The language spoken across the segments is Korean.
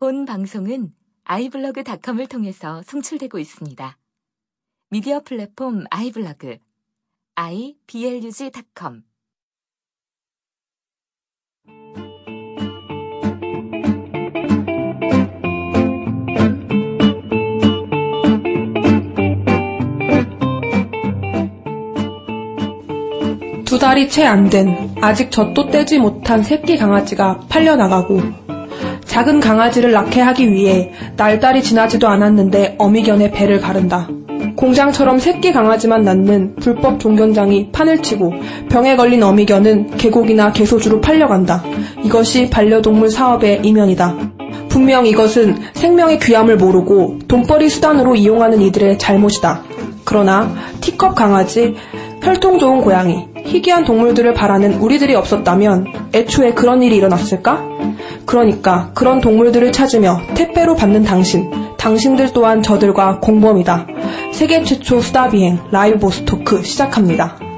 본 방송은 아이블로그닷컴을 통해서 송출되고 있습니다. 미디어 플랫폼 아이블로그 iblog.com 두 달이 채 안 된 아직 젖도 떼지 못한 새끼 강아지가 팔려나가고 작은 강아지를 낳게 하기 위해 날달이 지나지도 않았는데 어미견의 배를 가른다. 공장처럼 새끼 강아지만 낳는 불법 종견장이 판을 치고 병에 걸린 어미견은 개고기나 개소주로 팔려간다. 이것이 반려동물 사업의 이면이다. 분명 이것은 생명의 귀함을 모르고 돈벌이 수단으로 이용하는 이들의 잘못이다. 그러나 티컵 강아지, 혈통 좋은 고양이, 희귀한 동물들을 바라는 우리들이 없었다면 애초에 그런 일이 일어났을까? 그러니까 그런 동물들을 찾으며 택배로 받는 당신, 당신들 또한 저들과 공범이다. 세계 최초 수다 비행 라이브 보스토크 시작합니다.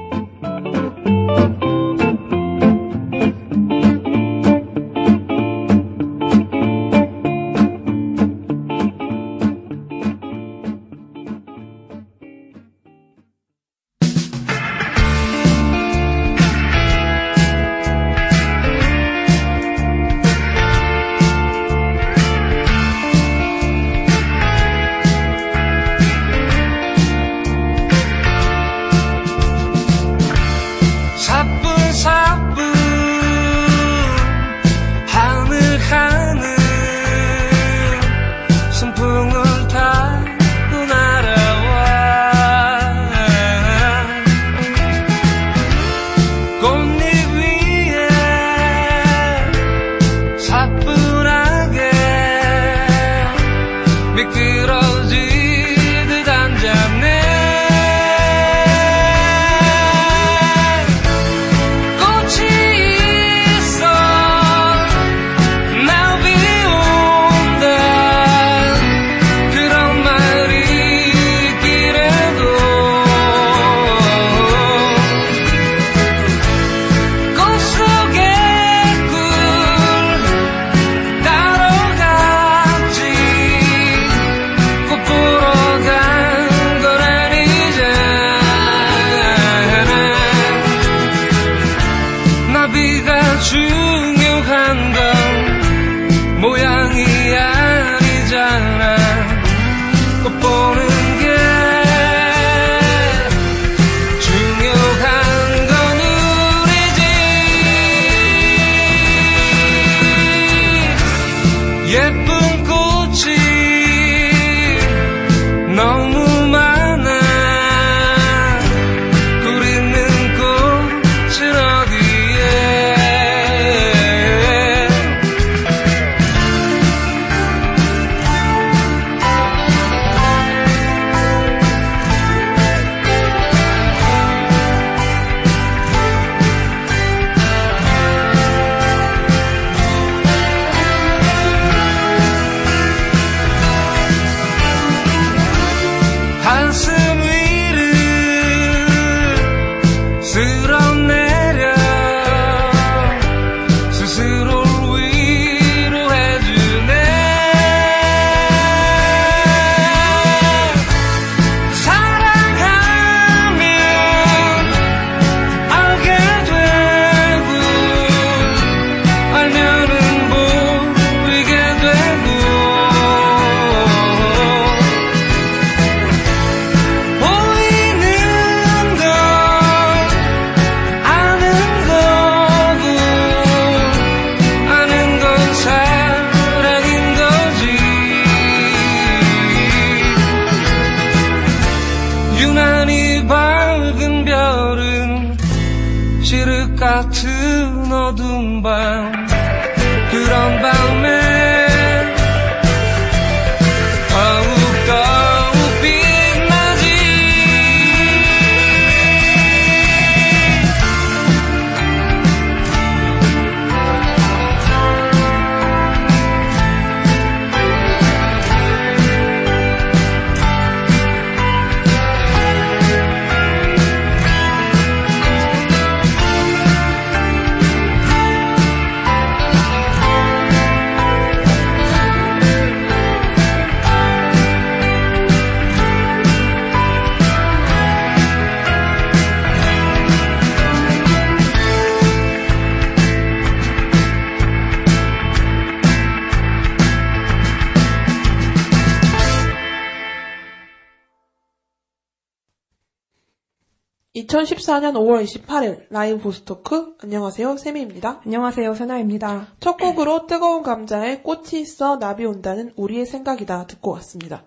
2014년 5월 28일 라이브 보스토크 안녕하세요 세미입니다. 안녕하세요, 세나입니다. 첫 곡으로 뜨거운 감자에 꽃이 있어 나비 온다는 우리의 생각이다 듣고 왔습니다.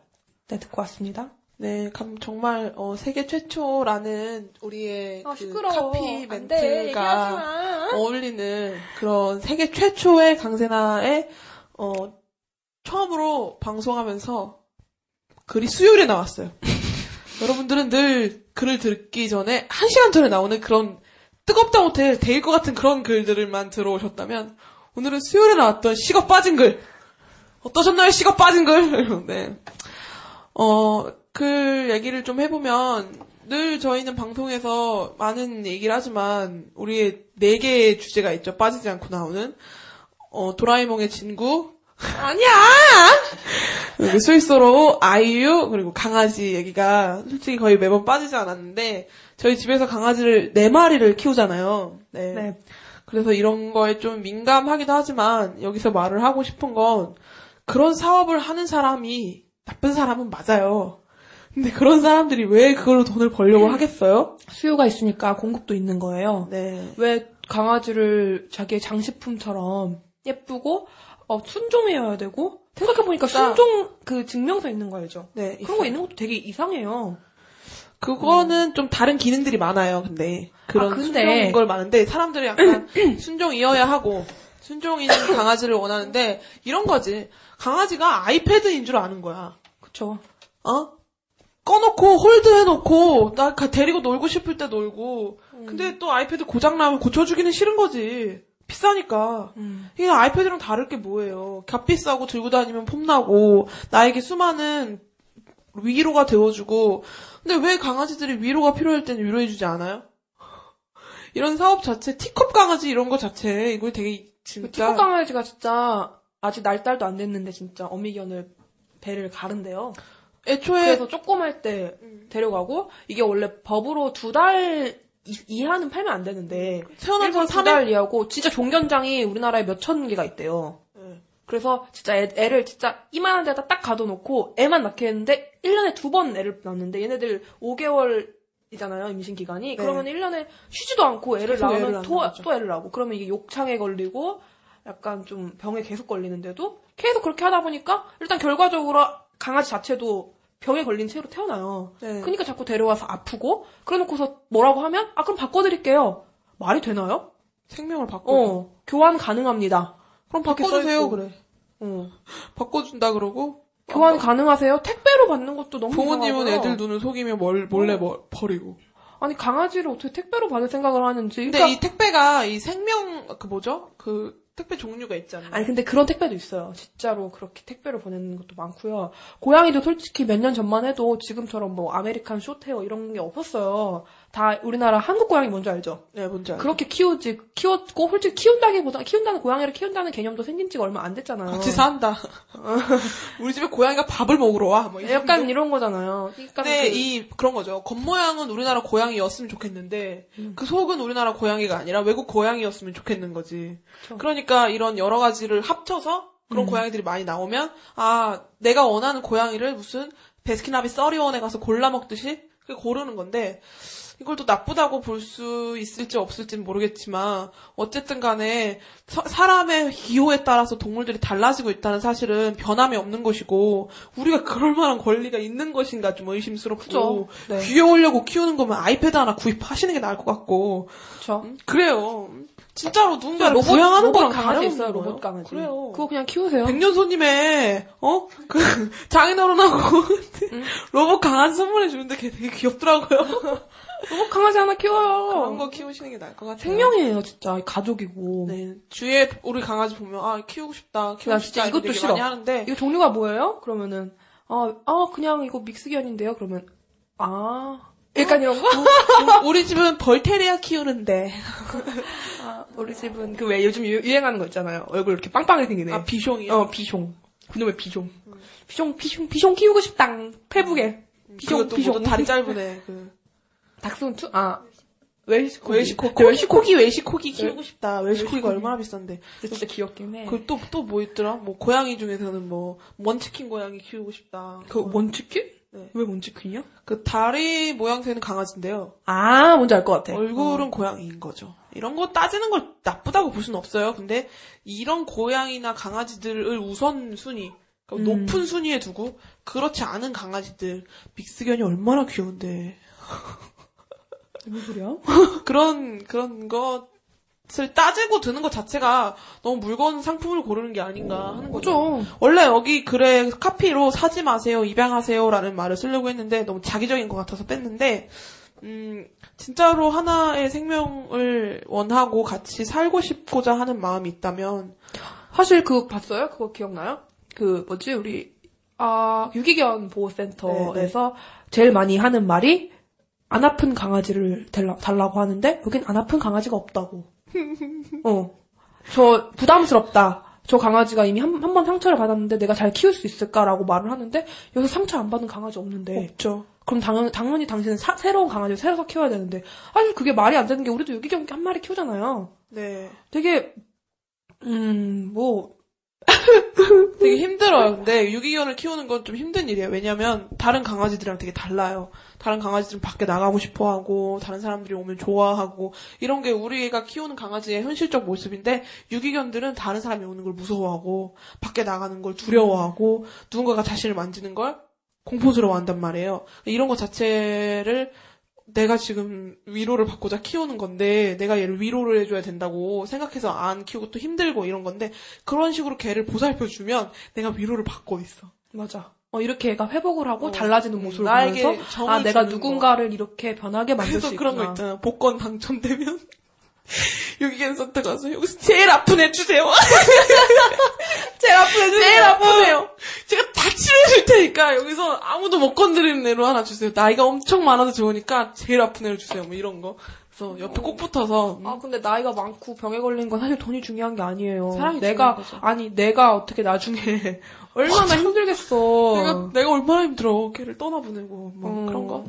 네, 듣고 왔습니다. 네, 감- 정말 어, 세계 최초라는 우리의 아, 그 카피 돼, 멘트가. 어울리는 그런 세계 최초의 강세나의 어, 처음으로 방송하면서 글이 수요일에 나왔어요. 여러분들은 늘 글을 듣기 전에 한 시간 전에 나오는 그런 뜨겁다 못해 데일 것 같은 그런 글들만 들어오셨다면 오늘은 수요일에 나왔던 식어 빠진 글 어떠셨나요? 식어 빠진 글. 네. 어, 글 얘기를 좀 해보면, 늘 저희는 방송에서 많은 얘기를 하지만, 우리의 네 개의 주제가 있죠. 빠지지 않고 나오는. 어, 도라에몽의 진구. 아니야! 그리고 스위스로 아이유, 그리고 강아지 얘기가 솔직히 거의 매번 빠지지 않았는데, 저희 집에서 강아지를 네 마리를 키우잖아요. 네. 네. 그래서 이런 거에 좀 민감하기도 하지만 여기서 말을 하고 싶은 건 그런 사업을 하는 사람이 나쁜 사람은 맞아요. 근데 그런 사람들이 왜 그걸로 돈을 벌려고 하겠어요? 수요가 있으니까 공급도 있는 거예요. 네. 왜 강아지를 자기의 장식품처럼 예쁘고 어, 순종해야 되고 생각해보니까 그러니까- 순종 그 증명서 있는 거 알죠? 네. 그런 거 있는 것도 되게 이상해요. 그거는 좀 다른 기능들이 많아요, 근데. 그런 아, 근데- 순종인 걸 많은데, 사람들이 약간 순종이어야 하고, 순종인 강아지를 원하는데, 이런 거지. 강아지가 아이패드인 줄 아는 거야. 그쵸. 어? 꺼놓고 홀드 해놓고 나 가- 데리고 놀고 싶을 때 놀고 근데 또 아이패드 고장 나면 고쳐주기는 싫은 거지 비싸니까 음. 이게 아이패드랑 다를 게 뭐예요 값비싸고 들고 다니면 폼나고 나에게 수많은 위로가 되어주고 근데 왜 강아지들이 위로가 필요할 때는 위로해주지 않아요? 이런 사업 자체 티컵 강아지 이런 거 자체 이거 되게 그 진짜 티코 강아지가 진짜 아직 날달도 안 됐는데 진짜 어미견을 배를 가른대요. 애초에 그래서 조그말 때 데려가고 이게 원래 법으로 두 달 이하는 팔면 안 되는데 태어난 3일 두달 이하고 진짜 종견장이 우리나라에 몇 천 개가 있대요. 네. 그래서 진짜 애, 애를 진짜 이만한 데다 딱 가둬놓고 애만 낳게 했는데 1년에 두 번 애를 낳는데 얘네들 5개월이잖아요 임신 기간이 네. 그러면 1년에 쉬지도 않고 애를 낳으면 또. 또 애를 낳고 그러면 이게 욕창에 걸리고 약간 좀 병에 계속 걸리는데도 계속 그렇게 하다 보니까 일단 결과적으로 강아지 자체도 병에 걸린 채로 태어나요. 네. 그러니까 자꾸 데려와서 아프고 그래놓고서 뭐라고 하면 아 그럼 바꿔드릴게요. 말이 되나요? 생명을 바꿔 어 교환 가능합니다. 그럼 바꿔주세요. 그래 어. 바꿔준다 그러고 교환 가능하세요? 택배로 받는 것도 너무 부모님은 이상하고요. 애들 눈을 속이며 몰, 몰래 뭐- 버리고 아니 강아지를 어떻게 택배로 받을 생각을 하는지. 근데 그러니까- 이 택배가 이 생명 그 뭐죠 그 택배 종류가 않나요? 아니 근데 그런 택배도 있어요. 진짜로 그렇게 택배로 보내는 것도 많고요. 고양이도 솔직히 몇 년 전만 해도 지금처럼 뭐 American Shorthair 이런 게 없었어요. 다 우리나라 한국 고양이 뭔지 알죠? 네 뭔지 알죠 그렇게 키우지 키웠고 솔직히 키운다기보다 키운다는 고양이를 키운다는 개념도 생긴 지가 얼마 안 됐잖아요. 같이 산다 우리 집에 고양이가 밥을 먹으러 와뭐 약간 이런 거잖아요. 그러니까 근데 그- 이 그런 거죠 겉모양은 우리나라 고양이였으면 좋겠는데 음. 그 속은 우리나라 고양이가 아니라 외국 고양이였으면 좋겠는 거지 그쵸. 그러니까 이런 여러 가지를 합쳐서 그런 음. 고양이들이 많이 나오면 아 내가 원하는 고양이를 무슨 베스킨라빈 써리원에 가서 골라 먹듯이 그렇게 고르는 건데 이걸 또 나쁘다고 볼 수 있을지 없을지는 모르겠지만 어쨌든 간에 사- 사람의 기호에 따라서 동물들이 달라지고 있다는 사실은 변함이 없는 것이고 우리가 그럴 만한 권리가 있는 것인가 좀 의심스럽고. 네. 귀여우려고 키우는 거면 아이패드 하나 구입하시는 게 나을 것 같고 그쵸. 그래요 진짜로 누군가를 로봇, 부양하는 로봇 거랑 강아지 있어요. 로봇 강아지. 그래요 그거 그냥 키우세요. 백년손님의 어? 그 장인어른하고 로봇 강아지 선물해 주는데 걔 되게 귀엽더라고요. 로봇 강아지 하나 키워요. 그런 거 키우시는 게 나을 것 같아요. 생명이에요, 진짜. 가족이고. 네. 주위에 우리 강아지 보면 아 키우고 싶다, 키우고 나 싶다 진짜 이것도 싫어. 많이 하는데 이거 종류가 뭐예요? 그러면은 아, 아 그냥 이거 믹스견인데요. 그러면 아 약간 이런 거? 우- 우리 집은 벌테리아 키우는데 아, 우리 집은 그 왜 요즘 유, 유행하는 거 있잖아요. 얼굴 이렇게 빵빵하게 생기네. 아 비숑이요. 어 비숑. 그놈의 비숑. 비숑 비숑 비숑 키우고 싶다. 페북에. 비숑 그것도 비숑. 모두 다리 짧은 애. 그 닥스훈트? 아 웰시코기. 웰시코 네, 웰시코기 웰시코기 키우고 웰- 싶다. 웰시코기가 웰시코기. 얼마나 비싼데. 진짜 귀엽긴 해. 그 또 또 뭐 있더라? 뭐 고양이 중에서는 뭐 먼치킨 고양이 키우고 싶다. 그 원치킨? 왜 먼치킨이요? 그 다리 모양새는 강아지인데요. 아, 뭔지 알 것 같아. 얼굴은 고양이인 거죠. 이런 거 따지는 걸 나쁘다고 볼 수는 없어요. 근데 이런 고양이나 강아지들을 우선 순위, 그러니까 음. 높은 순위에 두고 그렇지 않은 강아지들 빅스견이 얼마나 귀여운데 소리야? 그런 그런 것을 따지고 드는 것 자체가 너무 물건 상품을 고르는 게 아닌가 하는 거죠. 그죠. 원래 여기 글에 카피로 사지 마세요, 입양하세요라는 말을 쓰려고 했는데 너무 자기적인 것 같아서 뺐는데, 음, 진짜로 하나의 생명을 원하고 같이 살고 싶고자 하는 마음이 있다면, 사실 그거 봤어요? 그거 기억나요? 그 뭐지 우리 아 유기견 보호센터에서 제일 많이 하는 말이 안 아픈 강아지를 달라, 달라고 하는데 여긴 안 아픈 강아지가 없다고. 어. 저 부담스럽다. 저 강아지가 이미 한한번 상처를 받았는데 내가 잘 키울 수 있을까라고 말을 하는데 여기서 상처 안 받은 강아지 없는데 없죠. 그럼 당연, 당연히 당신은 사- 새로운 강아지를 새로 키워야 되는데 사실 그게 말이 안 되는 게 우리도 유기견 한 마리 키우잖아요. 네. 되게 음 뭐 되게 힘들어요. 근데 유기견을 키우는 건 좀 힘든 일이에요. 왜냐면 다른 강아지들이랑 되게 달라요. 다른 강아지들은 밖에 나가고 싶어 하고, 다른 사람들이 오면 좋아하고, 이런 게 우리가 키우는 강아지의 현실적 모습인데, 유기견들은 다른 사람이 오는 걸 무서워하고, 밖에 나가는 걸 두려워하고, 누군가가 자신을 만지는 걸 공포스러워 한단 말이에요. 이런 것 자체를 내가 지금 위로를 받고자 키우는 건데, 내가 얘를 위로를 해줘야 된다고 생각해서 안 키우고 또 힘들고 이런 건데, 그런 식으로 걔를 보살펴 주면 내가 위로를 받고 있어. 맞아. 어, 이렇게 애가 회복을 하고 어, 달라지는 음, 모습을 나에게 보면서 아 내가 누군가를 이렇게 변하게 만들 그래서 수 그런 있구나. 거 있잖아. 복권 당첨되면 유기견 선택 가서 여기서 제일 아픈 애 주세요. 제일 아픈 애 주세요. 제일 아픈 애요. 제가 다 치료해줄 테니까 여기서 아무도 못 건드리는 애로 하나 주세요. 나이가 엄청 많아서 좋으니까 제일 아픈 애를 주세요. 뭐 이런 거. 그래서 옆에 꼭 붙어서 음, 아 근데 나이가 많고 병에 걸린 건 사실 돈이 중요한 게 아니에요. 사람이 내가. 아니 내가 어떻게 나중에 얼마나 힘들겠어. 내가 내가 얼마나 힘들어. 걔를 떠나보내고 뭐 음. 그런 거.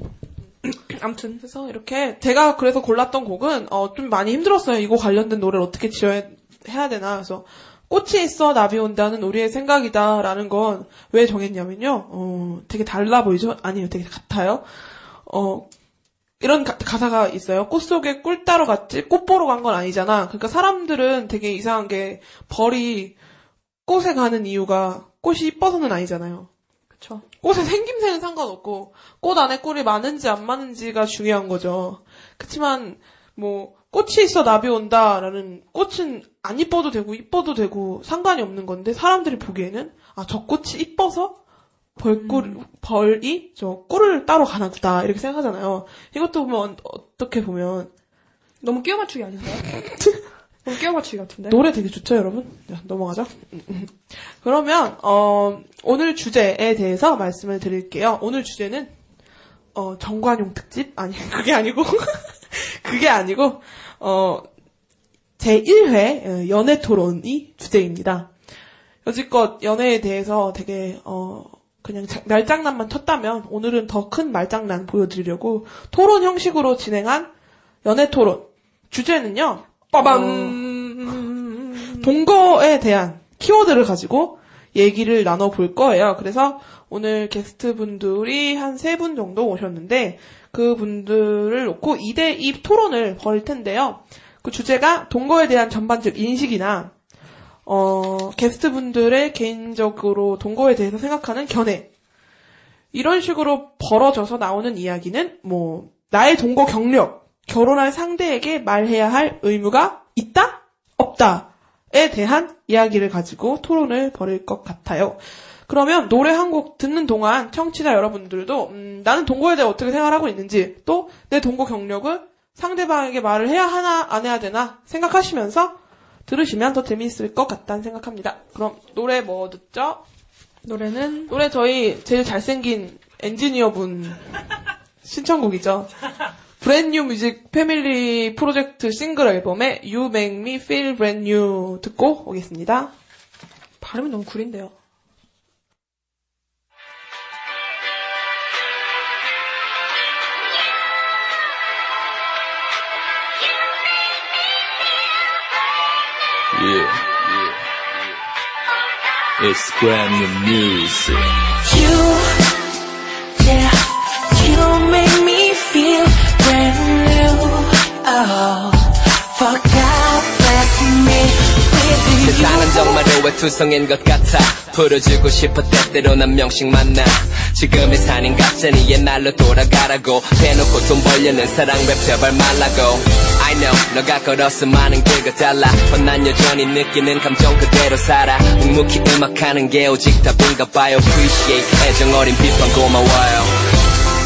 아무튼 그래서 이렇게 제가 그래서 골랐던 곡은 어, 좀 많이 힘들었어요. 이거 관련된 노래를 어떻게 지어야 해야 되나. 그래서 꽃이 있어 나비 온다는 우리의 생각이다라는 건 왜 정했냐면요. 어, 되게 달라 보이죠? 아니에요. 되게 같아요. 어, 이런 가, 사가 있어요. 꽃 속에 꿀 따러 갔지 꽃 보러 간 건 아니잖아. 그러니까 사람들은 되게 이상한 게 벌이 꽃에 가는 이유가 꽃이 이뻐서는 아니잖아요. 그쵸. 꽃의 생김새는 상관없고 꽃 안에 꿀이 많은지 안 많은지가 중요한 거죠. 그렇지만 뭐 꽃이 있어 나비 온다라는 꽃은 안 이뻐도 되고 이뻐도 되고 상관이 없는 건데 사람들이 보기에는 아 저 꽃이 이뻐서 벌꿀 벌이 저 꿀을 따러 가나 보다 이렇게 생각하잖아요. 이것도 보면 어떻게 보면 너무 끼워 맞추기 아닌가요? 너무 끼워 맞추기 같은데. 노래 되게 좋죠, 여러분? 자, 넘어가죠. 그러면, 어, 오늘 주제에 대해서 말씀을 드릴게요. 오늘 주제는, 어, 정관용 특집? 아니, 그게 아니고, 그게 아니고, 어, 제1회 연애 토론이 주제입니다. 여지껏 연애에 대해서 되게, 어, 그냥 자- 말장난만 쳤다면, 오늘은 더 큰 말장난 보여드리려고 토론 형식으로 진행한 연애 토론. 주제는요, 빠밤. 동거에 대한 키워드를 가지고 얘기를 나눠볼 거예요. 그래서 오늘 게스트 분들이 한 세 분 정도 오셨는데 그 분들을 놓고 2대2 토론을 벌일 텐데요. 그 주제가 동거에 대한 전반적 인식이나 어, 게스트분들의 개인적으로 동거에 대해서 생각하는 견해 이런 식으로 벌어져서 나오는 이야기는 뭐 나의 동거 경력, 결혼할 상대에게 말해야 할 의무가 있다? 없다에 대한 이야기를 가지고 토론을 벌일 것 같아요. 그러면 노래 한 곡 듣는 동안 청취자 여러분들도 음, 나는 동거에 대해 어떻게 생각하고 있는지 또 내 동거 경력을 상대방에게 말을 해야 하나 안 해야 되나 생각하시면서 들으시면 더 재미있을 것 같다는 생각합니다. 그럼 노래 뭐 듣죠? 노래는 노래 저희 제일 잘생긴 엔지니어분 신청곡이죠. 브랜뉴 뮤직 패밀리 프로젝트 싱글 앨범의 You Make Me Feel Brand New 듣고 오겠습니다. 발음이 너무 구린데요. Yeah. It's brand new music. You, yeah, you make me feel brand new. Oh, forgot last me. 세상은 정말로 외투성인 것 같아. 풀어주고 싶어 때때로 난 명씩 만나. 지금의 산인 가짜니 옛날로 돌아가라고. 대놓고 돈 벌려는 사랑 랩 제발 말라고? I know 너가 걸었어 많은 길과 달라. 뻔난 여전히 느끼는 감정 그대로 살아. 묵묵히 음악하는 게 오직 답인가 봐요. Appreciate. 애정 어린 비판 고마워요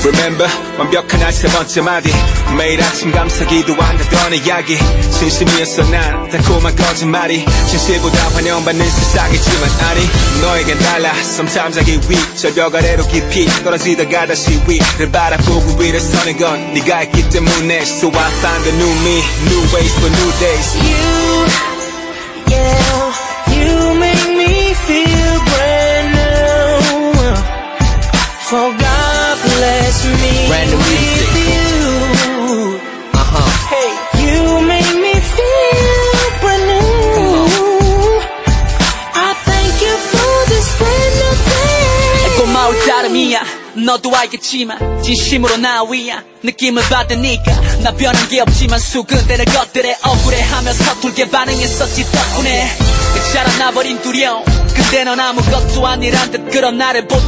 Remember 완벽한 날세 번째 마디. 매일 아침 감사 기도한다던 이야기. 진심이었어 난 달콤한 거짓말이. 진실보다 환영받는 세상이지만 아니 너에겐 달라. Sometimes I get weak. 절벽 아래로 깊이 떨어지다가 다시 위를 바라보고 위를 서는 건 네가 있기 때문에. So I find a new me New ways for new days. You, yeah, you make me feel Brand new 너도 알겠지만 진심으로 나 위야 느낌을 받으니까 나 변한 게 없지만 수근대는 것들에 억울해하며 서툴게 반응했었지 덕분에 자라나버린 두려움. 근데 넌 아무것도 아니란 듯 그런 나를 뭐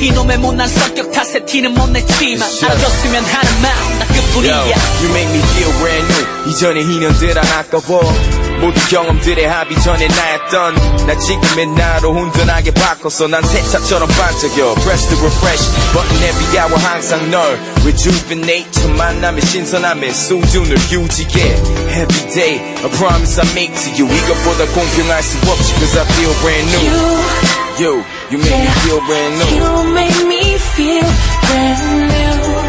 이놈의 못난 성격 탓에 티는 못 냈지만 알아줬으면 하는 마음 나 그뿐이야. You make me feel brand new. 이전의 인연들 안 아까워 모든 경험들의 합이 전에 나였던 나 지금의 나로 온전하게 바꿨어 난 새차처럼 반짝여 Press the refresh button every hour 항상 널 Rejuvenate 첫 만남의 신선함에 수준을 유지해 Every day a promise I make to you 이것보다 공평할 수 없지 Cause I feel brand new You, Yo, you make me feel brand new you make me feel brand new.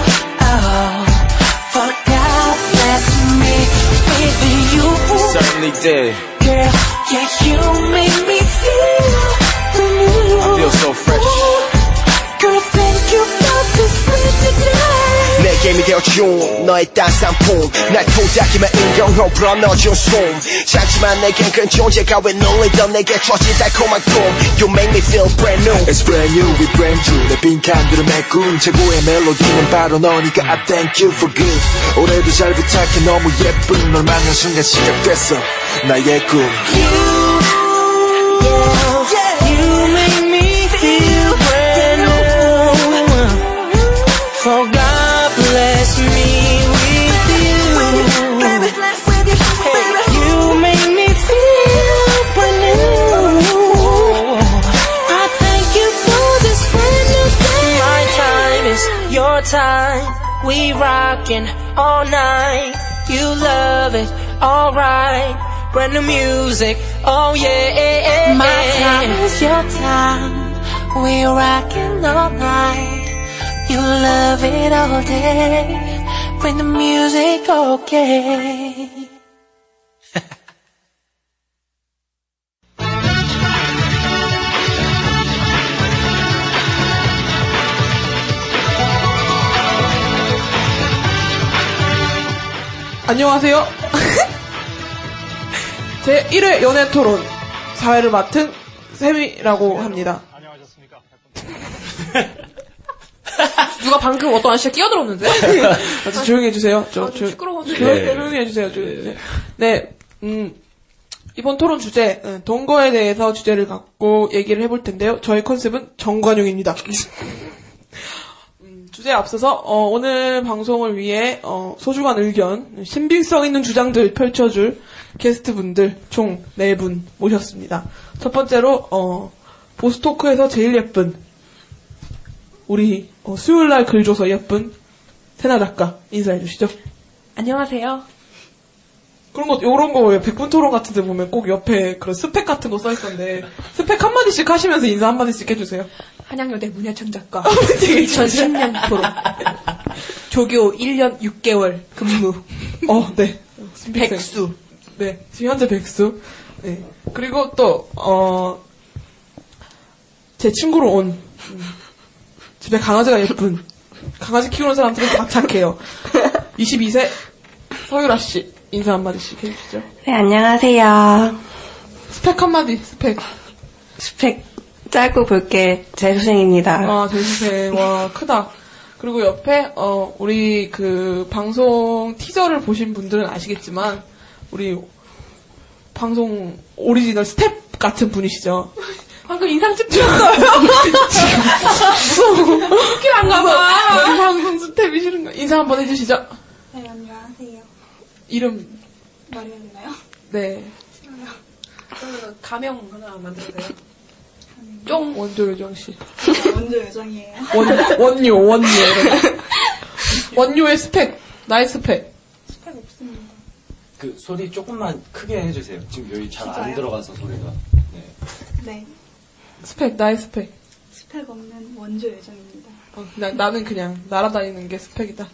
Certainly did Girl, yeah, you make me feel brand new. I feel so fresh 게임이 되어준 너의 따스한 품. 날 토닥이며 인경으로 불어넣어준 숨 작지만 내겐 큰 존재가 왜 놀리던 내게 주어진 달콤한 꿈. You make me feel brand new. It's brand new, we brand new. 내 빈칸들을 메꾼 최고의 멜로디는 바로 너니까 I thank you for good. 올해도 잘 부탁해. 너무 예쁜 널 만난 순간 시작됐어. 나의 꿈. Yeah, We rockin' all night. You love it, alright. Brand new music, oh yeah. My time is your time. We rockin' all night. You love it all day. Brand new music, okay. 안녕하세요. 제 1회 연애 토론 사회를 맡은 쌤이라고 합니다. 누가 방금 어떤 아저씨가 끼어들었는데? 아주 조용히 해주세요. 저, 조, 시끄러워서. 조용히, 해주세요. 조용히 해주세요. 네, 음, 이번 토론 주제, 음, 동거에 대해서 주제를 갖고 얘기를 해볼 텐데요. 저의 컨셉은 정관용입니다. 음, 주제에 앞서서, 어, 오늘 방송을 위해, 어, 소중한 의견, 신빙성 있는 주장들 펼쳐줄 게스트분들 총 4분 모셨습니다. 첫 번째로, 어, 보스토크에서 제일 예쁜, 우리, 어, 수요일 날 글 줘서 예쁜 세나 작가 인사해 주시죠. 안녕하세요. 그런 거, 요런 거, 왜 백분 토론 같은 데 보면 꼭 옆에 그런 스펙 같은 거 써있던데, 스펙 한마디씩 하시면서 인사 한마디씩 해주세요. 한양여대. 되게 2010년 프로. 조교 1년 6개월 근무. 어, 네. 신빙성. 백수. 네. 지금 현재 백수. 네. 그리고 또, 어, 제 친구로 온, 음, 집에 강아지가 예쁜, 강아지 키우는 사람들은 다 착해요. 22세, 서유라 씨, 인사 한마디씩 해주시죠. 네, 안녕하세요. 스펙 한마디, 스펙. 스펙 짧고 굵게 재수생입니다. 아, 대수생. 와, 크다. 그리고 옆에 어 우리 그 방송 티저를 보신 분들은 아시겠지만 우리 방송 오리지널 스텝 같은 분이시죠. 방금 인상 찝혔어요. 무서워. 웃기란가 봐. 우리 방송 스텝이시는 거 인사 한번 해주시죠. 네, 안녕하세요. 이름 마리안나요? 네. 그 가명 하나 만들어주세요. 쫑 원조 요정 씨. 먼저 요정이에요. 원 원요 원요. 원요의 스펙 나의 스펙. 스펙 없습니다. 그 소리 조금만 크게 해주세요. 지금 여기 잘 안? 들어가서 소리가. 네. 네, 스펙 나의 스펙. 스펙 없는 원조 요정입니다. 어, 나, 나는 그냥 날아다니는 게 스펙이다.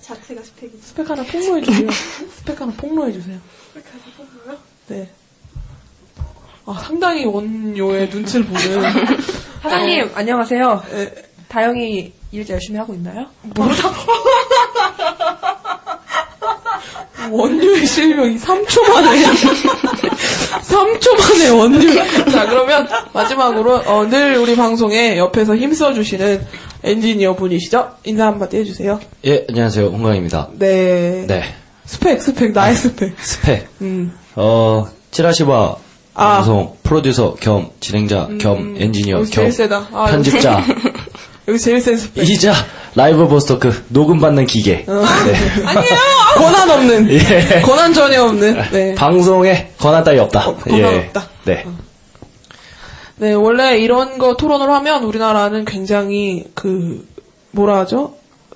자체가 스펙이죠. 스펙 하나 폭로해 주세요. 스펙 하나 폭로해 주세요. 스펙 하나 뽑고요. 네. 아, 상당히 원요의 눈치를 보는. 사장님, 안녕하세요. 네. 다영이 일 열심히 하고 있나요? 뭐라? 원료의 실명이 3초 만에 3초 만에 원료 자 그러면 마지막으로 어, 늘 우리 방송에 옆에서 힘써 주시는 엔지니어 분이시죠 인사 한마디 해주세요 예, 안녕하세요. 홍광입니다. 네 네. 스펙 스펙 나의 스펙 스펙. 음. 어, 찌라시바 아. 방송 프로듀서 겸 진행자 겸 엔지니어 여기 겸 아, 편집자 여기 제일 센 스펙 이자 라이브 보스토크 녹음 받는 기계. 어. 네. 아니에요 권한 없는 예. 권한 전혀 없는 네. 방송에 권한 따위 없다. 어, 권한 예. 없다. 네. 네, 원래 이런 거 토론을 하면 우리나라는 굉장히 그 뭐라 하죠?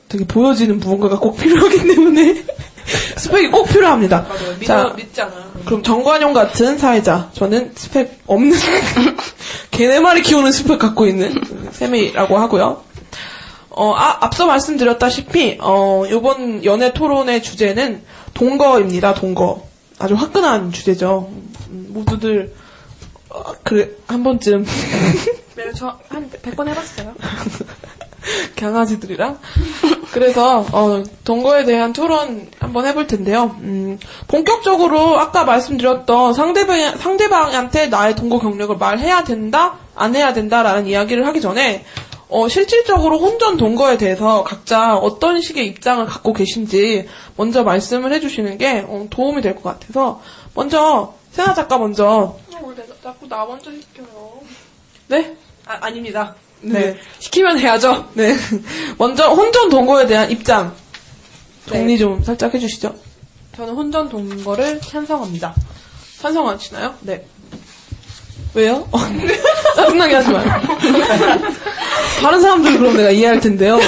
되게 보여지는 무언가가 꼭 필요하기 때문에 스펙이 꼭 필요합니다. 자, 믿잖아. 그럼 정관용 같은 사회자, 저는 스펙 없는 걔네 말이 키우는 스펙 갖고 있는 쌤이라고 하고요. 어, 아, 앞서 말씀드렸다시피 어, 이번 연애 토론의 주제는 동거입니다. 동거. 아주 화끈한 주제죠. 음, 모두들 어, 그래 한 번쯤 네, 저한 100번 해봤어요. 강아지들이랑 그래서 어, 동거에 대한 토론 한번 해볼 텐데요. 음, 본격적으로 아까 말씀드렸던 상대방 상대방한테 나의 동거 경력을 말해야 된다, 안 해야 된다라는 이야기를 하기 전에 어, 실질적으로 혼전 동거에 대해서 각자 어떤 식의 입장을 갖고 계신지 먼저 말씀을 해주시는 게 어, 도움이 될 것 같아서 먼저 세나 작가 먼저 어, 내가 자꾸 나 먼저 시켜요. 네. 아, 아닙니다. 네. 시키면 해야죠. 네. 먼저 혼전 동거에 대한 입장 정리 좀 살짝 해주시죠. 저는 혼전 동거를 찬성합니다. 찬성하시나요? 네. 왜요? 짜증나게 하지 마요. 다른 사람들 그럼 내가 이해할 텐데요.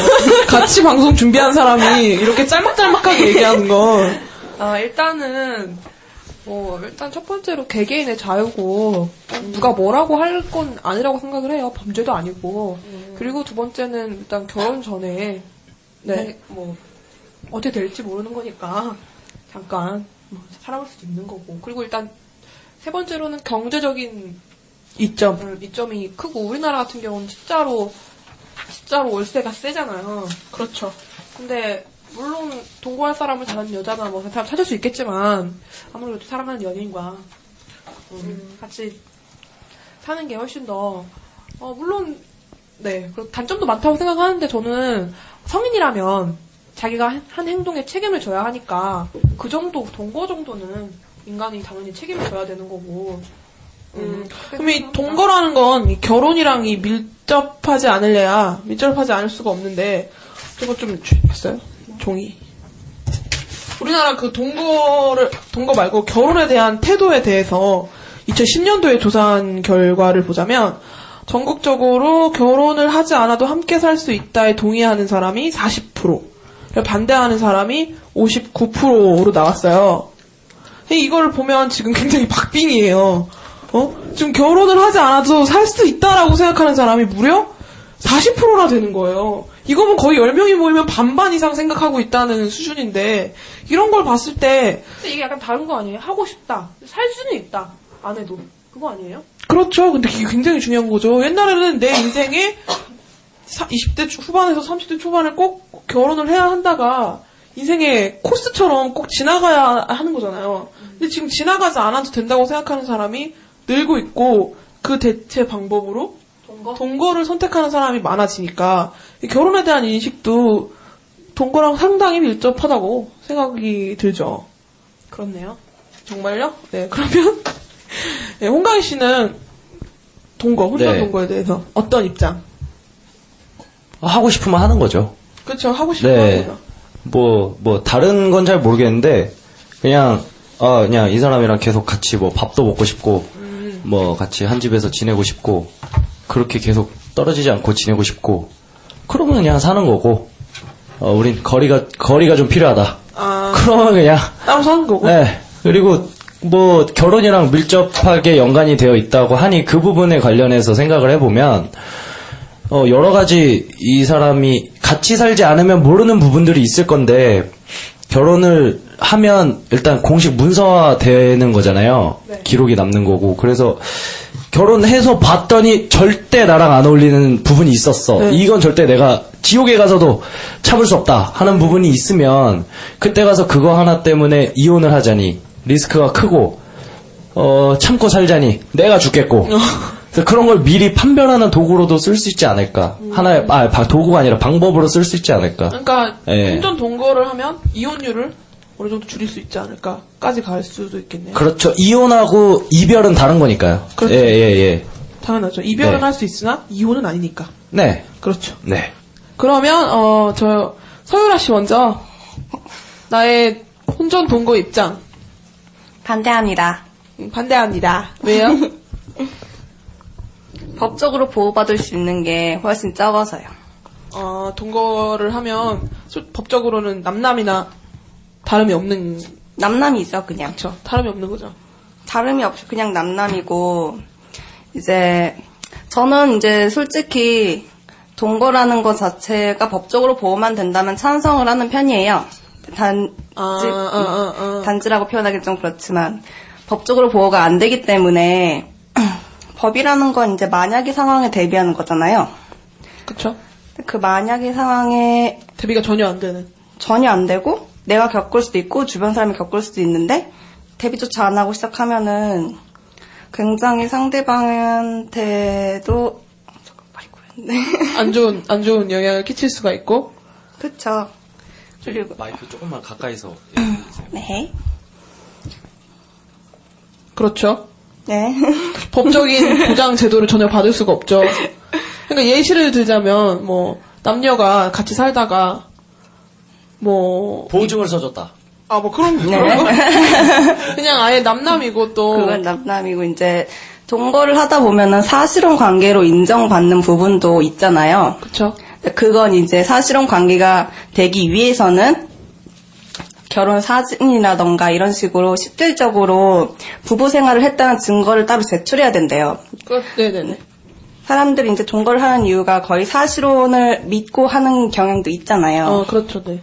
같이 방송 준비한 사람이 이렇게 짤막짤막하게 얘기하는 건 아, 일단은, 뭐, 일단 첫 번째로 개개인의 자유고, 누가 뭐라고 할 건 아니라고 생각을 해요. 범죄도 아니고. 그리고 두 번째는 일단 결혼 전에, 네, 뭐, 어떻게 될지 모르는 거니까, 잠깐, 뭐, 살아볼 수도 있는 거고. 그리고 일단, 세 번째로는 경제적인 이점. 음, 이점이 크고, 우리나라 같은 경우는 진짜로, 진짜로 월세가 세잖아요. 그렇죠. 근데 물론 동거할 사람을 잘하는 여자나 뭐 사람 찾을 수 있겠지만 아무래도 사랑하는 연인과 음, 같이 사는 게 훨씬 더 어, 물론 네 그리고 단점도 많다고 생각하는데 저는 성인이라면 자기가 한- 한 행동에 책임을 져야 하니까 그 정도 동거 정도는 인간이 당연히 책임을 져야 되는 거고. 음, 그럼 이 동거라는 건 이 결혼이랑 이 밀접하지 않을래야 밀접하지 않을 수가 없는데 저거 좀 주- 있어요? 종이. 우리나라 그 동거를 동거 말고 결혼에 대한 태도에 대해서 2010년도에 조사한 결과를 보자면 전국적으로 결혼을 하지 않아도 함께 살 수 있다에 동의하는 사람이 40%, 그리고 반대하는 사람이 59%로 나왔어요. 이걸 보면 지금 굉장히 박빙이에요. 어? 지금 결혼을 하지 않아도 살 수 있다라고 생각하는 사람이 무려 40%나 되는 거예요. 이거면 거의 10명이 모이면 반반 이상 생각하고 있다는 수준인데, 이런 걸 봤을 때, 근데 이게 약간 다른 거 아니에요? 하고 싶다 살 수는 있다 안 해도 그거 아니에요? 그렇죠. 근데 이게 굉장히 중요한 거죠. 옛날에는 내 인생에 사- 20대 후반에서 30대 초반에 꼭 결혼을 해야 한다가 인생의 코스처럼 꼭 지나가야 하는 거잖아요. 근데 지금 지나가지 않아도 된다고 생각하는 사람이 늘고 있고 그 대체 방법으로 동거? 를 선택하는 사람이 많아지니까 이 결혼에 대한 인식도 동거랑 상당히 밀접하다고 생각이 들죠. 그렇네요. 정말요? 네, 그러면 네, 홍강희 씨는 동거, 혼전 네. 동거에 대해서 어떤 입장? 하고 싶으면 하는 거죠. 그렇죠, 하고 싶은 네. 거죠. 뭐, 뭐, 다른 건 잘 모르겠는데, 그냥, 아, 그냥 이 사람이랑 계속 같이 뭐 밥도 먹고 싶고, 뭐 같이 한 집에서 지내고 싶고, 그렇게 계속 떨어지지 않고 지내고 싶고, 그러면 그냥 사는 거고, 어, 우린 거리가, 거리가 좀 필요하다. 아, 그러면 그냥, 따로 사는 거고. 네. 그리고 뭐 결혼이랑 밀접하게 연관이 되어 있다고 하니 그 부분에 관련해서 생각을 해보면 어, 여러 가지 이 사람이 같이 살지 않으면 모르는 부분들이 있을 건데 결혼을 하면 일단 공식 문서화 되는 거잖아요. 기록이 남는 거고. 그래서 결혼해서 봤더니 절대 나랑 안 어울리는 부분이 있었어. 이건 절대 내가 지옥에 가서도 참을 수 없다 하는 부분이 있으면 그때 가서 그거 하나 때문에 이혼을 하자니 리스크가 크고 어, 참고 살자니 내가 죽겠고. 그래서 그런 걸 미리 판별하는 도구로도 쓸 수 있지 않을까. 하나의 아 바- 도구가 아니라 방법으로 쓸 수 있지 않을까. 그러니까 예. 혼전 동거를 하면 이혼율을 어느 정도 줄일 수 있지 않을까까지 갈 수도 있겠네요. 그렇죠 이혼하고 이별은 다른 거니까요 그렇죠. 예 예 예 당연하죠. 이별은 네. 할수 있으나 이혼은 아니니까. 네 그렇죠. 네. 그러면 어 저 서유라 씨 먼저 나의 혼전 동거 입장 반대합니다. 음, 반대합니다. 왜요? 법적으로 보호받을 수 있는 게 훨씬 적어서요. 어 동거를 하면 소- 법적으로는 남남이나 다름이 없는 남남이죠, 그냥. 그렇죠. 다름이 없는 거죠. 다름이 없이 그냥 남남이고, 이제, 저는 이제 솔직히 동거라는 것 자체가 법적으로 보호만 된다면 찬성을 하는 편이에요. 단지, 아, 아, 아, 단지라고 표현하기 좀 그렇지만, 법적으로 보호가 안 되기 때문에, 법이라는 건 이제 만약의 상황에 대비하는 거잖아요. 그렇죠. 그 만약의 상황에 대비가 전혀 안 되는. 전혀 안 되고 내가 겪을 수도 있고 주변 사람이 겪을 수도 있는데 대비조차 안 하고 시작하면은 굉장히 상대방한테도 안 좋은 안 좋은 영향을 끼칠 수가 있고. 그쵸. 그리고 마이크 조금만 가까이서 네. 그렇죠. 네. 법적인 보장 제도를 전혀 받을 수가 없죠. 그러니까 예시를 들자면 뭐 남녀가 같이 살다가 뭐 보증을 써줬다 아 뭐 그런 네. 거 그냥 아예 남남이고 또 그건 남남이고 이제 동거를 하다 보면은 사실혼 관계로 인정받는 부분도 있잖아요. 그렇죠. 그건 이제 사실혼 관계가 되기 위해서는 결혼 사진이라던가 이런 식으로 실질적으로 부부 생활을 했다는 증거를 따로 제출해야 된대요. 그, 네네네. 사람들이 이제 동거를 하는 이유가 거의 사실혼을 믿고 하는 경향도 있잖아요. 어 그렇죠. 네.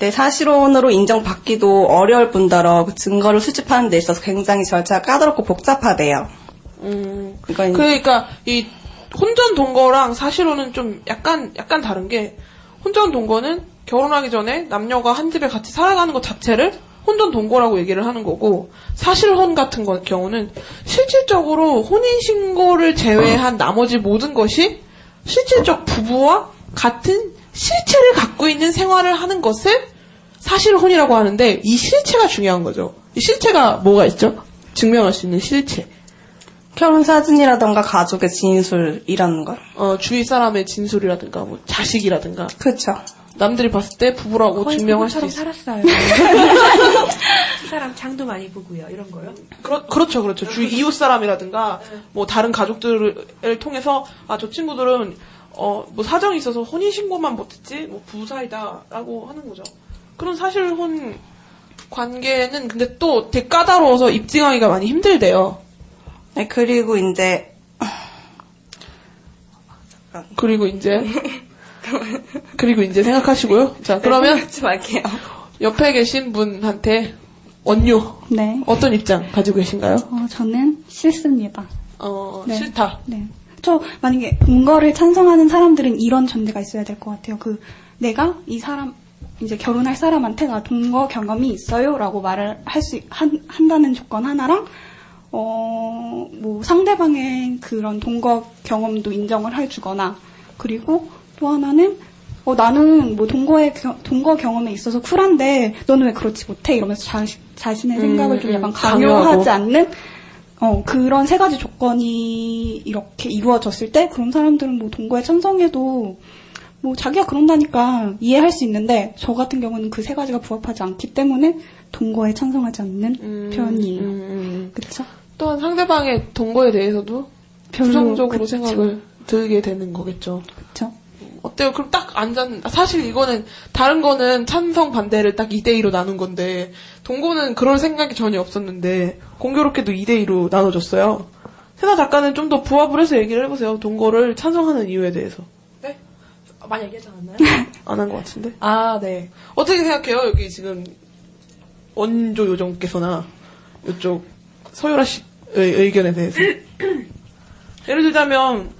근데 사실혼으로 인정받기도 어려울 뿐더러 그 증거를 수집하는 데 있어서 굉장히 절차가 까다롭고 복잡하대요. 음. 이건 그러니까 이 혼전 동거랑 사실혼은 좀 약간 약간 다른 게 혼전 동거는 결혼하기 전에 남녀가 한 집에 같이 살아가는 것 자체를 혼전 동거라고 얘기를 하는 거고 사실혼 같은 거- 경우는 실질적으로 혼인 신고를 제외한 나머지 모든 것이 실질적 부부와 같은 실체를 갖고 있는 생활을 하는 것을 사실 혼이라고 하는데 이 실체가 중요한 거죠. 이 실체가 뭐가 있죠? 증명할 수 있는 실체. 결혼 사진이라던가 가족의 진술이라는 걸. 어, 주위 사람의 진술이라든가 뭐 자식이라든가 그렇죠. 남들이 봤을 때 부부라고 거의 증명할 수 부부처럼 있어. 살았어요. 그 사람 장도 많이 보고요. 이런 거요. 그렇, 그렇죠, 그렇죠. 주위 이웃 사람이라든가 뭐 다른 가족들을 통해서 아 저 친구들은 어 뭐 사정이 있어서 혼인 신고만 못했지 뭐 부부 사이다 라고 하는 거죠. 그런 사실혼 관계는 근데 또 되게 까다로워서 입증하기가 많이 힘들대요. 네, 그리고 이제 그리고 이제 그리고 이제 생각하시고요. 자 그러면 하지 말게요. 옆에 계신 분한테 원유 네. 어떤 입장 가지고 계신가요? 어, 저는 싫습니다. 어, 네. 싫다. 네. 저 만약에 동거를 찬성하는 사람들은 이런 전제가 있어야 될 것 같아요. 그 내가 이 사람 이제 결혼할 사람한테 나 동거 경험이 있어요라고 말을 할 수 한다는 조건 하나랑 어, 뭐 상대방의 그런 동거 경험도 인정을 해주거나 그리고 또 하나는 어, 나는 뭐 동거의 겨- 동거 경험에 있어서 쿨한데 너는 왜 그렇지 못해 이러면서 자, 자신의 음, 생각을 좀 음, 약간 강요하고. 강요하지 않는 어, 그런 세 가지 조건이 이렇게 이루어졌을 때 그런 사람들은 뭐 동거에 찬성해도 뭐 자기가 그런다니까 이해할 수 있는데 저 같은 경우는 그 세 가지가 부합하지 않기 때문에 동거에 찬성하지 않는 음, 편이에요. 그렇죠? 또한 상대방의 동거에 대해서도 부정적으로. 생각을 들게 되는 거겠죠. 그렇죠. 어때요? 그럼 딱 앉았, 사실 이거는, 다른 거는 찬성 반대를 딱 2대2로 나눈 건데, 동고는 그럴 생각이 전혀 없었는데, 공교롭게도 2대2로 나눠졌어요. 세나 작가는 좀 더 부합을 해서 얘기를 해보세요. 동거를 찬성하는 이유에 대해서. 네? 많이 얘기하지 않았나요? 안 한 것 같은데? 아, 네. 어떻게 생각해요? 여기 지금, 원조 요정께서나, 이쪽, 서유라 씨의 의견에 대해서. 예를 들자면,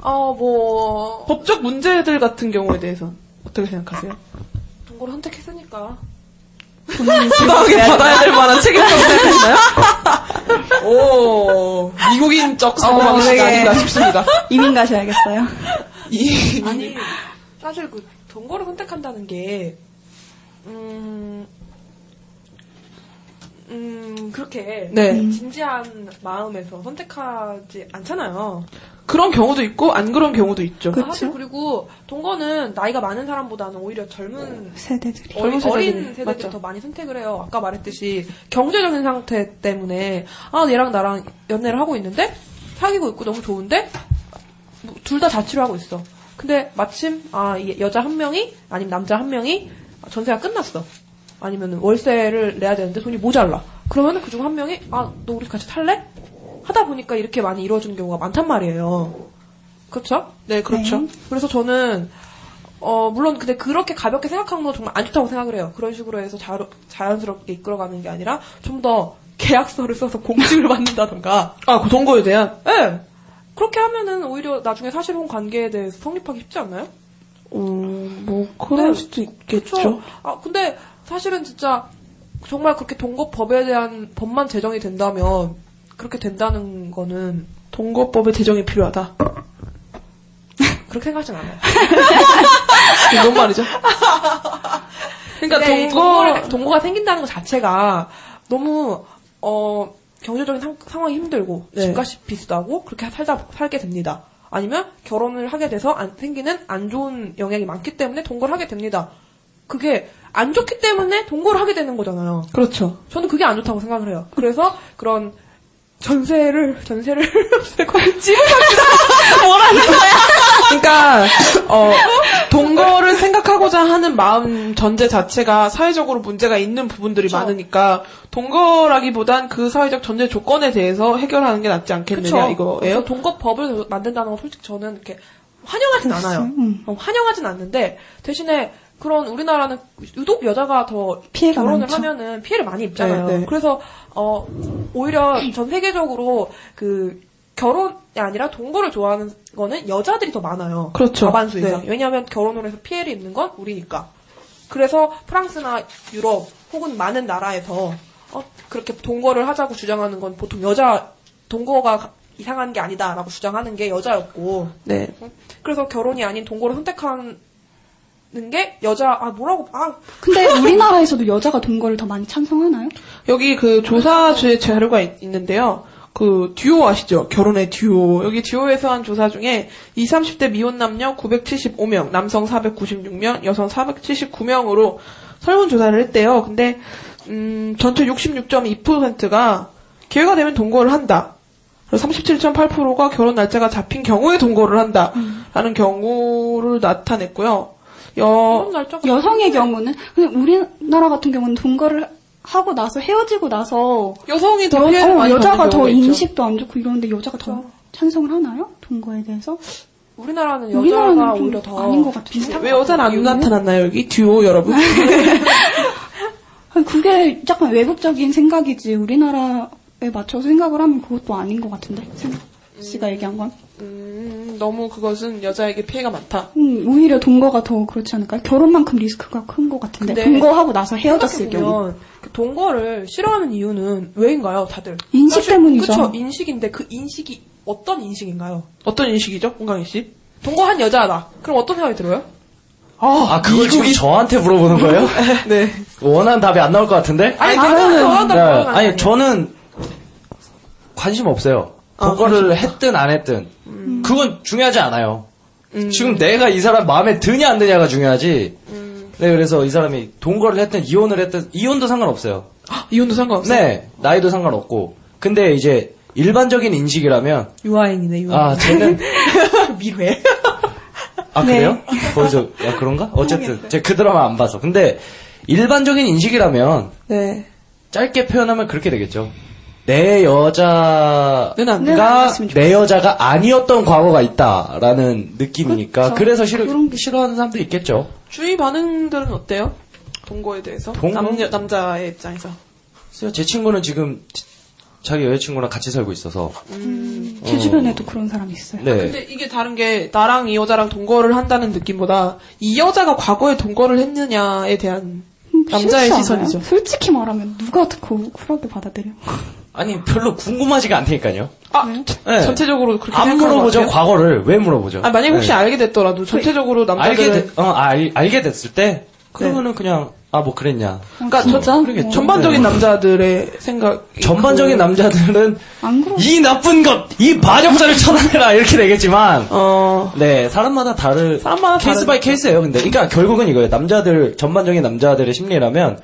어, 뭐, 법적 문제들 같은 경우에 대해서 어떻게 생각하세요? 동거를 선택했으니까. 부당하게 받아야 될 만한 책임감을 생각하시나요? 오, 미국인적 사고방식이 되게 아닌가 싶습니다. 이민 가셔야겠어요. 이, 아니, 사실 그 동거를 선택한다는 게, 음, 음, 그렇게 네. 진지한 마음에서 선택하지 않잖아요. 그런 경우도 있고, 안 그런 경우도 있죠. 아, 사실 그리고 동거는 나이가 많은 사람보다는 오히려 젊은 세대들이. 어린, 세대들이, 세대들이. 더 많이 선택을 해요. 아까 말했듯이 경제적인 상태 때문에 아 얘랑 나랑 연애를 하고 있는데 사귀고 있고 너무 좋은데 둘다 자취를 하고 있어. 근데 마침 아이 여자 한 명이 아니면 남자 한 명이 전세가 끝났어. 아니면 월세를 내야 되는데 돈이 모자라. 그러면 그 중 한 명이 아 너 우리 같이 탈래? 하다 보니까 이렇게 많이 이루어지는 경우가 많단 말이에요. 그렇죠? 네, 그렇죠. 그래서 저는 어 물론 근데 그렇게 가볍게 생각하는 건 정말 안 좋다고 생각을 해요. 그런 식으로 해서 자, 자연스럽게 이끌어가는 게 아니라 좀 더 계약서를 써서 공증을 받는다던가. 아, 그 동거에 대한? 네. 그렇게 하면은 오히려 나중에 사실혼 관계에 대해서 성립하기 쉽지 않나요? 음, 뭐, 그럴 네. 수도 있겠죠. 그쵸? 아 근데 사실은 진짜 정말 그렇게 동거법에 대한 법만 제정이 된다면 그렇게 된다는 거는 동거법의 제정이 필요하다. 그렇게 생각하진 않아요. 뭔 말이죠? 그러니까 이 동거, 동거를- 동거가 생긴다는 것 자체가 너무 어 경제적인 상, 상황이 힘들고 네. 집값이 비싸고 그렇게 살다 살게 됩니다. 아니면 결혼을 하게 돼서 안, 생기는 안 좋은 영향이 많기 때문에 동거를 하게 됩니다. 그게 안 좋기 때문에 동거를 하게 되는 거잖아요. 그렇죠. 저는 그게 안 좋다고 생각을 해요. 그래서 그런 전세를 전세를 집을 삽시다. 뭐라는 거야? 그러니까 어, 동거를 생각하고자 하는 마음 전제 자체가 사회적으로 문제가 있는 부분들이 많으니까 동거라기보단 그 사회적 전제 조건에 대해서 해결하는 게 낫지 않겠느냐 이거예요. 그래서 동거법을 만든다는 건 솔직히 저는 이렇게 환영하진 않아요. 어, 환영하진 않는데 대신에 그런 우리나라는 유독 여자가 더 피해가 결혼을 많죠. 하면은 피해를 많이 입잖아요. 네, 네. 그래서 어 오히려 전 세계적으로 그 결혼이 아니라 동거를 좋아하는 거는 여자들이 더 많아요. 그렇죠. 과반수 이상. 네. 왜냐하면 결혼을 해서 피해를 입는 건 우리니까. 그래서 프랑스나 유럽 혹은 많은 나라에서 어, 그렇게 동거를 하자고 주장하는 건 보통 여자 동거가 가- 이상한 게 아니다라고 주장하는 게 여자였고 네. 그래서 결혼이 아닌 동거를 선택하는 게 여자 아 뭐라고 아 근데 우리나라에서도 여자가 동거를 더 많이 찬성하나요? 여기 그 조사 제 자료가 있, 있는데요. 그 듀오 아시죠? 결혼의 듀오. 여기 듀오에서 한 조사 중에 20, 30대 미혼 남녀 975명, 남성 496명, 여성 479명으로 설문 조사를 했대요. 근데 음, 전체 66.2%가 기회가 되면 동거를 한다. 그리고 37.8%가 결혼 날짜가 잡힌 경우에 동거를 한다. 라는 경우를 나타냈고요. 여, 여성의 경우는 근데 우리나라 같은 경우는 동거를 하고 나서 헤어지고 나서 여성이 더 여, 피해를 어, 많이 여자가 더 있죠. 인식도 안 좋고 이러는데 여자가 더 찬성을 하나요? 동거에 대해서? 우리나라는 우리나라는 여자가 좀 오히려 더 아닌 것 같은데. 왜 여자는 안 나타났나요, 여기? 듀오 여러분? 그게 약간 외국적인 생각이지 우리나라에 맞춰서 생각을 하면 그것도 아닌 것 같은데. 생각- 씨가 얘기한 건. 음, 너무 그것은 여자에게 피해가 많다. 음, 오히려 동거가 더 그렇지 않을까요? 결혼만큼 리스크가 큰 것 같은데. 동거하고 나서 헤어졌을 경우. 그 동거를 싫어하는 이유는 왜인가요, 다들? 인식 때문이죠. 그쵸, 인식인데 그 인식이 어떤 인식인가요? 어떤 인식이죠, 홍강희 씨? 동거한 여자다. 그럼 어떤 생각이 들어요? 아, 그걸 지금 저한테 물어보는 거예요? 네. 원하는 답이 안 나올 것 같은데? 아니, 괜찮아요. 저한테 네, 물어보는 거 아니. 저는 관심 없어요. 아, 그거를 했든 안 했든. 음. 그건 중요하지 않아요. 지금 내가 이 사람 마음에 드냐 안 드냐가 중요하지. 음. 네, 그래서 이 사람이 동거를 했든 이혼을 했든 이혼도 상관없어요. 이혼도 상관없어요? 네, 나이도 상관없고. 근데 이제 일반적인 인식이라면 유아인이네, 유아인. 아, 쟤는 밀회. 아 네. 그래요? 거기서 야 그런가? 어쨌든 제가 그 드라마 안 봐서. 근데 일반적인 인식이라면 네. 짧게 표현하면 그렇게 되겠죠. 내 여자가 는안내 여자가 아니었던 과거가 있다라는 느낌이니까 그쵸. 그래서 싫어, 싫어하는 사람도 있겠죠. 주위 반응들은 어때요? 동거에 대해서? 동거? 남녀, 남자의 입장에서. 그래서 제 친구는 지금 지- 자기 여자친구랑 같이 살고 있어서 음. 제 주변에도 그런 사람이 있어요. 네. 근데 이게 다른 게 나랑 이 여자랑 동거를 한다는 느낌보다 이 여자가 과거에 동거를 했느냐에 대한 남자의 싫지 시선이죠. 솔직히 말하면 누가 그 쿨하게 받아들여? 아니 별로 궁금하지가 않다니까요. 아, 네. 전체적으로 그렇게 안 물어보죠 것 같아요? 과거를 왜 물어보죠? 아, 만약 혹시 네. 알게 됐더라도 전체적으로 남자들은 알게 됐, 어, 알, 알게 됐을 때 그러면은 그냥 아 뭐 그랬냐. 그러니까 전, 그러겠죠. 전반적인 네. 남자들의 생각 전반적인 남자들은 이 나쁜 것, 이 반역자를 쳐다내라 이렇게 되겠지만, 네 사람마다 다를 case by case예요. 근데 그러니까 결국은 이거예요. 남자들 전반적인 남자들의 심리라면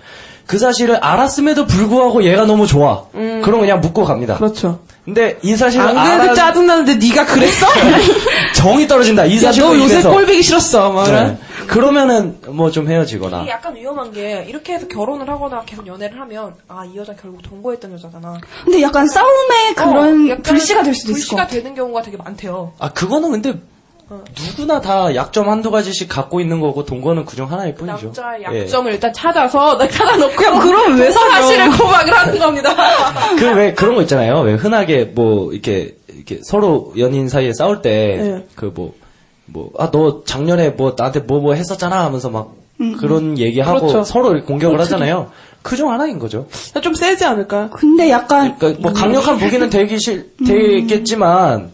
그 사실을 알았음에도 불구하고 얘가 너무 좋아. 그럼 그냥 묻고 갑니다. 그렇죠. 근데 이 사실을 안 그래도 알아 짜증나는데 네가 그랬어? 정이 떨어진다. 이 야, 사실 너 요새 꼴보기 싫었어. 막 네. 그러면은 뭐 좀 헤어지거나. 이게 약간 위험한 게 이렇게 해서 결혼을 하거나 계속 연애를 하면 아 이 여자 결국 동거했던 여자잖아. 근데 약간 싸움의 그런 어, 약간 불씨가 될 수도 있을 것 불씨가 같아. 되는 경우가 되게 많대요. 아 그거는 근데 누구나 다 약점 한두 가지씩 갖고 있는 거고 동거는 그중 하나일 뿐이죠. 남자의 예. 약점을 일단 찾아서 나 찾아놓고 야, 그럼 왜? 사실을 고백을 하는 겁니다. 그 왜 그런 거 있잖아요. 왜 흔하게 뭐 이렇게 이렇게 서로 연인 사이에 싸울 때 네. 그뭐 뭐 아 너 작년에 뭐 나한테 뭐 뭐 했었잖아 하면서 막 음, 그런 얘기하고 그렇죠. 서로 이렇게 공격을 그렇죠. 하잖아요. 그 중 하나인 거죠. 좀 세지 않을까? 근데 약간 그러니까 뭐 강력한 무기는 되기 실 되겠지만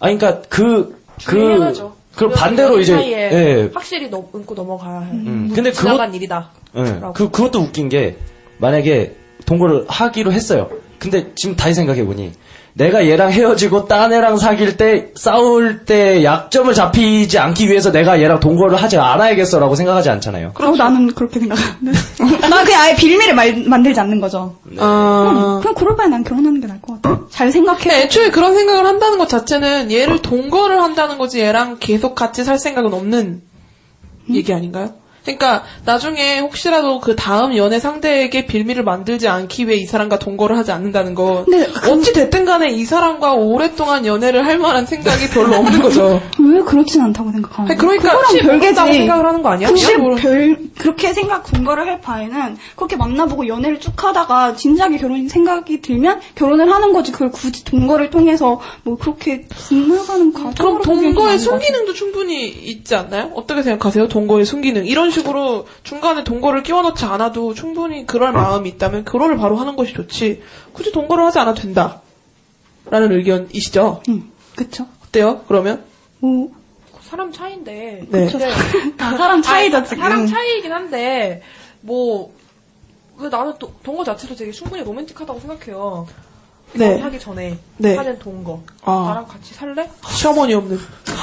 아 그러니까 그그 중요하죠. 그 반대로 이제 사이에 예. 확실히 넘, 고 넘어가야 해. 음, 근데 그것 일이다. 예. 그 그것도 웃긴 게 만약에 동거를 하기로 했어요. 근데 지금 다시 생각해 보니 내가 얘랑 헤어지고 딴 애랑 사귈 때 싸울 때 약점을 잡히지 않기 위해서 내가 얘랑 동거를 하지 않아야겠어라고 생각하지 않잖아요. 그럼 나는 그렇게 생각하는데. 난 그냥 아예 비밀을 말- 만들지 않는 거죠. 아. 그럼, 그냥 그럴 바에 난 결혼하는 게 나을 것 같아. 잘 생각해. 근데 애초에 그런 생각을 한다는 것 자체는 얘를 동거를 한다는 거지 얘랑 계속 같이 살 생각은 없는 얘기 아닌가요? 그러니까 나중에 혹시라도 그 다음 연애 상대에게 빌미를 만들지 않기 위해 이 사람과 동거를 하지 않는다는 거 어찌 됐든 간에 이 사람과 오랫동안 연애를 할 만한 생각이 별로 없는 거죠. 왜 그렇진 않다고 생각하는 거야? 그러니까. 모른다고 생각을 하는 거 아니야? 모르- 별 그렇게 생각 동거를 할 바에는 그렇게 만나보고 연애를 쭉 하다가 진작에 결혼 생각이 들면 결혼을 하는 거지. 그걸 굳이 동거를 통해서 뭐 그렇게 분물가는 과정. 그럼 동거의 순기능도 충분히 있지 않나요? 어떻게 생각하세요? 동거의 순기능. 이런 식으로 중간에 동거를 끼워 넣지 않아도 충분히 그럴 마음이 있다면 결혼을 바로 하는 것이 좋지. 굳이 동거를 하지 않아도 된다. 라는 의견이시죠? 응, 그쵸. 어때요? 그러면? 뭐, 사람 차이인데. 네. 근데- 다 사람 차이죠, 지금. 사람 차이이긴 한데 뭐. 왜 나는 도- 동거 자체도 되게 충분히 로맨틱하다고 생각해요. 네. 하기 전에 네. 하는 동거. 아. 나랑 같이 살래? 시어머니 없는.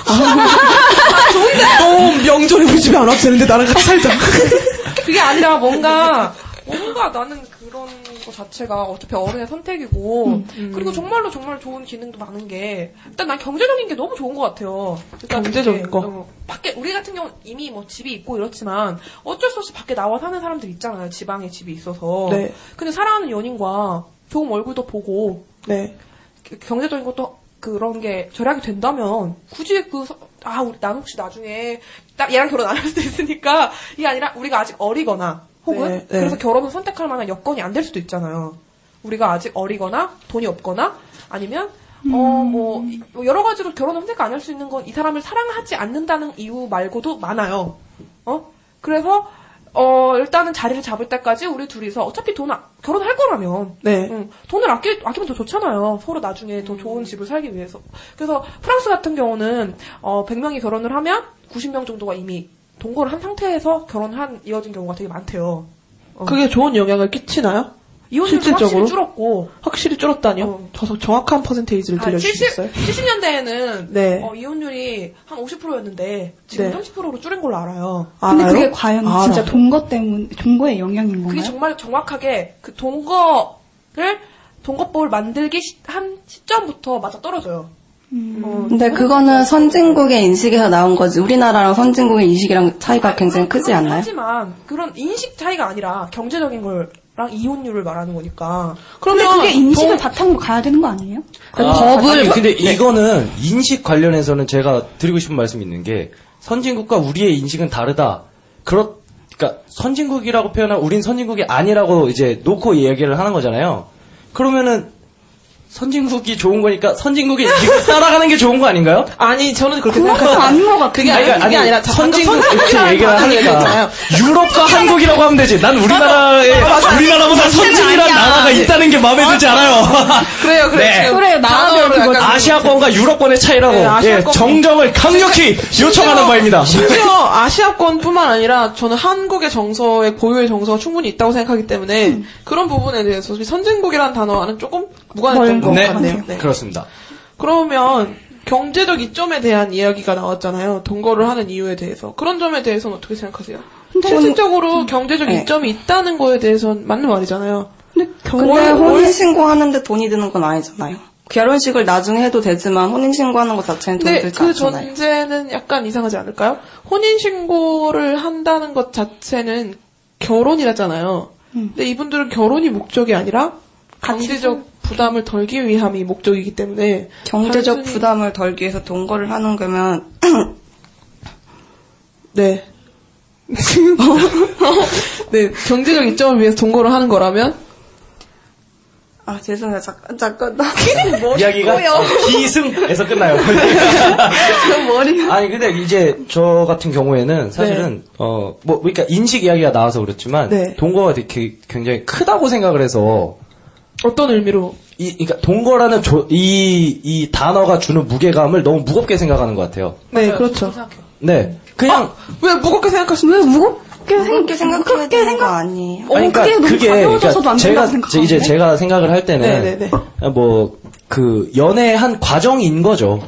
아, 좋은데? 너 명절에 우리 집에 안 와도 되는데 나랑 같이 살자. 그게 아니라 뭔가 뭔가 나는 그런 거 자체가 어차피 어른의 선택이고 그리고 정말로 정말 좋은 기능도 많은 게 일단 난 경제적인 게 너무 좋은 것 같아요. 일단 경제적인 이게, 거? 어, 밖에 우리 같은 경우 는 이미 뭐 집이 있고 이렇지만 어쩔 수 없이 밖에 나와 사는 사람들 있잖아요. 지방에 집이 있어서. 네. 근데 사랑하는 연인과 좋은 얼굴도 보고 네. 그- 경제적인 것도 그런 게 절약이 된다면 굳이 그 아 우리 난 혹시 나중에 나 얘랑 결혼 안 할 수도 있으니까 이게 아니라 우리가 아직 어리거나 혹은 네, 네. 그래서 결혼을 선택할 만한 여건이 안 될 수도 있잖아요. 우리가 아직 어리거나 돈이 없거나 아니면 어, 뭐, 이- 뭐 여러 가지로 결혼을 선택 안 할 수 있는 건 이 사람을 사랑하지 않는다는 이유 말고도 많아요. 어? 그래서, 어, 일단은 자리를 잡을 때까지 우리 둘이서 어차피 돈, 아, 결혼할 거라면. 네. 응, 돈을 아끼, 아끼면 더 좋잖아요. 서로 나중에 더 좋은 집을 살기 위해서. 그래서 프랑스 같은 경우는, 어, 100명이 결혼을 하면 90명 정도가 이미 동거를 한 상태에서 결혼한, 이어진 경우가 되게 많대요. 어. 그게 좋은 영향을 끼치나요? 이혼율도? 확실히 줄었고. 확실히 줄었다니요? 저 정확한 퍼센테이지를 아, 70, 들려주시겠어요? 70년대에는 네. 어, 이혼율이 한 50%였는데 지금 네. 30%로 줄은 걸로 알아요. 근데 그게 과연 알아요. 진짜 동거 때문, 동거의 영향인 그게 건가요? 정말 정확하게 그 동거를 동거법을 만들기 시- 한 시점부터 맞아 떨어져요. 어, 근데 그거는 선진국의 인식에서 나온 거지. 우리나라랑 선진국의 인식이랑 차이가 굉장히 크지 않나요? 하지만 그런 인식 차이가 아니라 경제적인 걸 랑 이혼율을 말하는 거니까. 근데 그게 인식을 바탕으로 가야 되는 거 아니에요? 아, 아니, 근데 이거는 인식 관련해서는 제가 드리고 싶은 말씀이 있는 게 선진국과 우리의 인식은 다르다. 그렇 그러니까 선진국이라고 표현하면 우린 선진국이 아니라고 이제 놓고 이야기를 하는 거잖아요. 그러면은 선진국이 좋은 거니까 선진국이 지금 따라가는 게 좋은 거 아닌가요? 아니 저는 그렇게 그건 생각하지 아닌 것 같아요. 그게 아니, 아니라, 아니, 그게 아니라 선진국 이렇게 얘기를 하니까. 유럽과 한국이라고 하면 되지. 난 우리나라에 아. 우리나라보다 선진이란. 나라가 있다는 게 마음에 들지 않아요. 그래요, 그래요. 네. 그래요, 나라별 그거 약간 아시아권과 유럽권의 차이라고 네, 예. 정정을 강력히 요청하는 바입니다. 심지어 아시아권뿐만 아니라 저는 한국의 정서의 고유의 정서가 충분히 있다고 생각하기 때문에 음. 그런 부분에 대해서 선진국이라는 단어와는 조금 무관했던 것 네, 같네요. 네. 그렇습니다. 그러면 경제적 이점에 대한 이야기가 나왔잖아요. 동거를 하는 이유에 대해서. 그런 점에 대해서는 어떻게 생각하세요? 실질적으로 경제적 네. 이점이 있다는 거에 대해서는 맞는 말이잖아요. 근데 혼인신고 하는데 돈이 드는 건 아니잖아요. 결혼식을 나중에 해도 되지만 혼인신고하는 것 자체는 돈이 근데 들지 그 않잖아요. 전제는 약간 이상하지 않을까요? 혼인신고를 한다는 것 자체는 결혼이라잖아요. 근데 이분들은 결혼이 목적이 아니라 경제적 부담을 덜기 위함이 목적이기 때문에 경제적 단순히- 부담을 덜기 위해서 동거를 하는 거면 네. 네, 경제적 이점을 위해서 동거를 하는 거라면 아 죄송해요 잠깐 잠깐 나 이야기가 어, 기승에서 끝나요. 머리 아니 근데 이제 저 같은 경우에는 사실은 어뭐 그러니까 인식 이야기가 나와서 그렇지만 네. 동거가 되게 굉장히 크다고 생각을 해서 어떤 의미로 이 그러니까 동거라는 이이 단어가 주는 무게감을 너무 무겁게 생각하는 것 같아요. 네, 그렇죠. 네, 그냥 왜 무겁게 생각하시는 왜 무겁게 그렇게 생각해야 되는 거 아니에요. 아니, 그러니까 그게 그러니까 제가 제- 이제 제가 생각을 할 때는 네네네. 뭐 그 연애 한 과정인 거죠.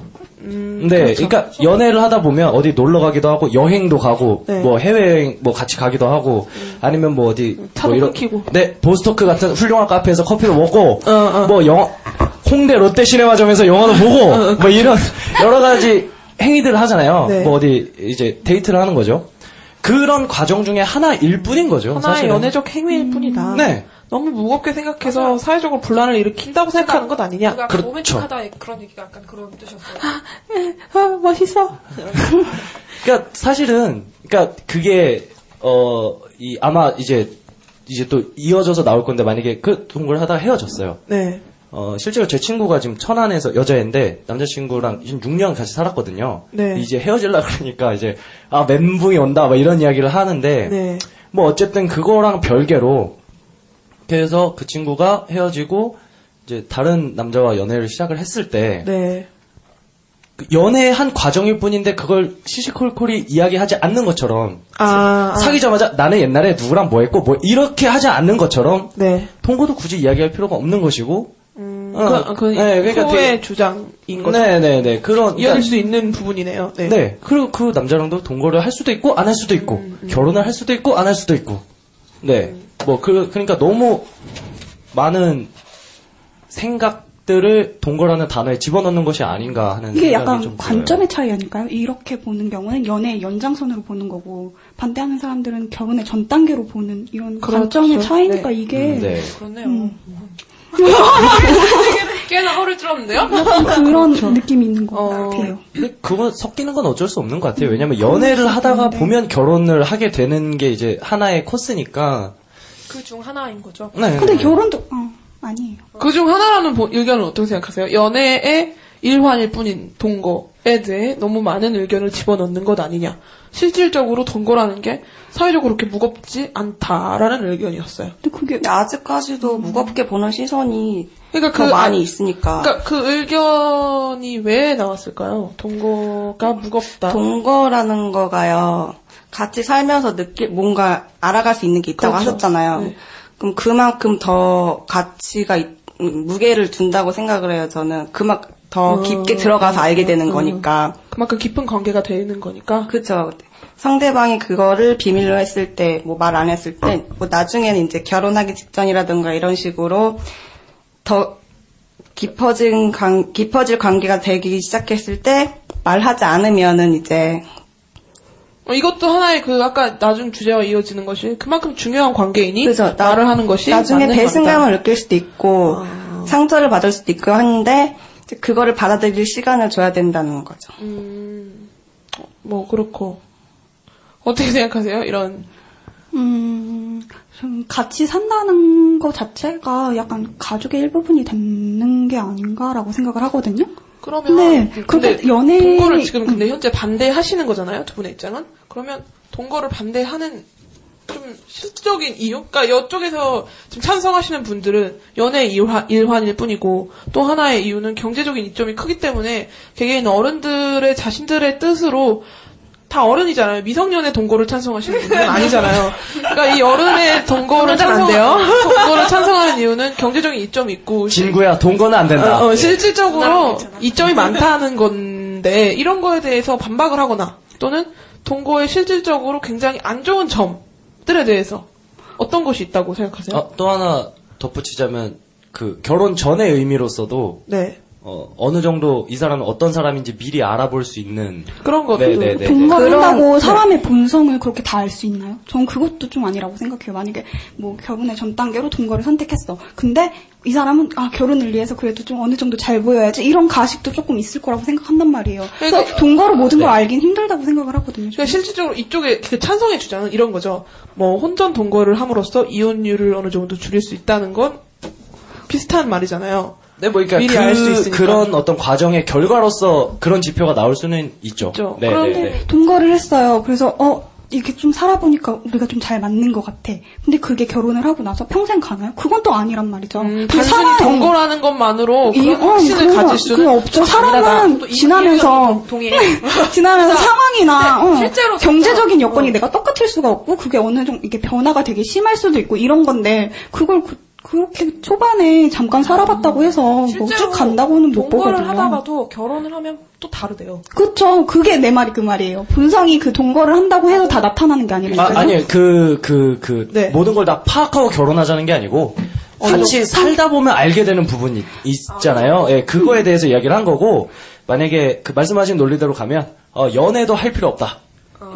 근데 그렇죠. 그러니까 연애를 하다 보면 어디 놀러 가기도 하고 여행도 가고 네. 뭐 해외 뭐 같이 가기도 하고 아니면 뭐 어디 차도 뭐 이런 끊기고. 네 보스토크 같은 훌륭한 카페에서 커피를 먹고 어, 뭐 영화 홍대 롯데 시네마점에서 영화도 보고 뭐 이런 여러 가지 행위들을 하잖아요. 네. 뭐 어디 이제 데이트를 하는 거죠. 그런 과정 중에 하나일 뿐인 거죠. 하나의 사실은. 연애적 행위일 뿐이다. 네. 너무 무겁게 생각해서 사회적으로 분란을 일으킨다고 생각하는 것 아니냐? 그러니까 그렇죠. 로맨틱하다 그런 얘기가 약간 그런 뜻이었어요. 아, 멋있어. 그러니까 사실은 그러니까 그게 어 이 아마 이제 이제 또 이어져서 나올 건데 만약에 그 동거를 하다가 헤어졌어요. 네. 어 실제로 제 친구가 지금 천안에서 여자인데 남자친구랑 6년 같이 살았거든요. 네. 이제 헤어질라 그러니까 이제 아 멘붕이 온다 막 이런 이야기를 하는데 네. 뭐 어쨌든 그거랑 별개로 그래서 그 친구가 헤어지고 이제 다른 남자와 연애를 시작을 했을 때 네. 그 연애한 과정일 뿐인데 그걸 시시콜콜이 이야기하지 않는 것처럼 아, 아. 사귀자마자 나는 옛날에 누구랑 뭐 했고 뭐 이렇게 하지 않는 것처럼 네. 통고도 굳이 이야기할 필요가 없는 것이고 음, 어, 그, 그 네, 그러니까 되게- 주장인 거죠. 네네네 그런 이어질 그러니까- 수 있는 부분이네요. 네. 네. 그리고 그 남자랑도 동거를 할 수도 있고 안 할 수도 있고 음, 결혼을 할 수도 있고 안 할 수도 있고 네. 뭐 그 그러니까 너무 많은 생각들을 동거라는 단어에 집어넣는 것이 아닌가 하는 이게 생각이 약간 좀 들어요. 관점의 차이 아닐까요? 이렇게 보는 경우는 연애의 연장선으로 보는 거고 반대하는 사람들은 결혼의 전 단계로 보는 이런 그렇죠. 관점의 차이니까 네. 이게 음, 네. 그렇네요. 음. 꽤나 허를 찔렀는데요? 약간 그런 느낌이 있는 것 어. 같아요. 근데 그거 섞이는 건 어쩔 수 없는 것 같아요. 왜냐면 연애를 하다가 보면 결혼을 하게 되는 게 이제 하나의 코스니까. 그 중 하나인 거죠. 네. 근데 결혼도 어. 아니에요. 그 중 하나라는 보- 의견은 어떻게 생각하세요? 연애의 일환일 뿐인 동거에 대해 너무 많은 의견을 집어넣는 것 아니냐. 실질적으로 동거라는 게 사회적으로 그렇게 무겁지 않다라는 의견이었어요. 근데 그게 아직까지도 무겁게 보는 시선이 그러니까 더그 많이 아- 있으니까. 그러니까 그 의견이 왜 나왔을까요? 동거가 무겁다. 동거라는 거가요. 같이 살면서 느낄 뭔가 알아갈 수 있는 게 있다고 그렇죠. 하셨잖아요. 네. 그럼 그만큼 더 가치가 있- 음, 무게를 둔다고 생각을 해요. 저는 그만 더 음, 깊게 들어가서 알게 되는 음, 거니까. 그만큼 깊은 관계가 되는 거니까. 그렇죠. 상대방이 그거를 비밀로 했을 때, 뭐 말 안 했을 때, 뭐 나중에는 이제 결혼하기 직전이라든가 이런 식으로 더 깊어진 관, 깊어질 관계가 되기 시작했을 때 말하지 않으면은 이제 어, 이것도 하나의 그 아까 나중 주제와 이어지는 것이 그만큼 중요한 관계이니 그죠. 나- 말을 하는 것이 나중에 배신감을. 느낄 수도 있고 상처를 받을 수도 있고 하는데 그거를 받아들일 시간을 줘야 된다는 거죠. 음, 뭐 그렇고 어떻게 생각하세요? 이런 음, 좀 같이 산다는 것 자체가 약간 가족의 일부분이 되는 게 아닌가라고 생각을 하거든요. 그러면 네, 그렇게 근데 연애 동거를 지금 근데 현재 반대하시는 거잖아요 두 분의 입장은 그러면 동거를 반대하는 좀 실질적인 이유? 그러니까 이쪽에서 지금 찬성하시는 분들은 연애 일환, 일환일 뿐이고 또 하나의 이유는 경제적인 이점이 크기 때문에 개개인 어른들의 자신들의 뜻으로 다 어른이잖아요. 미성년의 동거를 찬성하시는 분들은 아니잖아요. 그러니까 이 어른의 동거를 찬성. 동거를 찬성하는 이유는 경제적인 이점이 있고 진구야 동거는 안 된다. 어, 어, 실질적으로 이점이 많다는 건데 이런 거에 대해서 반박을 하거나 또는 동거의 실질적으로 굉장히 안 좋은 점들에 대해서 어떤 것이 있다고 생각하세요? 어, 또 하나 덧붙이자면 그 결혼 전의 의미로서도 네. 어, 어느 정도 이 사람은 어떤 사람인지 미리 알아볼 수 있는 그런 거 네, 네, 네. 동거를 그런- 한다고 네. 사람의 본성을 그렇게 다 알 수 있나요? 전 그것도 좀 아니라고 생각해요. 만약에 뭐 결혼의 전 단계로 동거를 선택했어. 근데 이 사람은 아 결혼을 위해서 그래도 좀 어느 정도 잘 보여야지 이런 가식도 조금 있을 거라고 생각한단 말이에요. 그래서 그러니까- 동거로 모든 걸 네. 알긴 힘들다고 생각을 하거든요. 그러니까 실질적으로 이쪽에 그 찬성의 주장은 이런 거죠. 뭐 혼전 동거를 함으로써 이혼율을 어느 정도 줄일 수 있다는 건 비슷한 말이잖아요. 네, 뭐 그러니까 미리 그, 알수 있으니까. 그런 어떤 과정의 결과로서 그런 지표가 나올 수는 있죠. 네, 그런데 네, 네. 동거를 했어요. 그래서 어 이렇게 좀 살아보니까 우리가 좀 잘 맞는 것 같아. 근데 그게 결혼을 하고 나서 평생 가나요? 그건 또 아니란 말이죠. 그 음, 단순히 동거라는 것만으로 이- 그런 어, 확신을 거- 가질 수는 없죠. 사람은 지나면서. 지나면서 진짜. 상황이나 네, 어, 실제로 경제적인 여건이 내가 똑같을 수가 없고 그게 어느 정도 이게 변화가 되게 심할 수도 있고 이런 건데 그걸 그, 렇게 초반에 잠깐 살아봤다고 해서 뭐쭉 간다고는 못 동거를 보거든요. 하다가도 결혼을 하면 또 다르대요. 그쵸. 그게 내 말이 그 말이에요. 본성이 그 동거를 한다고 해서 다 나타나는 게 아니라니까요. 아, 아니 그, 그, 그, 네. 모든 걸 다 파악하고 결혼하자는 게 아니고, 같이 살다 보면 알게 되는 부분이 있잖아요. 예, 그거에 대해서 이야기를 한 거고, 만약에 그 말씀하신 논리대로 가면, 어, 연애도 할 필요 없다.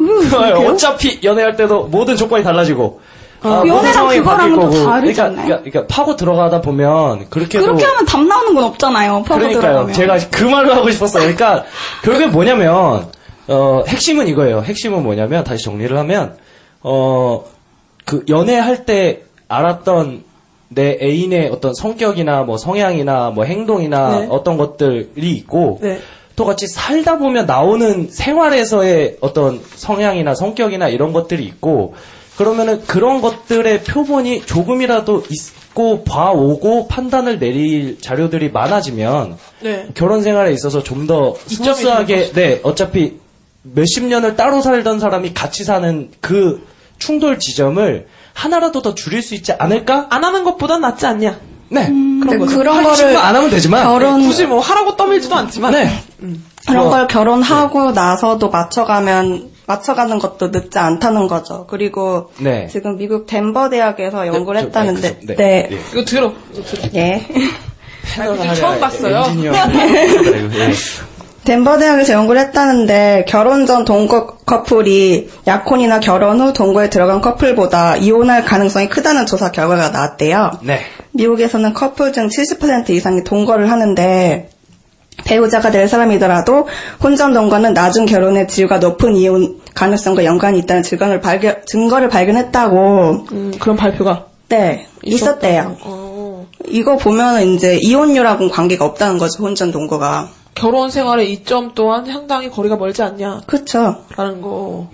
음, 그래요? 어차피 연애할 때도 모든 조건이 달라지고, 어, 모든 연애랑 그거랑은 또. 다르지 그러니까? 그러니까, 그러니까 파고 들어가다 보면, 그렇게도. 그렇게 하면 답 나오는 건 없잖아요. 파고 그러니까요. 들어가면. 제가 그 말을 하고 싶었어요. 그러니까 결국에 뭐냐면 어 핵심은 이거예요. 핵심은 뭐냐면 다시 정리를 하면 어 그 연애할 때 알았던 내 애인의 어떤 성격이나 뭐 성향이나 뭐 행동이나 네. 어떤 것들이 있고 네. 또 같이 살다 보면 나오는 생활에서의 어떤 성향이나 성격이나 이런 것들이 있고 그러면은 그런 것들의 표본이 조금이라도 있고 봐오고 판단을 내릴 자료들이 많아지면 네. 결혼 생활에 있어서 좀 더 smooth하게 네 어차피 몇십 년을 따로 살던 사람이 같이 사는 그 충돌 지점을 하나라도 더 줄일 수 있지 않을까? 안 하는 것보단 낫지 않냐? 네 거죠. 그런 거를 안 하면 되지만 결혼- 네, 굳이 뭐 하라고 떠밀지도 않지만 네. 그런 뭐, 걸 결혼하고 나서도 맞춰가면 맞춰가는 것도 늦지 않다는 거죠. 그리고 네. 지금 미국 덴버 대학에서 연구를 저, 했다는데 네, 네. 네. 이거 들어. 이거 들어. 예. 이거 처음 봤어요. 예. 덴버 대학에서 연구를 했다는데 결혼 전 동거 커플이 약혼이나 결혼 후 동거에 들어간 커플보다 이혼할 가능성이 크다는 조사 결과가 나왔대요. 네. 미국에서는 커플 중 70% 이상이 동거를 하는데 배우자가 될 사람이더라도 혼전 동거는 낮은 결혼의 지유가 높은 이혼 가능성과 연관이 있다는 증거를 발견 증거를 발견했다고 음, 그런 발표가 네 있었대요. 어. 이거 보면은 이제 이혼율하고는 관계가 없다는 거죠, 혼전 동거가. 결혼 생활의 이점 또한 상당히 거리가 멀지 않냐. 그쵸. 라는 거.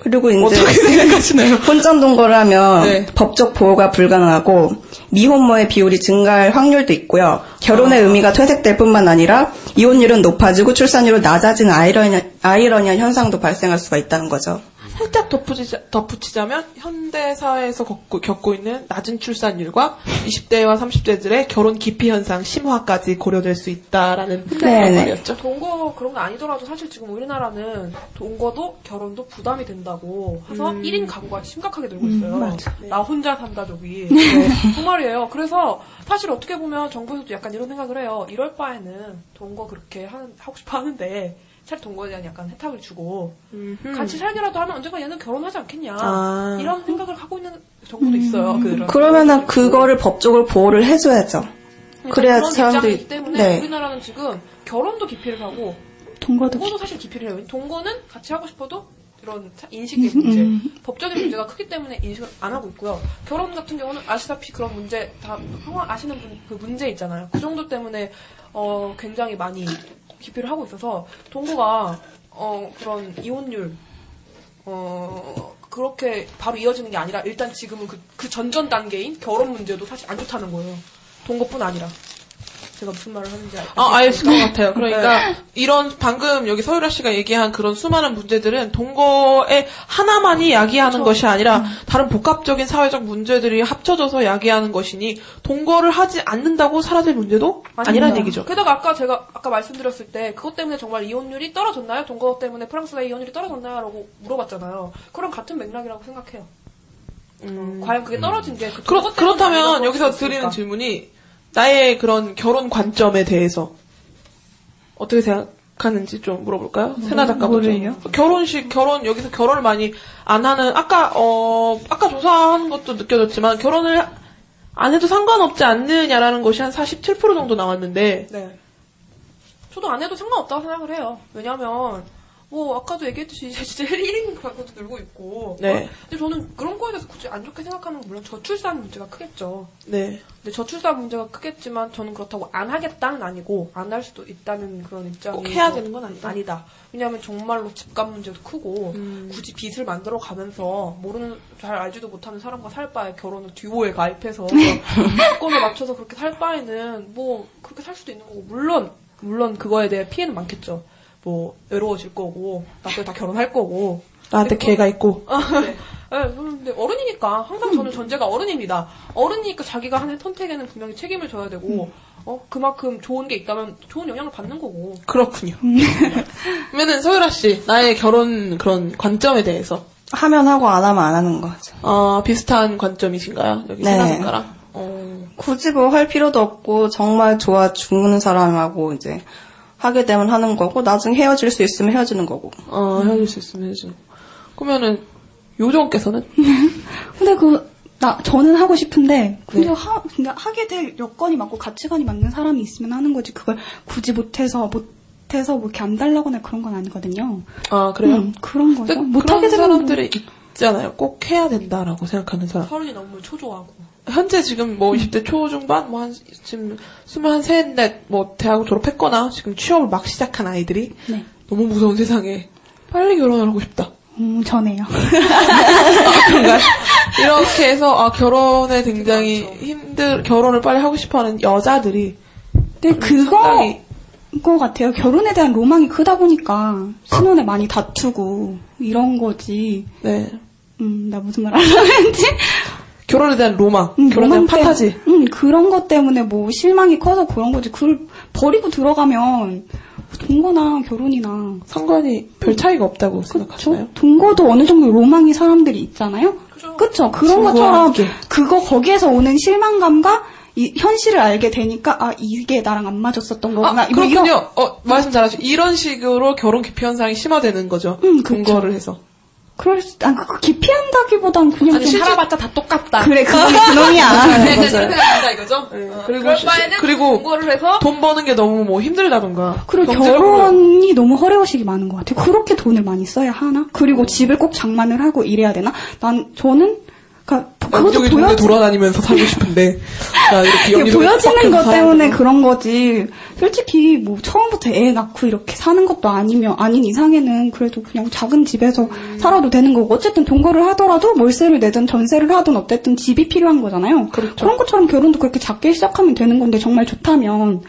그리고 이제 어떻게 생각하시나요? 혼전 동거를 하면 네. 법적 보호가 불가능하고 미혼모의 비율이 증가할 확률도 있고요. 결혼의 아. 의미가 퇴색될 뿐만 아니라 이혼율은 높아지고 출산율은 낮아지는 아이러니, 아이러니한 현상도 발생할 수가 있다는 거죠. 살짝 덧붙이자, 덧붙이자면 현대 사회에서 겪고, 겪고 있는 낮은 출산율과 20대와 30대들의 결혼 기피 현상 심화까지 고려될 수 있다라는 네네. 말이었죠. 동거 그런 거 아니더라도 사실 지금 우리나라는 동거도 결혼도 부담이 된다고 해서 음. 1인 가구가 심각하게 늘고 있어요. 음, 맞아. 나 혼자 산다족이. 네. 정말이에요. 그래서 사실 어떻게 보면 정부에서도 약간 이런 생각을 해요. 이럴 바에는 동거 그렇게 하는, 하고 싶어 하는데 차라리 동거에 대한 약간 혜택을 주고 같이 살기라도 하면 언젠가 얘는 결혼하지 않겠냐. 아. 이런 생각을 하고 있는 정부도 있어요. 그런. 그러면은 그거를 법적으로 보호를 해줘야죠. 그러니까 그래야 사람들이 때문에 네. 우리나라는 지금 결혼도 기피를 하고 동거도 동거도 사실 기피를 해요. 동거는 같이 하고 싶어도 이런 사- 인식의 음, 문제, 음. 법적인 문제가 크기 때문에 인식을 안 하고 있고요. 결혼 같은 경우는 아시다시피 그런 문제 다 아시는 분, 그 문제 있잖아요. 그 정도 때문에 어, 굉장히 많이 기피를 하고 있어서 동거가 어, 그런 이혼율 어, 그렇게 바로 이어지는 게 아니라 일단 지금은 그, 그 전전 단계인 결혼 문제도 사실 안 좋다는 거예요. 동거뿐 아니라. 제가 무슨 말을 하는지 알- 아, 알실 것 아시겠습니까? 같아요. 그러니까 네. 이런 방금 여기 서유라 씨가 얘기한 그런 수많은 문제들은 동거의 하나만이 야기하는 그렇죠. 것이 아니라 음. 다른 복합적인 사회적 문제들이 합쳐져서 야기하는 것이니 동거를 하지 않는다고 사라질 문제도 아니라는 얘기죠. 게다가 아까 제가 아까 말씀드렸을 때 그것 때문에 정말 이혼율이 떨어졌나요? 동거 때문에 프랑스가 이혼율이 떨어졌나요? 라고 물어봤잖아요. 그럼 같은 맥락이라고 생각해요. 과연 그게 떨어진 게 그 그렇, 그렇다면 여기서? 드리는 질문이 나의 그런 결혼 관점에 대해서 어떻게 생각하는지 좀 물어볼까요? 세나 작가부터. 뭐를요? 결혼식, 결혼, 여기서 결혼을 많이 안 하는, 아까, 어, 아까 조사하는 것도 느껴졌지만, 결혼을 안 해도 상관없지 않느냐라는 것이 한 47% 정도 나왔는데, 네. 저도 안 해도 상관없다고 생각을 해요. 왜냐면, 뭐, 아까도 얘기했듯이, 이제 진짜 1인 가구도 늘고 있고. 네. 근데 저는 그런 거에 대해서 굳이 안 좋게 생각하는 건 물론 저출산 문제가 크겠죠. 네. 근데 저출산 문제가 크겠지만, 저는 그렇다고 안 하겠다는 아니고, 안 할 수도 있다는 그런 입장이. 꼭 해야 되는 건 아니다. 아니다. 왜냐하면 정말로 집값 문제도 크고, 음. 굳이 빚을 만들어 가면서, 모르는, 잘 알지도 못하는 사람과 살 바에 결혼을 듀오에 가입해서, 조건에 맞춰서 그렇게 살 바에는, 뭐, 그렇게 살 수도 있는 거고, 물론, 물론 그거에 대해 피해는 많겠죠. 뭐, 외로워질 거고, 나중에 다 결혼할 거고. 나한테 근데 개가 있고. 아, 네. 네, 근데 어른이니까 항상 저는 전제가 어른입니다. 어른이니까 자기가 하는 선택에는 분명히 책임을 져야 되고 어 그만큼 좋은 게 있다면 좋은 영향을 받는 거고. 그렇군요. 그러면은 서유라 씨, 나의 결혼 그런 관점에 대해서. 하면 하고 안 하면 안 하는 거죠. 어, 비슷한 관점이신가요? 여기 네. 작가랑? 어. 굳이 뭐 할 필요도 없고 정말 좋아 죽는 사람하고 이제 하게 되면 하는 거고 나중에 헤어질 수 있으면 헤어지는 거고. 어, 헤어질 수 있으면 헤어지는 거. 그러면은, 요정께서는? 근데 그, 나, 저는 하고 싶은데, 근데 네. 하, 근데 하게 될 여건이 맞고 가치관이 맞는 사람이 있으면 하는 거지. 그걸 굳이 못해서, 못해서 뭐 이렇게 안 달라거나 그런 건 아니거든요. 아, 그래요? 음, 그런 거죠. 못하게 되면 사람들이 있잖아요. 꼭 해야 된다라고 생각하는 사람. 서른이 너무 초조하고. 현재 지금 뭐 20대 초중반, 뭐 한, 지금 스물한 셋, 넷, 뭐 대학을 졸업했거나 지금 취업을 막 시작한 아이들이 네. 너무 무서운 세상에 빨리 결혼을 하고 싶다. 음, 전에요. 그런가요? 이렇게 해서 아 결혼에 굉장히 힘들 결혼을 빨리 하고 싶어하는 여자들이 근데 그거, 거 같아요. 결혼에 대한 로망이 크다 보니까 신혼에 많이 다투고 이런 거지. 네. 음, 나 무슨 말 하려고 했지? 결혼에 대한 로망, 음, 결혼에 대한 판타지. 음, 그런 것 때문에 뭐 실망이 커서 그런 거지. 그걸 버리고 들어가면 동거나 결혼이나 상관이 별 차이가 없다고 생각하시나요? 동거도 어느 정도 로망이 사람들이 있잖아요. 그렇죠. 그런 것처럼 함께. 그거 거기에서 오는 실망감과 이 현실을 알게 되니까 아 이게 나랑 안 맞았었던 거구나. 아, 뭐 이런- 그렇군요. 어, 말씀 잘하시고 이런 식으로 결혼 기피 현상이 심화되는 거죠. 음, 그쵸. 동거를 해서. 그럴 수, 아, 그거 기피한다기보단 그냥 아니, 좀 살아봤자 다 똑같다. 그래, 그놈이 그놈이야. 네. 그렇게 생각한다 이거죠. 어, 그리고 바에는 그리고 동거를 해서 돈 버는 게 너무 뭐 힘들다던가. 그리고 결혼이 너무 허례허식이 많은 것 같아요. 그렇게 돈을 많이 써야 하나? 그리고 집을 꼭 장만을 하고 이래야 되나? 난 저는 그러니까 여기 동네 돌아다니면서 살고 싶은데 보여지는 것 살아야 때문에? 그런 거지. 솔직히 뭐 처음부터 애 낳고 이렇게 사는 것도 아니면 아닌 이상에는 그래도 그냥 작은 집에서 살아도 되는 거고 어쨌든 동거를 하더라도 월세를 내든 전세를 하든 어쨌든 집이 필요한 거잖아요. 그런 것처럼 결혼도 그렇게 작게 시작하면 되는 건데 정말 좋다면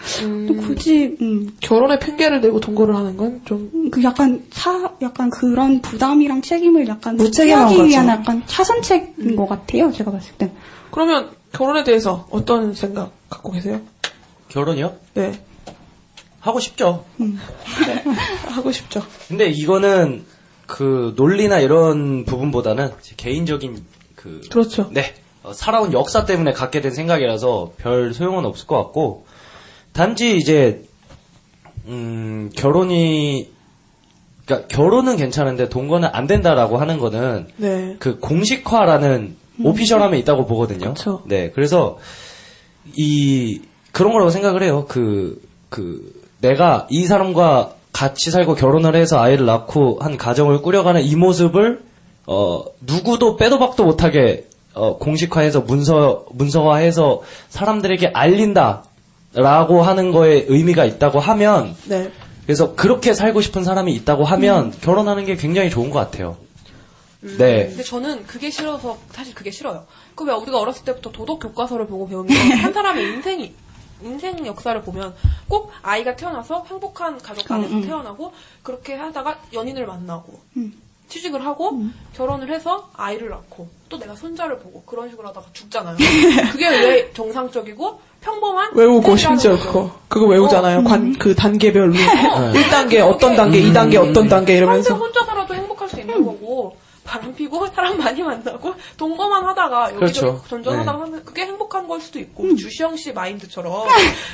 또 굳이 음, 결혼에 핑계를 대고 동거를 하는 건 좀 그 약간 차 약간 그런 부담이랑 책임을 약간 무책임한 피하기 위한. 약간 차선책인 것 같아요. 제가 봤을 때. 그러면 결혼에 대해서 어떤 생각 갖고 계세요? 결혼이요? 네. 하고 싶죠. 하고 싶죠. 근데 이거는 그 논리나 이런 부분보다는 제 개인적인 그 그렇죠. 네 어, 살아온 역사 때문에 갖게 된 생각이라서 별 소용은 없을 것 같고 단지 이제 음 결혼이 그러니까 결혼은 괜찮은데 동거는 안 된다라고 하는 거는 네. 그 공식화라는 오피셜함에 있다고 보거든요. 네, 그래서 이 그런 거라고 생각을 해요. 그 그 내가 이 사람과 같이 살고 결혼을 해서 아이를 낳고 한 가정을 꾸려가는 이 모습을 어 누구도 빼도 박도 못하게 어 공식화해서 문서 문서화해서 사람들에게 알린다 라고 하는 거에 의미가 있다고 하면 네. 그래서 그렇게 살고 싶은 사람이 있다고 하면 결혼하는 게 굉장히 좋은 것 같아요. 네. 근데 저는 그게 싫어서 사실 그게 싫어요. 그 왜 우리가 어렸을 때부터 도덕 교과서를 보고 배우면 한 사람의 인생이 인생 역사를 보면 꼭 아이가 태어나서 행복한 가족 안에서 음, 음. 태어나고 그렇게 하다가 연인을 만나고 음. 취직을 하고 결혼을 해서 아이를 낳고 또 내가 손자를 보고 그런 식으로 하다가 죽잖아요. 그게 왜 정상적이고 평범한 외우고 심지어. 그거 그거 외우잖아요. 관그 단계별로 어. 1단계 어떤 단계, 2단계 어떤 단계 이러면서 평생 혼자 살아도 행복할 수 있는 거고 바람 피고 사람 많이 만나고 동거만 하다가 여기저기 그렇죠. 전전하다가 네. 하면 그게 행복한 걸 수도 있고 주시영 씨 마인드처럼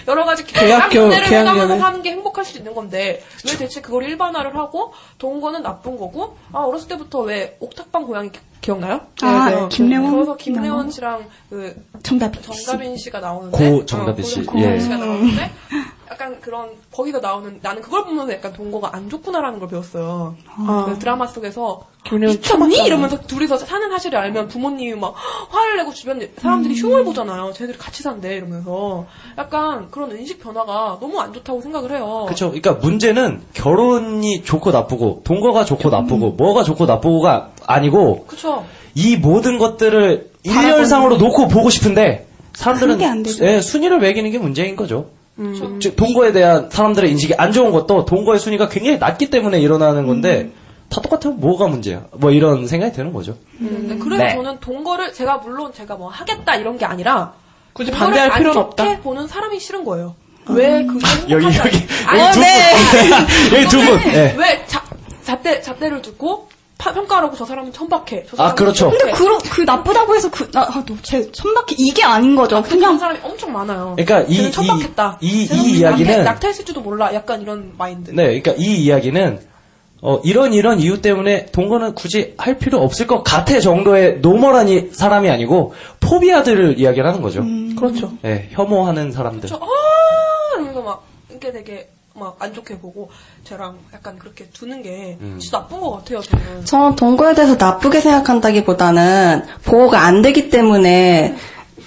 여러 가지 계약교- 를 계약연애. 해가면서 사는 게 행복할 수 있는 건데 왜 대체 그걸 일반화를 하고 동거는 나쁜 거고 아 어렸을 때부터 왜 옥탑방 고양이 기- 기억나요? 아, 네, 네. 김래원 그래서 김래원. 씨랑 그 정답 정다빈 씨가 나오는데 고 정다빈 어, 씨. 고 예. 씨가 나오는데 약간 그런 거기서 나오는 나는 그걸 보면서 약간 동거가 안 좋구나라는 걸 배웠어요. 아. 그 드라마 속에서 미쳤니. 이러면서 둘이서 사는 사실을 알면 부모님이 막 화를 내고 주변 사람들이 흉을 보잖아요. 쟤들이 같이 산대 이러면서 약간 그런 인식 변화가 너무 안 좋다고 생각을 해요. 그렇죠. 그러니까 문제는 결혼이 좋고 나쁘고 동거가 좋고 나쁘고 뭐가 좋고 나쁘고가 아니고 그렇죠. 이 모든 것들을 일렬상으로 놓고 보고 싶은데 사람들은. 예, 순위를 매기는 게 문제인 거죠. 음. 즉 동거에 대한 사람들의 인식이 안 좋은 것도 동거의 순위가 굉장히 낮기 때문에 일어나는 건데 음. 다 똑같으면 뭐가 문제야? 뭐 이런 생각이 드는 거죠. 음, 그래서 네. 저는 동거를 제가 물론 제가 뭐 하겠다 이런 게 아니라 굳이 반대할 안 필요는 없다. 보는 사람이 싫은 거예요. 왜 그게 여기 행복한지 여기 아니, 여기 두 네. 분. 여기 두 분. 예. 왜 자, 잣대, 잣대를 듣고 파- 평가하고 저 사람은 천박해. 저 아, 사람은 그렇죠. 천박해. 근데 그런 그 나쁘다고 해서 그 나, 아, 너제 천박해 이게 아닌 거죠. 그냥 그냥 사람이 엄청 많아요. 그러니까 이- 천박했다. 이- 이- 이 이야기는- 낙태, 낙태했을지도 몰라. 약간 이런 마인드. 네, 그러니까 이 이야기는 어, 이런 이런 이유 때문에 동거는 굳이 할 필요 없을 것 같아 정도의 normal한 이- 사람이 아니고 phobia들을 이야기를 하는 거죠. 그렇죠. 네, 혐오하는 사람들. 저, 아! 이러면서 막, 이게 되게 막 안 좋게 보고, 쟤랑 약간 그렇게 두는 게 음. 진짜 나쁜 것 같아요, 저는. 저는 동거에 대해서 나쁘게 생각한다기보다는 보호가 안 되기 때문에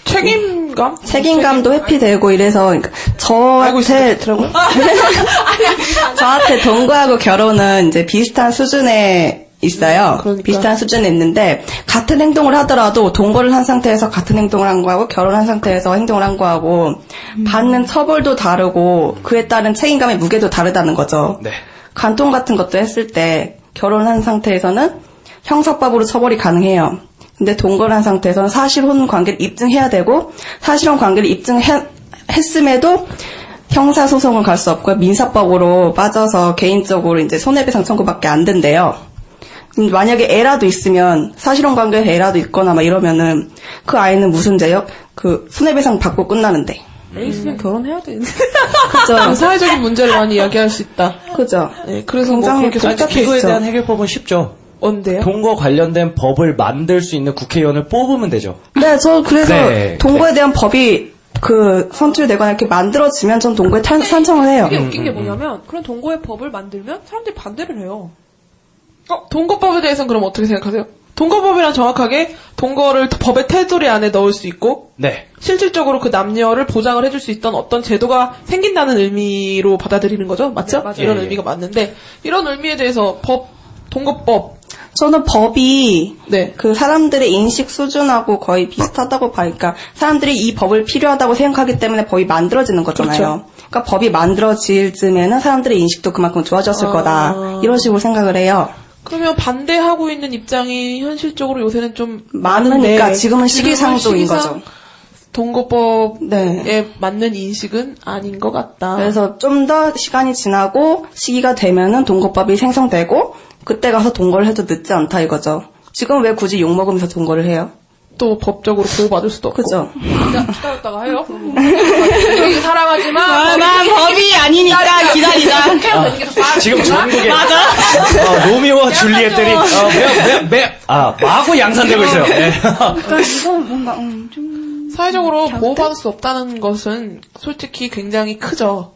책임감? 책임감도 회피되고 이래서 그러니까 저한테 저한테 동거하고 결혼은 이제 비슷한 수준에 있어요. 비슷한 수준에 있는데 같은 행동을 하더라도 동거를 한 상태에서 같은 행동을 한 거하고 결혼한 상태에서 행동을 한 거하고 받는 처벌도 다르고 그에 따른 책임감의 무게도 다르다는 거죠. 네. 간통 같은 것도 했을 때 결혼한 상태에서는 형사법으로 처벌이 가능해요. 근데 동거를 한 상태에서는 사실혼 관계를 입증해야 되고 사실혼 관계를 입증했음에도 형사소송을 갈수 없고요. 민사법으로 빠져서 개인적으로 이제 손해배상 청구밖에 안 된대요. 음, 만약에 애라도 있으면 사실혼 관계에서 애라도 있거나 막 이러면은 그 아이는 무슨 죄요? 그 손해배상 받고 끝나는데. 애 있으면 결혼해야 되는데. 그죠? 사회적인 문제를 많이 이야기할 수 있다. 그죠? 네, 그래서 뭐 굉장히 그렇게 아니, 복잡해 그거에 있죠. 대한 해결법은 쉽죠. 언제요? 동거 관련된 법을 만들 수 있는 국회의원을 뽑으면 되죠. 네, 저 그래서 네, 동거에 대한 법이 그 선출되거나 이렇게 만들어지면 전 동거에 탄, 찬성을 해요. 되게 웃긴 게 뭐냐면, 그런 동거의 법을 만들면 사람들이 반대를 해요. 어, 동거법에 대해서는 그럼 어떻게 생각하세요? 동거법이란 정확하게 동거를 법의 테두리 안에 넣을 수 있고 네. 실질적으로 그 남녀를 보장을 해줄 수 있던 어떤 제도가 생긴다는 의미로 받아들이는 거죠, 맞죠? 맞아요. 이런 예, 예. 의미가 맞는데 이런 의미에 대해서 법 동거법 저는 법이 네. 그 사람들의 인식 수준하고 거의 비슷하다고 봐요. 그러니까 사람들이 이 법을 필요하다고 생각하기 때문에 법이 만들어지는 거잖아요. 그렇죠. 그러니까 법이 만들어질 즈음에는 사람들의 인식도 그만큼 좋아졌을 아. 거다. 이런 식으로 생각을 해요. 그러면 반대하고 있는 입장이 현실적으로 요새는 좀 많으니까 많은데 지금은 시기상조인 시기상 거죠. 동거법에 맞는 인식은 아닌 것 같다. 그래서 좀 더 시간이 지나고 시기가 되면은 동거법이 생성되고 그때 가서 동거를 해도 늦지 않다 이거죠. 지금 왜 굳이 욕 먹으면서 동거를 해요? 또 법적으로 보호받을 수도 없고. 그죠. 기다렸다가 해요? 우리 사랑하지만 아, 난 법이 아니니까 기다리자. 아, 지금 전국에 맞아. 어, 로미오와 줄리엣들이 어, 매, 매, 매, 아, 마구 양산되고 있어요. 네. 그러니까 이건 뭔가 음, 좀 사회적으로 보호받을 수 없다는 것은 솔직히 굉장히 크죠.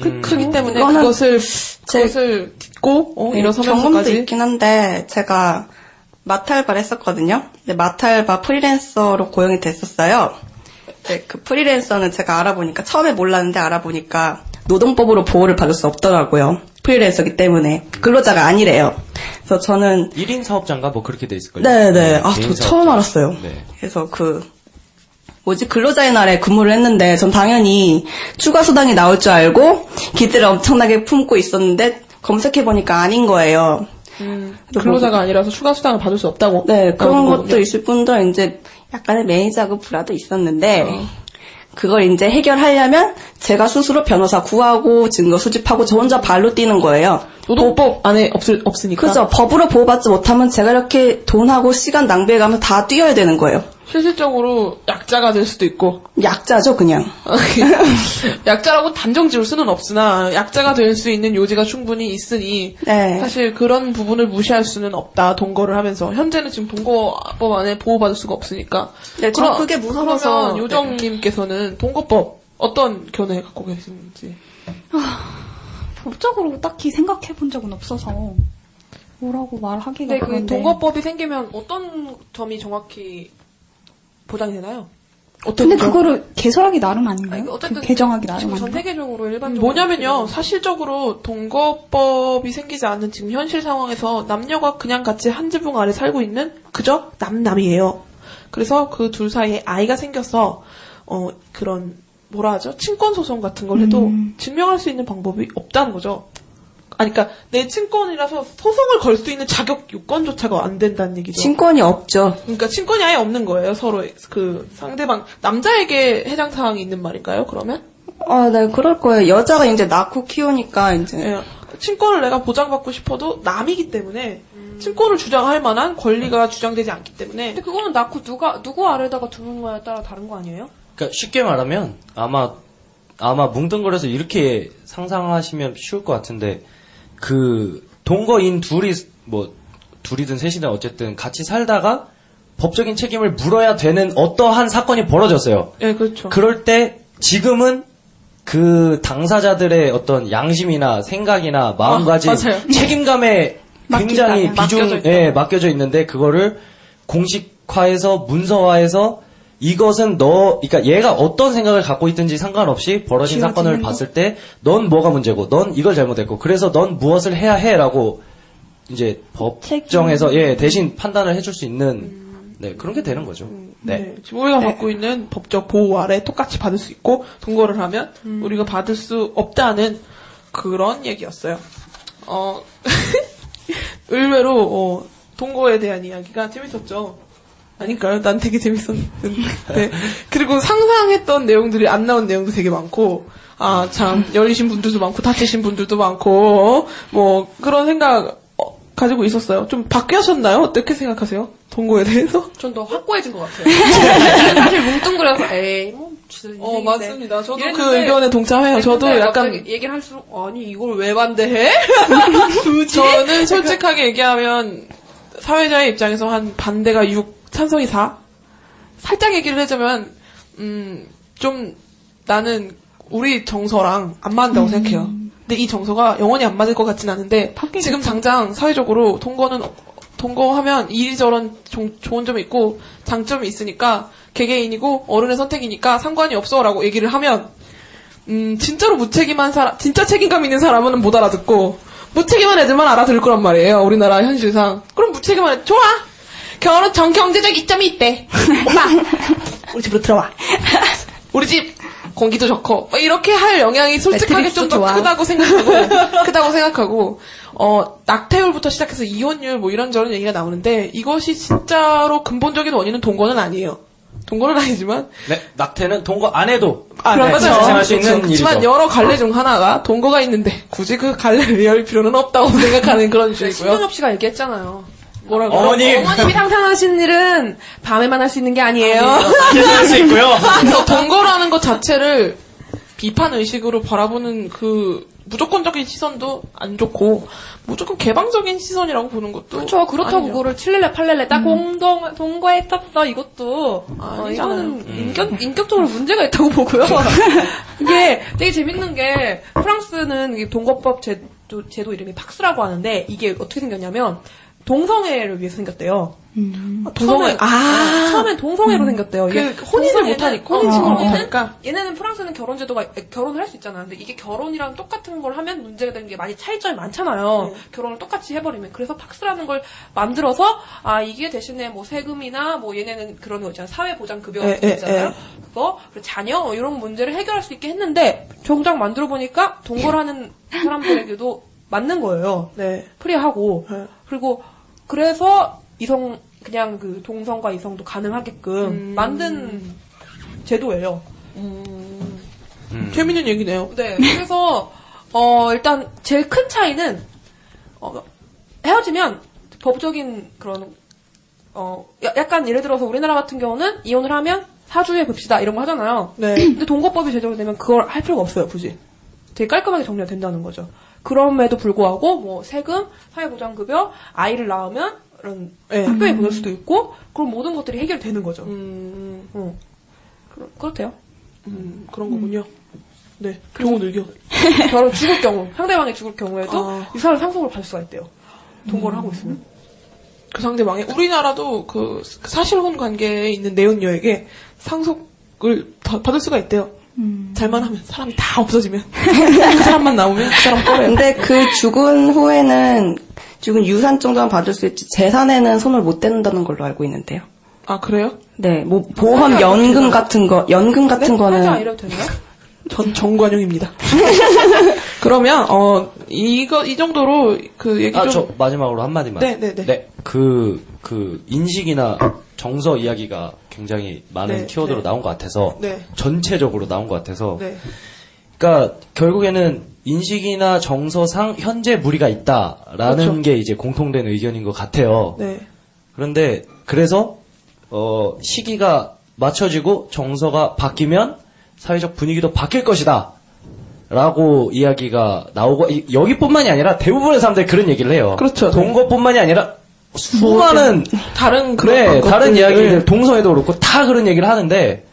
크, 크기 때문에 그것을 제- 그것을 딛고 어, 네, 경험도 일어서면서까지 있긴 한데 제가 마탈바를 했었거든요. 근데 마탈바 프리랜서로 고용이 됐었어요. 네, 그 프리랜서는 제가 알아보니까 처음에 몰랐는데 알아보니까 노동법으로 보호를 받을 수 없더라고요. 프리랜서기 때문에 근로자가 아니래요. 그래서 저는 1인 사업자인가 뭐 그렇게 돼 있을걸요. 네네 아저 처음. 알았어요. 네. 그래서 그 뭐지 근로자의 날에 근무를 했는데 전 당연히 추가 수당이 나올 줄 알고 기대를 엄청나게 품고 있었는데 검색해 보니까 아닌 거예요. 음, 근로자가 아니라서 추가 수당을 받을 수 없다고. 네, 그런 것도 거군요. 있을 뿐더러 이제 약간의 매니저하고 불화도 있었는데 어. 그걸 이제 해결하려면 제가 스스로 변호사 구하고 증거 수집하고 저 혼자 발로 뛰는 거예요. 노동법 안에 없을 없으니까. 그죠. 법으로 보호받지 못하면 제가 이렇게 돈하고 시간 낭비해가면서 다 뛰어야 되는 거예요. 실질적으로 약자가 될 수도 있고. 약자죠, 그냥. 약자라고 단정 지을 수는 없으나 약자가 될 수 있는 요지가 충분히 있으니 네. 사실 그런 부분을 무시할 수는 없다. 동거를 하면서 현재는 지금 동거법 안에 보호받을 수가 없으니까. 네, 전 그게 무서워서. 그러면 요정님께서는 동거법 어떤 견해 갖고 계시는지. 법적으로 딱히 생각해 본 적은 없어서 뭐라고 말하기가 근데 그 그런데. 동거법이 생기면 어떤 점이 정확히 보장이 되나요? 근데 그거를 개설하기 나름 아닌가요? 아니, 어쨌든 그 개정하기 나름 지금 전 아닌가요? 세계적으로 일반적으로 음, 뭐냐면요, 사실적으로 동거법이 생기지 않는 지금 현실 상황에서 남녀가 그냥 같이 한 지붕 아래 살고 있는 그저 남남이에요. 그래서 그 둘 사이에 아이가 생겨서 어 그런 뭐라 하죠? 친권 소송 같은 걸 해도 음. 증명할 수 있는 방법이 없다는 거죠. 아니, 그러니까 내 친권이라서 소송을 걸 수 있는 자격 요건조차가 안 된다는 얘기죠. 친권이 없죠. 그러니까 친권이 아예 없는 거예요. 서로 그 상대방 남자에게 해당 사항이 있는 말인가요? 그러면? 아, 네, 그럴 거예요. 여자가 이제 낳고 키우니까 이제. 예, 친권을 내가 보장받고 싶어도 남이기 때문에 친권을 주장할 만한 권리가 주장되지 않기 때문에 근데 그거는 낳고 누가 누구 아래다가 두는가에 따라 다른 거 아니에요? 그러니까 쉽게 말하면 아마 아마 뭉뚱그려서 이렇게 상상하시면 쉬울 것 같은데 그 동거인 둘이 뭐 둘이든 셋이든 어쨌든 같이 살다가 법적인 책임을 물어야 되는 어떠한 사건이 벌어졌어요. 예, 그렇죠. 그럴 때 지금은 그 당사자들의 어떤 양심이나 생각이나 마음가짐, 아. 책임감에 굉장히. 비중, 맡겨져. 예, 맡겨져 있는데 그거를 공식화해서 문서화해서 이것은 너, 그러니까 얘가 어떤 생각을 갖고 있든지 상관없이 벌어진 사건을 거? 봤을 때 넌 뭐가 문제고, 넌 이걸 잘못했고, 그래서 넌 무엇을 해야 해라고 이제 법정에서 예 대신 판단을 해줄 수 있는 네 그런 게 되는 거죠. 네. 네, 지금 우리가 받고 있는 법적 보호 아래 똑같이 받을 수 있고 동거를 하면 우리가 받을 수 없다는 그런 얘기였어요. 어 의외로 어, 동거에 대한 이야기가 재밌었죠. 아니까요? 난 되게 재밌었는데 그리고 상상했던 내용들이 안 나온 내용도 되게 많고 아 참 열리신 분들도 많고 다치신 분들도 많고 뭐 그런 생각 어, 가지고 있었어요. 좀 바뀌었나요? 어떻게 생각하세요? 동거에 대해서? 전더 확고해진 것 같아요. 사실 뭉뚱그려서 에이 뭐 어. 맞습니다. 저도 그 의견에 동참해요. 저도 약간- 얘기를 할수록 아니 이걸 왜 반대해? 저는 솔직하게 얘기하면 사회자의 입장에서 한 반대가 6, 찬성이 4. 살짝 얘기를 해주면 음, 좀 나는 우리 정서랑 안 맞는다고 생각해요. 근데 이 정서가 영원히 안 맞을 것 같진 않은데 지금 당장 사회적으로 동거는 어- 동거하면 이리저런 종- 좋은 점이 있고 장점이 있으니까 개개인이고 어른의 선택이니까 상관이 없어 라고 얘기를 하면 음 진짜로 무책임한 사람 진짜 책임감 있는 사람은 못 알아듣고 무책임한 애들만 알아들을 거란 말이에요 우리나라 현실상 그럼 무책임한 애 좋아 결혼 전 경제적 이점이 있대 오빠 우리 집으로 들어와 우리 집 공기도 좋고 뭐 이렇게 할 영향이 솔직하게 좀 더. 크다고 생각하고 크다고 생각하고 어 낙태율부터 시작해서 이혼율 뭐 이런저런 얘기가 나오는데 이것이 진짜로 근본적인 원인은 동거는 아니에요. 동거는 아니지만 네, 낙태는 동거 안 해도 아, 네. 발생할 수 있는 그렇지만. 여러 갈래 중 하나가 동거가 있는데 굳이 그 갈래를 열 필요는 없다고 생각하는 그런 주의고요. 신동엽 씨가 얘기했잖아요. 뭐라 고? 어머니. 어머님이 상상하신 일은 밤에만 할 수 있는 게 아니에요. 할수 있고요. 그래서 동거라는 것 자체를 비판 의식으로 바라보는 그 무조건적인 시선도 안 좋고 무조건 개방적인 시선이라고 보는 것도 그렇죠. 그렇다고 아니죠. 그거를 칠렐레 팔렐레 딱 공동 동거했었어 이것도 어, 아니잖아요. 이거는 인격 인격적으로 문제가 있다고 보고요. 이게 되게 재밌는 게 프랑스는 이 동거법 제도 제도 이름이 팍스라고 하는데 이게 어떻게 생겼냐면 동성애를 위해서 생겼대요. 동성애. 처음엔, 아. 어, 처음엔 동성애로 생겼대요. 그 혼인을 못하니까. 혼인 신고를 어. 못하니까. 얘네는 프랑스는 결혼 제도가 결혼을 할 수 있잖아요. 근데 이게 결혼이랑 똑같은 걸 하면 문제가 되는 게 많이 차이점이 많잖아요. 결혼을 똑같이 해버리면 그래서 팍스라는 걸 만들어서 아 이게 대신에 뭐 세금이나 뭐 얘네는 그런 거 있잖아요. 사회보장급여 에, 같은 거 에, 있잖아요. 에. 그거 그리고 자녀 뭐 이런 문제를 해결할 수 있게 했는데 정작 만들어 보니까 동거하는 사람들에게도 맞는 거예요. 네. 프리하고 그리고 그래서 이성 그냥 그 동성과 이성도 가능하게끔 음. 만든 제도예요. 재밌는 얘기네요. 네. 그래서 어 일단 제일 큰 차이는 어, 헤어지면 법적인 그런 어 야- 약간 예를 들어서 우리나라 같은 경우는 이혼을 하면 사주에 봅시다 이런 거 하잖아요. 네. 근데 동거법이 제대로 되면 그걸 할 필요가 없어요, 굳이. 되게 깔끔하게 정리가 된다는 거죠. 그럼에도 불구하고 뭐 세금, 사회보장급여, 아이를 낳으면 이런 네. 학교에 보낼 수도 있고 그런 모든 것들이 해결되는 거죠. 음, 어. 그렇, 그렇대요. 음, 그런 거군요. 네. 좋은 의견. 결혼 죽을 경우, 상대방이 죽을 경우에도 아. 유산을 상속을 받을 수가 있대요. 동거를 하고 있으면. 그 상대방이 우리나라도 그 사실혼 관계에 있는 내연녀에게 상속을 다- 받을 수가 있대요. 잘만 하면 사람이 다 없어지면 그 사람만 나오면 그 사람 꺼래요. 근데 그 죽은 후에는 죽은 유산 정도만 받을 수 있지 재산에는 손을 못 댄다는 걸로 알고 있는데요. 아 그래요? 네, 뭐 보험 연금 같은 거, 연금 같은 살짝 거는 이래도 되나요? 전 정관용입니다. 그러면 어 이거 이 정도로 그 얘기 아, 좀 저 마지막으로 한 마디만. 네, 네, 네. 그, 그, 인식이나 정서 이야기가 굉장히 많은 네, 키워드로 네. 나온 것 같아서, 네. 전체적으로 나온 것 같아서, 네. 그러니까 결국에는 인식이나 정서상 현재 무리가 있다라는 그렇죠. 게 이제 공통된 의견인 것 같아요. 네. 그런데 그래서 어, 시기가 맞춰지고 정서가 바뀌면 사회적 분위기도 바뀔 것이다. 라고 이야기가 나오고 이- 여기뿐만이 아니라 대부분의 사람들이 그런 얘기를 해요. 그렇죠. 동거뿐만이 아니라 수많은 다른 그래 다른 이야기들 네. 동성애도 그렇고 다 그런 얘기를 하는데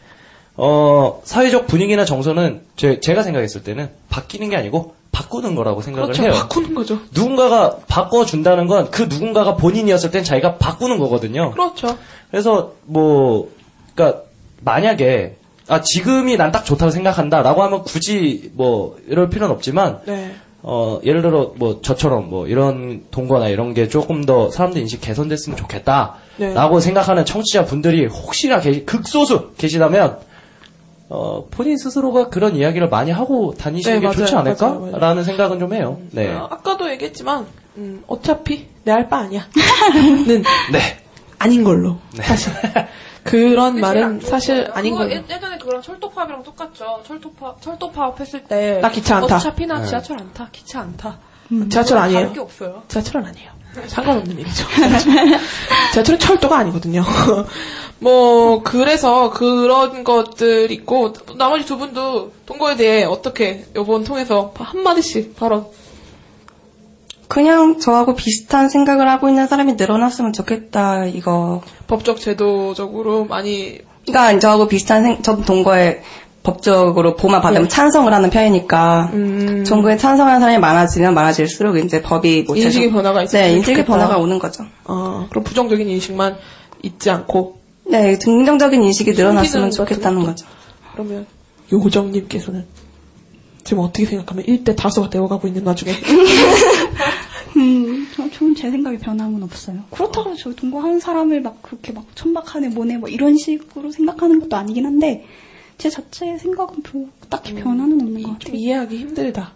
어 사회적 분위기나 정서는 제, 제가 생각했을 때는 바뀌는 게 아니고 바꾸는 거라고 생각을 그렇죠. 해요. 바꾸는 거죠. 누군가가 바꿔 준다는 건 그 누군가가 본인이었을 땐 자기가 바꾸는 거거든요. 그렇죠. 그래서 뭐 그러니까 만약에 아 지금이 난 딱 좋다고 생각한다라고 하면 굳이 뭐 이럴 필요는 없지만 네. 어 예를 들어 뭐 저처럼 뭐 이런 동거나 이런 게 조금 더 사람들 인식 개선됐으면 좋겠다라고 네. 생각하는 청취자 분들이 혹시나 계시, 극소수 계시다면 어 본인 스스로가 그런 이야기를 많이 하고 다니시는 네, 게 맞아요. 좋지 않을까라는 맞아요, 맞아요. 생각은 좀 해요. 네. 어, 아까도 얘기했지만 음, 어차피 내 할 바 아니야. 는 네. 아닌 걸로 사실 그런 말은 사실 아닌. 예- 예전에 그런 철도파업이랑 똑같죠. 철도파 철도파업 했을 때 나 기차 안 타. 어차피 나 네. 지하철 안 타. 기차 안 타. 지하철 아니에요. 게 없어요. 지하철은 아니에요. 상관없는 일이죠. 지하철은 철도가 아니거든요. 뭐 그래서 그런 것들 있고 나머지 두 분도 동거에 대해 어떻게 이번 통해서 한 마디씩 발언. 그냥 저하고 비슷한 생각을 하고 있는 사람이 늘어났으면 좋겠다 이거. 법적 제도적으로 많이 그러니까 저하고 비슷한 생, 저도 동거에 법적으로 보호만 받으면 네. 찬성을 하는 편이니까 음. 종교에 찬성하는 사람이 많아지면 많아질수록 이제 법이 뭐 인식의 계속- 변화가 있으면 네, 인식의 좋겠다. 변화가 오는 거죠. 어, 그럼 부정적인 인식만 잊지 않고 네, 긍정적인 인식이 늘어났으면 좋겠다는 거죠. 그러면 요정님께서는 지금 어떻게 생각하면 1대 다수가 되어가고 있는 와중에 음, 저- 저는 제 생각에 변함은 없어요. 그렇다고 저 동거하는 사람을 막 그렇게 막 천박하네 뭐네 뭐 이런 식으로 생각하는 것도 아니긴 한데 제 자체의 생각은 딱히 변화는 없는 것 같아요. 이해하기 힘들다.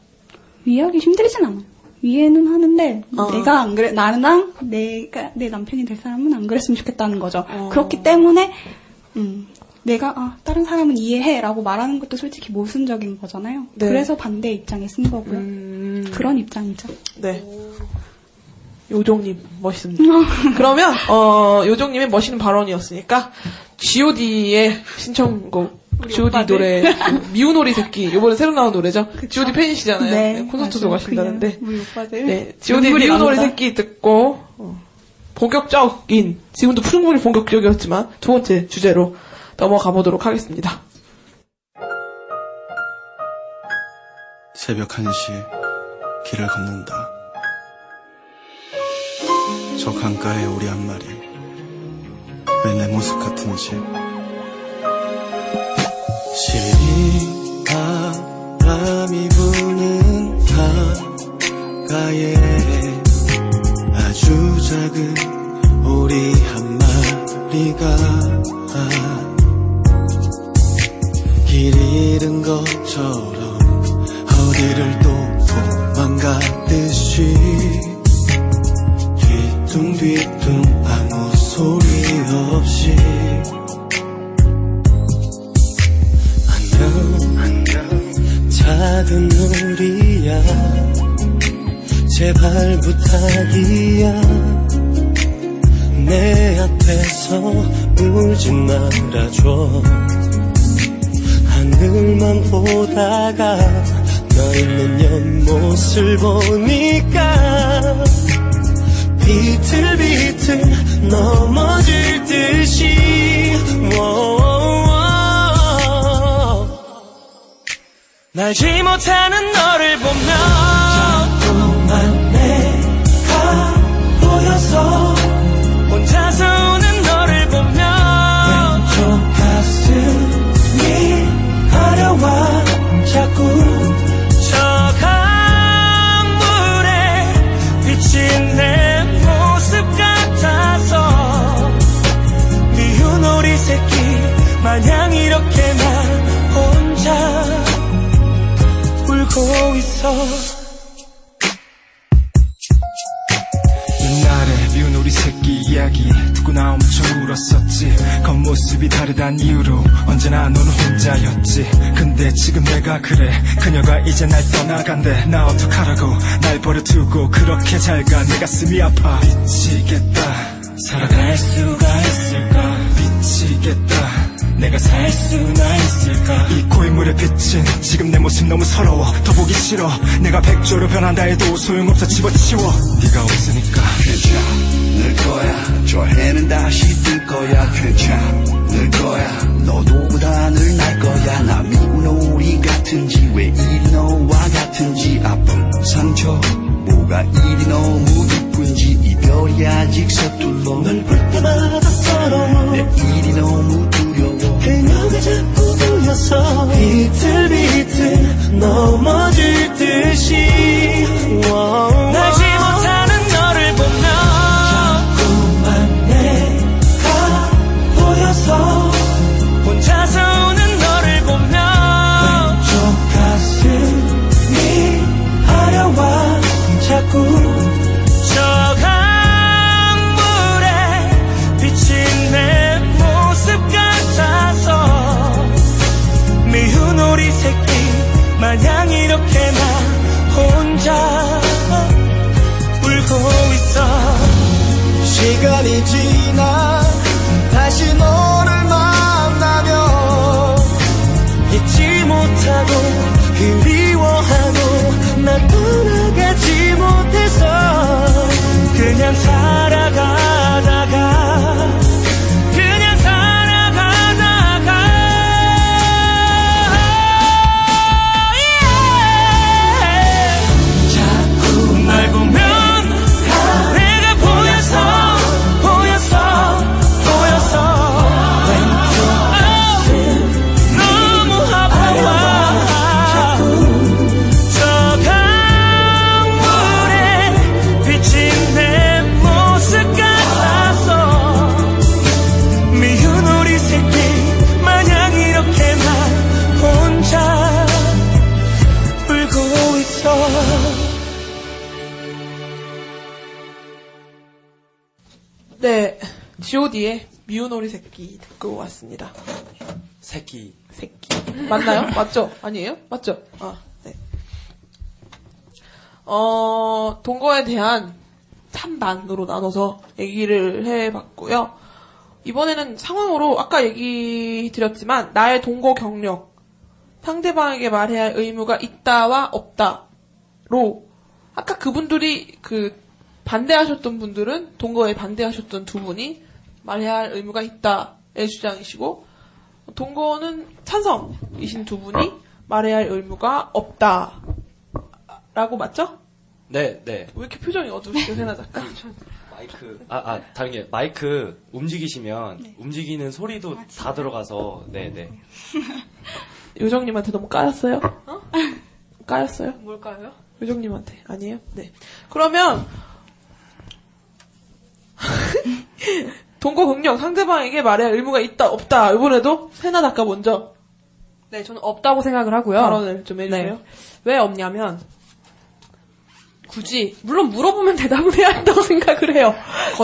이해하기 힘들진 않아요. 이해는 하는데 어. 내가 안 그래 나랑 내가 내 남편이 될 사람은 안 그랬으면 좋겠다는 거죠. 어. 그렇기 때문에 음, 내가 아, 다른 사람은 이해해라고 말하는 것도 솔직히 모순적인 거잖아요. 네. 그래서 반대 입장에 쓴 거고요. 그런 입장이죠. 네. 요종님 멋있습니다. 그러면 어 요종님의 멋있는 발언이었으니까 G.O.D의 신청곡 G.O.D. 노래 미운 오리 새끼 이번에 새로 나온 노래죠. G.O.D 팬이시잖아요. 네, 네, 콘서트도. 가신다는데. 네, G.O.D 미운 오리. 새끼 듣고 어, 본격적인 지금도 충분히 본격적이었지만 두 번째 주제로 넘어가 보도록 하겠습니다. 새벽 1시 길을 걷는다. 저 강가에 우리 한 마리 왜 내 모습 같은지 시린 바람이 부는 강가에 아주 작은 오리 한 마리가 길 잃은 것처럼 어디를 또 도망가듯이 뒤뚱뒤뚱 아무 소리 없이 안녕 작은 우리야 제발 부탁이야. 내 앞에서 울지 말아줘 하늘만 보다가 너 있는 옆모습을 보니까 비틀비틀 넘어질 듯이. 날지 못하는 너를 보며 자꾸만 내가 보여서 혼자서 가려와 자꾸 저 강물에 비친 내 모습 같아서 미운 오리 새끼 마냥 이렇게 나 혼자 울고 있어 나 엄청 울었었지. 겉모습이 다르단 이유로 언제나 너는 혼자였지. 근데 지금 내가 그래. 그녀가 이제 날 떠나간대. 나 어떡하라고. 날 버려두고 그렇게 잘 가. 내 가슴이 아파. 미치겠다. 살아갈 수가 있을까? 미치겠다 내가 살 수나 있을까? 이 고인물의 빛은 지금 내 모습 너무 서러워. 더 보기 싫어. 내가 백조로 변한다 해도 소용없어 집어치워. 네가 없으니까. 괜찮을 거야. 저 해는 다시 뜰 거야. 괜찮을 거야. 너도 부단을 날 거야. 나 미운 오리 같은지 왜 이리 너와 같은지. 아픈 상처 뭐가 이리 너무 깊은지. 이별이 아직 서툴러. 널볼 때마다 서러워. 내 일이 너무 그녀가 자꾸 보여서 비틀비틀 넘어질 듯이 날지 오리 새끼 마냥 이렇게 나 혼자 울고 있어. 시간이 지나 다시 너를 만나면 잊지 못하고 그리워하고 나 떠나가지 못해서 그냥 살 G.O.D의 미운 오리 새끼 듣고 왔습니다. 새끼. 새끼. 맞나요? 맞죠? 아니에요? 맞죠? 아, 네. 어, 동거에 대한 찬반으로 나눠서 얘기를 해봤고요. 이번에는 상황으로 아까 얘기 드렸지만 나의 동거 경력, 상대방에게 말해야 할 의무가 있다와 없다로 아까 그분들이 그 반대하셨던 분들은 동거에 반대하셨던 두 분이 말해야 할 의무가 있다의 주장이시고 동거는 찬성이신 두 분이 말해야 할 의무가 없다라고 맞죠? 네, 네. 왜 이렇게 표정이 어두우시죠, 세나 작가? 마이크. 아, 아, 다른 게, 마이크 움직이시면, 움직이는 소리도 다 들어가서, 네, 네. 요정님한테 너무 까였어요? 까였어요? 뭘까요? 요정님한테 아니에요? 네. 그러면 동거 긍정 상대방에게 말해야 할 의무가 있다 없다 이번에도 세나 작가 먼저 네, 저는 없다고 생각을 하고요. 발언을 좀 해주세요. 네. 왜 없냐면 굳이 물론 물어보면 대답을 해야 한다고 생각을 해요.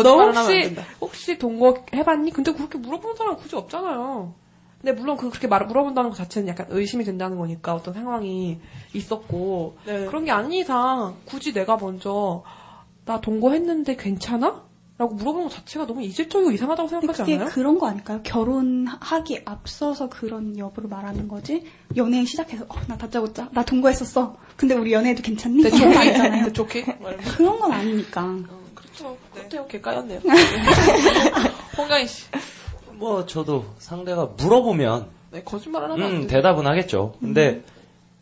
너 혹시. 혹시 동거 해봤니? 근데 그렇게 물어보는 사람 은 굳이 없잖아요. 근데 물론 그 그렇게 말 물어본다는 것 자체는 약간 의심이 된다는 거니까 어떤 상황이 있었고 네. 그런 게 아닌 이상 굳이 내가 먼저 나 동거했는데 괜찮아? 라고 물어보는 것 자체가 너무 이질적이고 이상하다고 생각하지 그게 않아요? 그런 거 아닐까요? 결혼하기 앞서서 그런 여부를 말하는 거지. 연애 시작해서 어, 나 다짜고짜 나 동거했었어. 근데 우리 연애해도 괜찮니? 네, 이런 거 좋게 아니잖아요. 네, 좋게 그런 건 아니니까. 그렇죠. 그때 오케이 까였네요. 홍가인 씨. 뭐, 저도 상대가 물어보면, 네 거짓말을 하면 안 음, 돼. 대답은 하겠죠. 근데,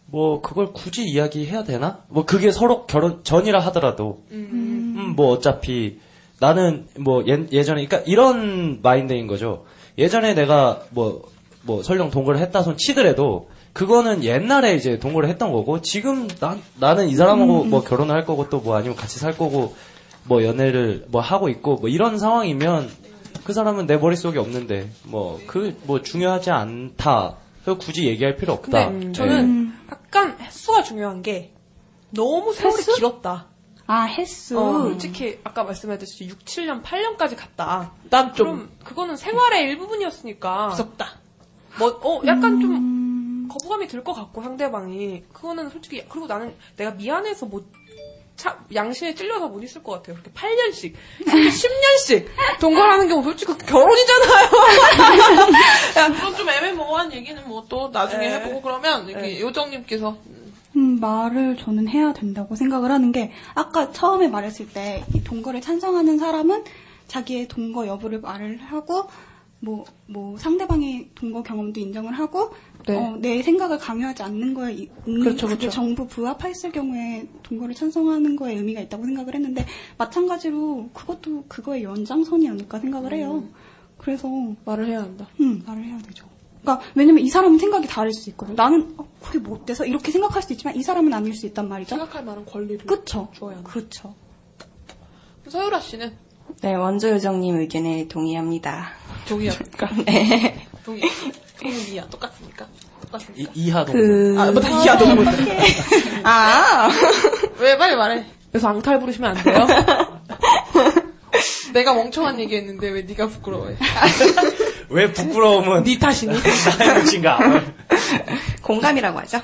뭐, 그걸 굳이 이야기해야 되나? 뭐, 그게 서로 결혼 전이라 하더라도, 음, 뭐, 어차피, 나는, 뭐, 예, 예전에, 그러니까 이런 마인드인 거죠. 예전에 내가, 뭐, 뭐, 설령 동거를 했다 손 치더라도, 그거는 옛날에 이제 동거를 했던 거고, 지금 나, 나는 이 사람하고 뭐 결혼을 할 거고, 또 뭐 아니면 같이 살 거고, 뭐 연애를 뭐 하고 있고, 뭐 이런 상황이면, 그 사람은 내 머릿속에 없는데, 뭐, 그, 뭐 중요하지 않다. 그래서 굳이 얘기할 필요 없다. 근데 네. 저는 약간 횟수가 중요한 게 너무 세월이 횟수? 길었다. 아 횟수. 어, 솔직히 아까 말씀하셨듯이 6, 7년, 8년까지 갔다. 난 좀 그럼 그거는 생활의 일부분이었으니까. 무섭다. 뭐, 어, 약간 좀 거부감이 들 것 같고 상대방이 그거는 솔직히 그리고 나는 내가 미안해서 못 차, 양심에 찔려서 못 있을 것 같아요. 그렇게 8년씩, 10년씩 동거하는 경우 솔직히 그 결혼이잖아요. 그건 좀 애매모호한 얘기는 뭐 또 나중에 네. 해보고 그러면 여기 요정님께서 음, 말을 저는 해야 된다고 생각을 하는 게 아까 처음에 말했을 때 이 동거를 찬성하는 사람은 자기의 동거 여부를 말을 하고 뭐, 뭐 상대방의 동거 경험도 인정을 하고 네. 어, 내 생각을 강요하지 않는 거에 이- 있는 그렇죠, 그렇죠. 정부 부합했을 경우에 동거를 찬성하는 거에 의미가 있다고 생각을 했는데 마찬가지로 그것도 그거의 연장선이 아닐까 생각을 해요. 그래서 말을 해야 한다. 음, 말을 해야 되죠. 그러니까 왜냐면 이 사람은 생각이 다를 수 있거든. 나는 어, 그게 뭐 어때서 이렇게 생각할 수도 있지만 이 사람은 아닐 수 있단 말이죠. 생각할 만한 권리를 그쵸. 줘야 한다. 그쵸. 서유라 씨는 네, 원조 요정님 의견에 동의합니다. 동의합니까? 네. 동의. 동의 이하 똑같습니까? 똑같습니까? 이, 이하 동거. 그, 아, 뭐다 이하 동의. 아, 왜 빨리 말해. 그래서 앙탈 부르시면 안 돼요. 내가 멍청한 얘기했는데 왜 네가 부끄러워해? 왜 부끄러움은 네 탓이니? 나의 몫인가? 공감이라고 하죠.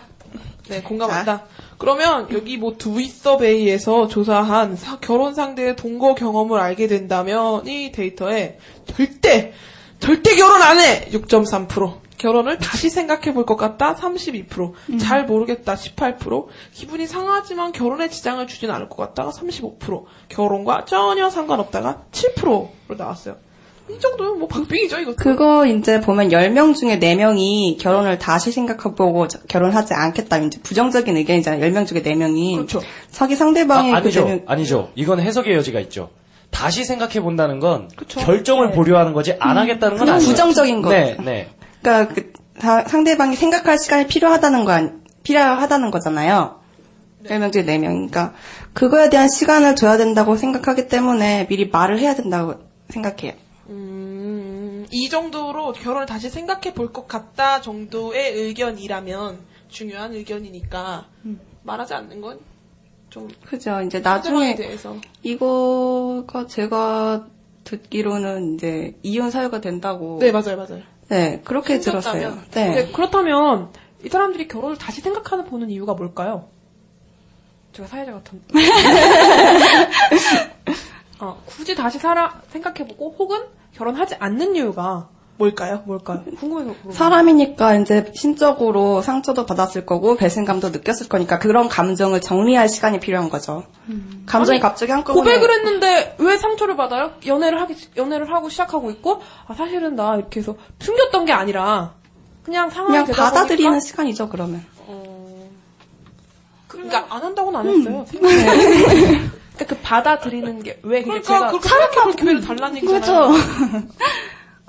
네, 공감한다. 그러면 여기 뭐 두이서베이에서 조사한 사- 결혼 상대의 동거 경험을 알게 된다면 이 데이터에 절대 절대 결혼 안 해. 6.3%. 결혼을 다시 생각해 볼 것 같다. 32%. 잘 모르겠다. 18%. 기분이 상하지만 결혼에 지장을 주진 않을 것 같다가 35%. 결혼과 전혀 상관없다가 7%로 나왔어요. 이 정도면 뭐 박빙이죠, 이것도. 그거 이제 보면 10명 중에 4명이 결혼을 다시 생각해보고 저- 결혼하지 않겠다. 이제 부정적인 의견이잖아요. 10명 중에 4명이. 그렇죠. 자기 상대방의 아, 그 아니죠. 되면- 아니죠. 이건 해석의 여지가 있죠. 다시 생각해 본다는 건 그쵸. 결정을 네. 보류하는 거지 안 하겠다는 건 아니에요. 부정적인 거. 네, 네. 그러니까 그 다- 상대방이 생각할 시간이 필요하다는 거 아니- 필요하다는 거잖아요. 10명 중에 4명이니까 그거에 대한 시간을 줘야 된다고 생각하기 때문에 미리 말을 해야 된다고 생각해요. 음, 이 정도로 결혼을 다시 생각해 볼 것 같다 정도의 의견이라면 중요한 의견이니까 말하지 않는 건 좀 그죠. 이제 나중에 대해서 이거가 제가 듣기로는 이제 이혼 사유가 된다고. 네, 맞아요, 맞아요. 네, 그렇게 생겼다면. 들었어요. 네. 근데 그렇다면 이 사람들이 결혼을 다시 생각하는 보는 이유가 뭘까요? 제가 사회자 같은. 어, 굳이 다시 살아 생각해보고 혹은 결혼하지 않는 이유가 뭘까요? 뭘까요? 궁금해서. 사람이니까 이제 심적으로 상처도 받았을 거고 배신감도 느꼈을 거니까 그런 감정을 정리할 시간이 필요한 거죠. 감정이 아니, 갑자기 한꺼번에 고백을 했는데 왜 상처를 받아요? 연애를 하기 연애를 하고 시작하고 있고 아 사실은 나 이렇게 해서 숨겼던 게 아니라 그냥 상황이 그냥 되다 받아들이는 보니까 시간이죠 그러면. 그러니까 안 한다고는 안 했어요. 그러니까 그 받아들이는 게 왜 그게 그러니까 제가 그렇게 기회를 달라는 얘기잖아요. 그죠.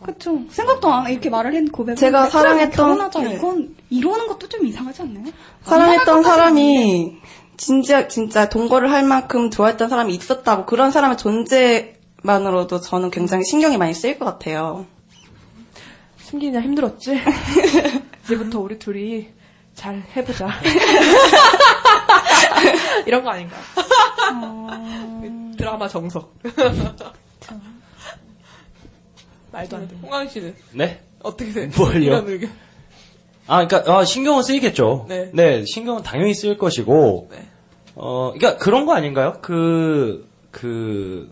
그쵸. 생각도 안 해. 이렇게 말을 했는 고백을 제가 사랑했던-. 네. 이건 이러는 것도 좀 이상하지 않나요? 사랑했던 사람이 진짜 진짜 동거를 할 만큼 좋아했던 사람이 있었다고 그런 사람의 존재만으로도 저는 굉장히 신경이 많이 쓰일 것 같아요. 숨기냐 힘들었지? 이제부터 우리 둘이 잘 해보자. 이런 거 아닌가? 드라마 정석. 말도 안 돼. 홍강 씨는 네? 어떻게 돼? 뭘요? 아, 그러니까 아, 신경은 쓰이겠죠. 네. 신경은 당연히 쓰일 것이고. 어, 그러니까 그런 거 아닌가요? 그, 그,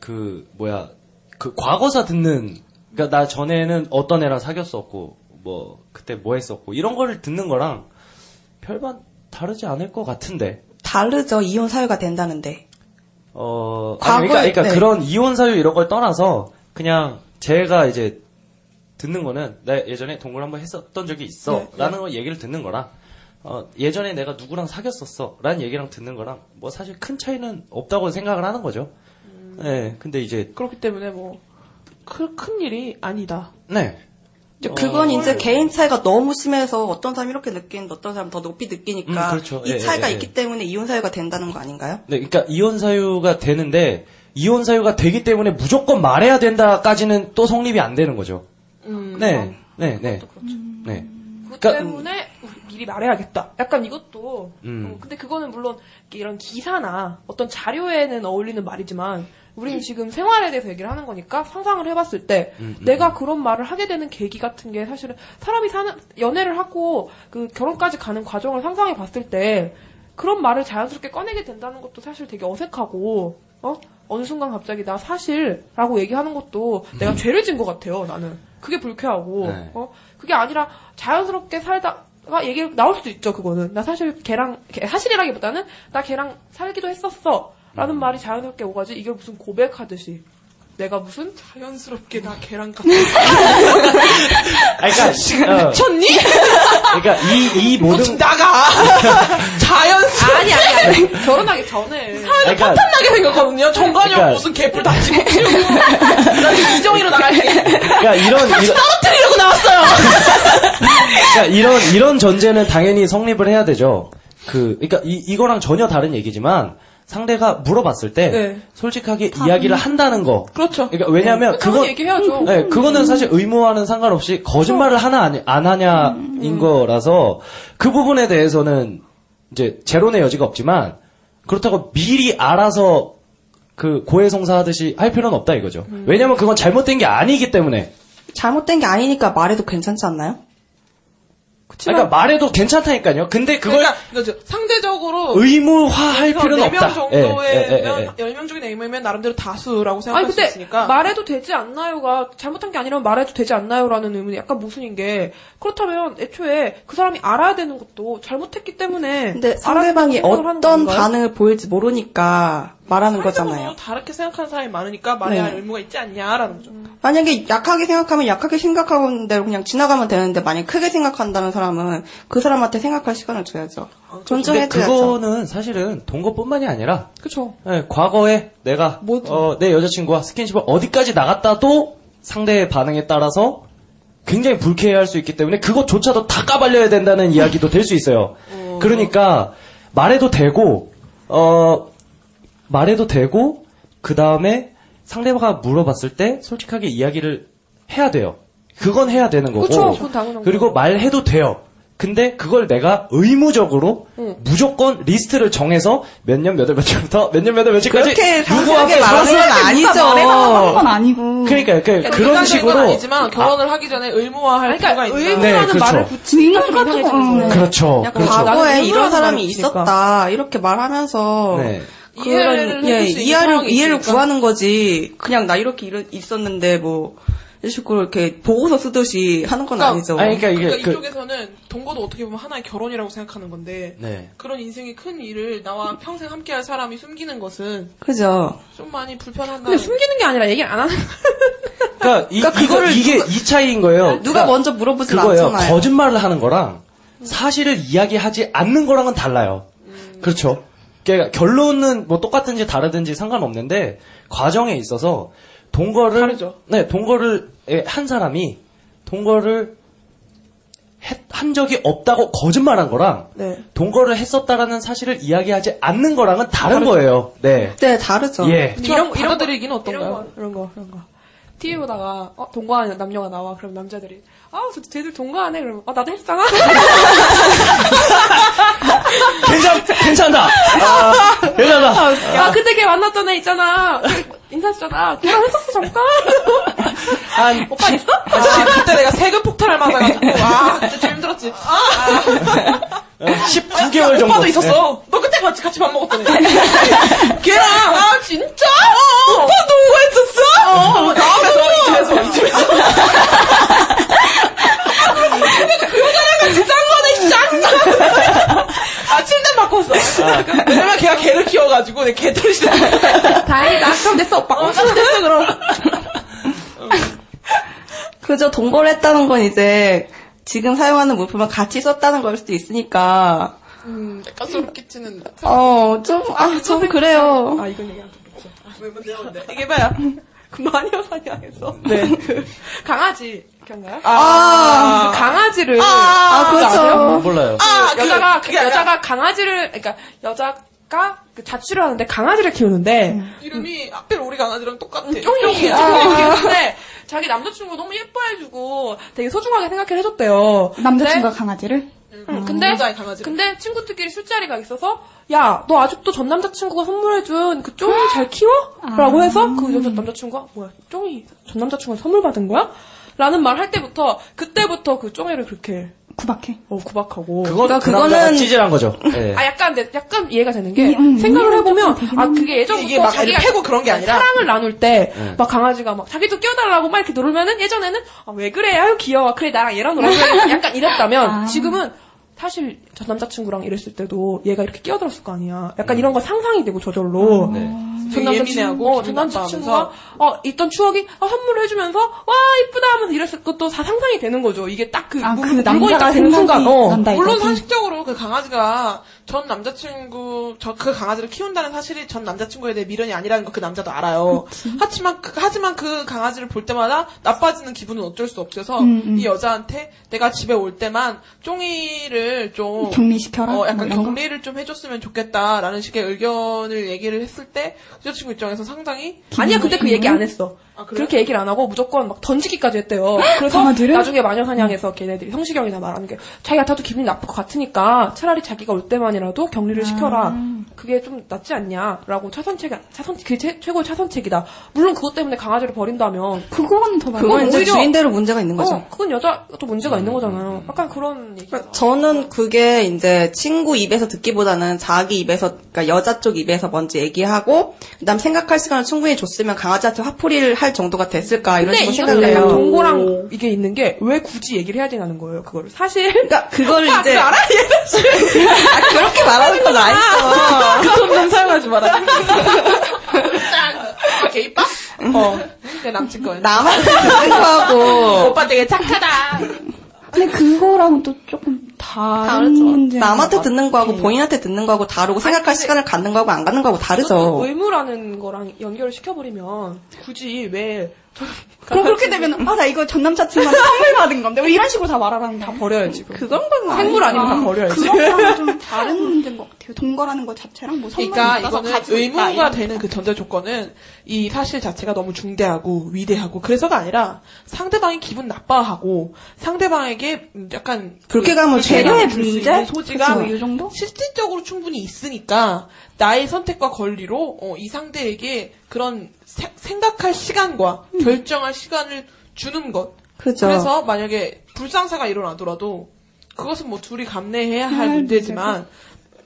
그 뭐야, 그 과거사 듣는. 그러니까 나 전에는 어떤 애랑 사귀었었고, 뭐 그때 뭐 했었고 이런 거를 듣는 거랑 별반 다르지 않을 것 같은데. 다르죠 이혼 사유가 된다는데. 어, 과거에- 아니, 그러니까, 그러니까 네. 그런 이혼 사유 이런 걸 떠나서 그냥 제가 이제 듣는 거는 나 예전에 동거를 한번 했었던 적이 있어 네, 라는 걸 얘기를 듣는 거랑 어, 예전에 내가 누구랑 사귀었었어 라는 얘기랑 듣는 거랑 뭐 사실 큰 차이는 없다고 생각을 하는 거죠. 음. 네, 근데 이제 그렇기 때문에 뭐, 큰, 큰 일이 아니다. 네. 이제 그건 이제 개인 차이가 너무 심해서 어떤 사람이 이렇게 느끼는데 어떤 사람은 더 높이 느끼니까 음, 그렇죠. 이 예, 차이가 예, 예. 있기 때문에 이혼 사유가 된다는 거 아닌가요? 네, 그러니까 이혼 사유가 되는데 이혼 사유가 되기 때문에 무조건 말해야 된다까지는 또 성립이 안 되는 거죠. 음, 네, 네, 네. 네. 그것 그러니까- 때문에 미리 말해야겠다. 약간 이것도. 음. 어, 근데 그거는 물론 이런 기사나 어떤 자료에는 어울리는 말이지만 우리는 지금 생활에 대해서 얘기를 하는 거니까 상상을 해봤을 때 음, 음. 내가 그런 말을 하게 되는 계기 같은 게 사실은 사람이 사는 연애를 하고 그 결혼까지 가는 과정을 상상해 봤을 때 그런 말을 자연스럽게 꺼내게 된다는 것도 사실 되게 어색하고 어? 어느 순간 갑자기 나 사실라고 얘기하는 것도 내가 죄를 진 것 같아요 나는. 그게 불쾌하고 네. 어? 그게 아니라 자연스럽게 살다 가 얘기 나올 수도 있죠 그거는. 나 사실 걔랑 걔- 사실이라기보다는 나 걔랑 살기도 했었어 라는 말이 자연스럽게 오가지 이걸 무슨 고백하듯이 내가 무슨 자연스럽게 나 걔랑 같이 아, 그러니까, 어, 미쳤니? 그러니까 이, 이 모든. 나가. 자연스럽게. 아니 아니 아니. 결혼하기 전에. 사회는 그러니까- 파탄나게 생겼거든요. 정관이 그러니까- 무슨 개뿔 다 집어치우고. 나 이정희로 나갈게 그러니까 이런, 이런, 떨어뜨리려고 나왔어요. 그러니까 이런 이런 전제는 당연히 성립을 해야 되죠. 그 그러니까 이 이거랑 전혀 다른 얘기지만 상대가 물어봤을 때 네. 솔직하게 이야기를 한다는 거. 그렇죠 그러니까 왜냐하면 당연히 그건 얘기해야죠 네, 그거는 사실 의무와는 상관없이 거짓말을 하나 아니, 안 하냐인 거라서 그 부분에 대해서는 이제 제론의 여지가 없지만 그렇다고 미리 알아서 그 고해성사하듯이 할 필요는 없다 이거죠. 왜냐하면 그건 잘못된 게 아니기 때문에. 잘못된 게 아니니까 말해도 괜찮지 않나요? 그러니까 말해도 괜찮다니까요. 근데 그걸 그러니까 이거죠. 상대적으로 의무화할 필요는 네명 없다. 정도의 예, 예, 예, 예. 10명 중에 4명이면 나름대로 다수라고 아니 생각할 수 근데 있으니까 말해도 되지 않나요가 잘못한 게 아니라면 말해도 되지 않나요라는 의문이 약간 모순인 게 그렇다면 애초에 그 사람이 알아야 되는 것도 잘못했기 때문에 근데 상대방이 어떤? 반응을 보일지 모르니까 말하는 거잖아요. 다르게 생각하는 사람이 많으니까 말해야 할 네. 의무가 있지 않냐라는 거죠. 만약에 약하게 생각하면 약하게 생각하는 대로 그냥 지나가면 되는데 만약 크게 생각한다는 사람은 그 사람한테 생각할 시간을 줘야죠. 근데 존중해줘야죠. 그거는 사실은 동거뿐만이 아니라 그쵸. 예, 과거에 내가 어, 내 여자친구와 스킨십을 어디까지 나갔다도 상대의 반응에 따라서 굉장히 불쾌해할 수 있기 때문에 그것조차도 다 까발려야 된다는 이야기도 될 수 있어요. 그러니까 말해도 되고 어 말해도 되고 그 다음에 상대가 물어봤을 때 솔직하게 이야기를 해야 돼요. 그건 해야 되는 거고. 그쵸, 당연한 그리고 말해도 돼요. 근데 그걸 내가 의무적으로 응. 무조건 리스트를 정해서 몇 년 몇 월 며칠부터 몇 년 몇 월 며칠까지 상세하게 함께 말하는 건? 아니죠. 말해봐. 아니고. 그러니까 그, 그러니까 그런 식으로 건 아니지만 결혼을 하기 전에 의무화할 그러니까 필요가 있다. 의무라는 네, 그렇죠. 말을 좀 의무 이상해지는 같은 거예요. 그렇죠. 약간 그렇죠. 과거에 이런 사람이 있었다 이렇게 말하면서 네. 이해를 그런 예, 이해를 이해를. 구하는 거지. 그냥 나 이렇게 이러- 있었는데 뭐 이런 식으로 이렇게 보고서 쓰듯이 하는 건 아니죠. 아니, 그러니까 이게 그러니까 그- 이쪽에서는 동거도 어떻게 보면 하나의 결혼이라고 생각하는 건데 네. 그런 인생의 큰 일을 나와 평생 함께할 사람이 숨기는 것은 그죠. 좀 많이 불편하다. 근데 숨기는 게 아니라 얘기를 안 하는 그러니까, 이, 그러니까 이거- 그거를 이게 누가- 이 차이인 거예요. 누가 먼저 물어보진 그거예요. 않잖아요. 거짓말을 하는 거랑 사실을 이야기하지 않는 거랑은 달라요. 그렇죠. 그러니까 결론은 뭐 똑같은지 다르든지 상관없는데 과정에 있어서 동거를 다르죠. 네 동거를 예, 한 사람이 동거를 했- 한 적이 없다고 거짓말한 거랑 네. 동거를 했었다라는 사실을 이야기하지 않는 거랑은 다른 거예요. 네. 네, 다르죠. 예. 이런 이런 어떤가요? 거, 이런 거, 이런 거. TV 보다가, 어, 동거하는 남녀가 나와. 그럼 남자들이, 아, 저 쟤들 동거하네? 그러면, 아, 나도 했잖아? 괜찮 괜찮다. 아, 괜찮다. 아, 그때 걔 만났던 애 있잖아. 인사했잖아. 걔랑 했었어, 잠깐. 한 오빠 있어? 아, 그때 내가 세금 폭탄을 맞아가지고 아 그때 좀 힘들었지. 아, 19개월 정도. 오빠도 있었어. 너 그때 같이 같이 밥 먹었던 애. 걔랑 아 진짜? 오빠 동거했었어? 어, 나와서 이집에서 이 집에서. 그 여자랑 같이 짠 거네 짱. 아 침대 바꿨어. 왜냐면 걔가 개를 키워가지고 내 개털이 싫어. 다행이다. 그럼 됐어, 오빠. 어, 나 됐어 그럼. 그죠. 동거를 했다는 건 이제 지금 사용하는 물품을 같이 썼다는 걸 수도 있으니까. 음, 약간 소름 끼치는. 어, 좀, 아, 좀 그래요. 아, 이건 얘기하면 좀왜 뭔데 뭔데? 이게 봐요. 그 마녀 사냥에서. 네. 그, 강아지. 기억나요? 아. 그 강아지를. 아, 그거 그렇죠. 아세요? 몰라요. 아, 그- 여자가, 그게 아니라- 여자가 강아지를, 그러니까, 여자가 그 자취를 하는데 강아지를 키우는데, 이름이 하필 우리 강아지랑 똑같아. 쫑이 쫑이. 키우는데, 자기 남자친구 너무 예뻐해주고 되게 소중하게 생각해 해줬대요. 남자친구가 강아지를? 응, 근데, 여자의 강아지. 근데 친구들끼리 술자리가 있어서, 야, 너 아직도 전 남자친구가 선물해준 그 쫑이 잘 키워? 라고 해서 그 여자 남자친구가, 뭐야, 쫑이 전 남자친구가 선물 받은 거야? 라는 말 할 때부터, 그때부터 그 쫑이를 그렇게, 구박해. 어, 구박하고. 그건 그러니까 그 남자가 그거는- 찌질한 거죠. 예. 아, 약간, 내- 약간 이해가 되는 게, 이- 음, 생각을 해보면, 아, 그게 예전부터 이게 막 자기가 애를 패고 그런 게 아니라 사랑을 나눌 때, 네. 막 강아지가 막, 자기도 끼워달라고 막 이렇게 누르면은, 예전에는, 아, 왜 그래? 아유, 귀여워. 그래, 나랑 얘랑 놀아줘. 약간 이랬다면, 아. 지금은, 사실, 전 남자친구랑 이랬을 때도 얘가 이렇게 끼어들었을 거 아니야. 약간 이런 거 상상이 되고, 저절로. 네. 전 되게 남자친구, 예민해하고 어, 전 기분 남자 친구가, 나빠하면서. 어, 있던 추억이, 어, 선물을 해주면서, 와, 이쁘다 하면서 이랬을 것도 다 상상이 되는 거죠. 이게 딱 그, 아, 물- 그 남자가 딱 되는 순간, 어. 난다, 물론. 상식적으로 그 강아지가 전 남자친구 저 그 강아지를 키운다는 사실이 전 남자친구에 대해 미련이 아니라는 거 그 남자도 알아요. 하지만 그, 하지만 그 강아지를 볼 때마다 나빠지는 기분은 어쩔 수 없어서 음, 음. 이 여자한테 내가 집에 올 때만 쫑이를 좀 격리시켜라? 어, 뭐 약간 거? 격리를 좀 해줬으면 좋겠다라는 식의 의견을 얘기를 했을 때 여자친구 입장에서 상당히 아니야, 근데 그 얘기 안 했어. 아, 그래요? 그렇게 얘기를 안 하고 무조건 막 던지기까지 했대요. 그래서 강아지를? 나중에 마녀 사냥에서 걔네들이 성시경이나 말하는 게 자기 같아도 기분이 나쁠 것 같으니까 차라리 자기가 올 때만이라도 격리를 시켜라. 그게 좀 낫지 않냐라고 차선책 차선 그게 최, 최고의 차선책이다. 물론 그것 때문에 강아지를 버린다면 그거는 더. 그건 이제 주인대로 문제가 있는 거죠. 어, 그건 여자도 문제가 있는 거잖아요. 약간 그런 얘기. 저는 그게 이제 친구 입에서 듣기보다는 자기 입에서, 그러니까 여자 쪽 입에서 먼저 얘기하고, 그 다음 생각할 시간을 충분히 줬으면 강아지한테 화풀이를 할 정도가 됐을까, 이런 식으로 생각을 해요. 동거랑 이게 있는 게 왜 굳이 얘기를 해야 되냐는 거예요. 그거를 사실 그러니까 그걸 아, 이제, 알아? 아, 그렇게 말하는 건 아니죠. 그돈 좀 사용하지 마라. 아, 개이빠? 어. 내 남친. 남한테 듣는 거하고, 오빠 되게 착하다. 근데 그거랑은 또 조금 다른. 문제. 남한테 듣는 거하고 본인한테 듣는 거하고 다르고 생각할 시간을 갖는 거하고 안 갖는 거하고 다르죠. 의무라는 거랑 연결을 시켜버리면 굳이 왜 그럼 그렇게 되면 아 나 이거 전 남자친구한테 선물 받은 건데 왜 이런 식으로 다 말하라는 거야? 버려야지. 그거. 그건 건 생물 아니면 다 아, 버려야지. 그거랑 좀 다른 문제인 것 같아요. 동거라는 것 자체랑 뭐 선물 그러니까 이거는 있다, 의무가 이런 되는 그 전제 조건은 이 사실 자체가 너무 중대하고 위대하고 그래서가 아니라 상대방이 기분 나빠하고 상대방에게 음, 약간 그렇게 가면 재료의 문제? 소지가 이 정도? 실질적으로 충분히 있으니까 나의 선택과 권리로 어, 이 상대에게 그런 세- 생각할 시간과 결정할 시간을 주는 것. 그죠. 래서 만약에 불상사가 일어나더라도 그것은 뭐 둘이 감내해야 할할 문제지만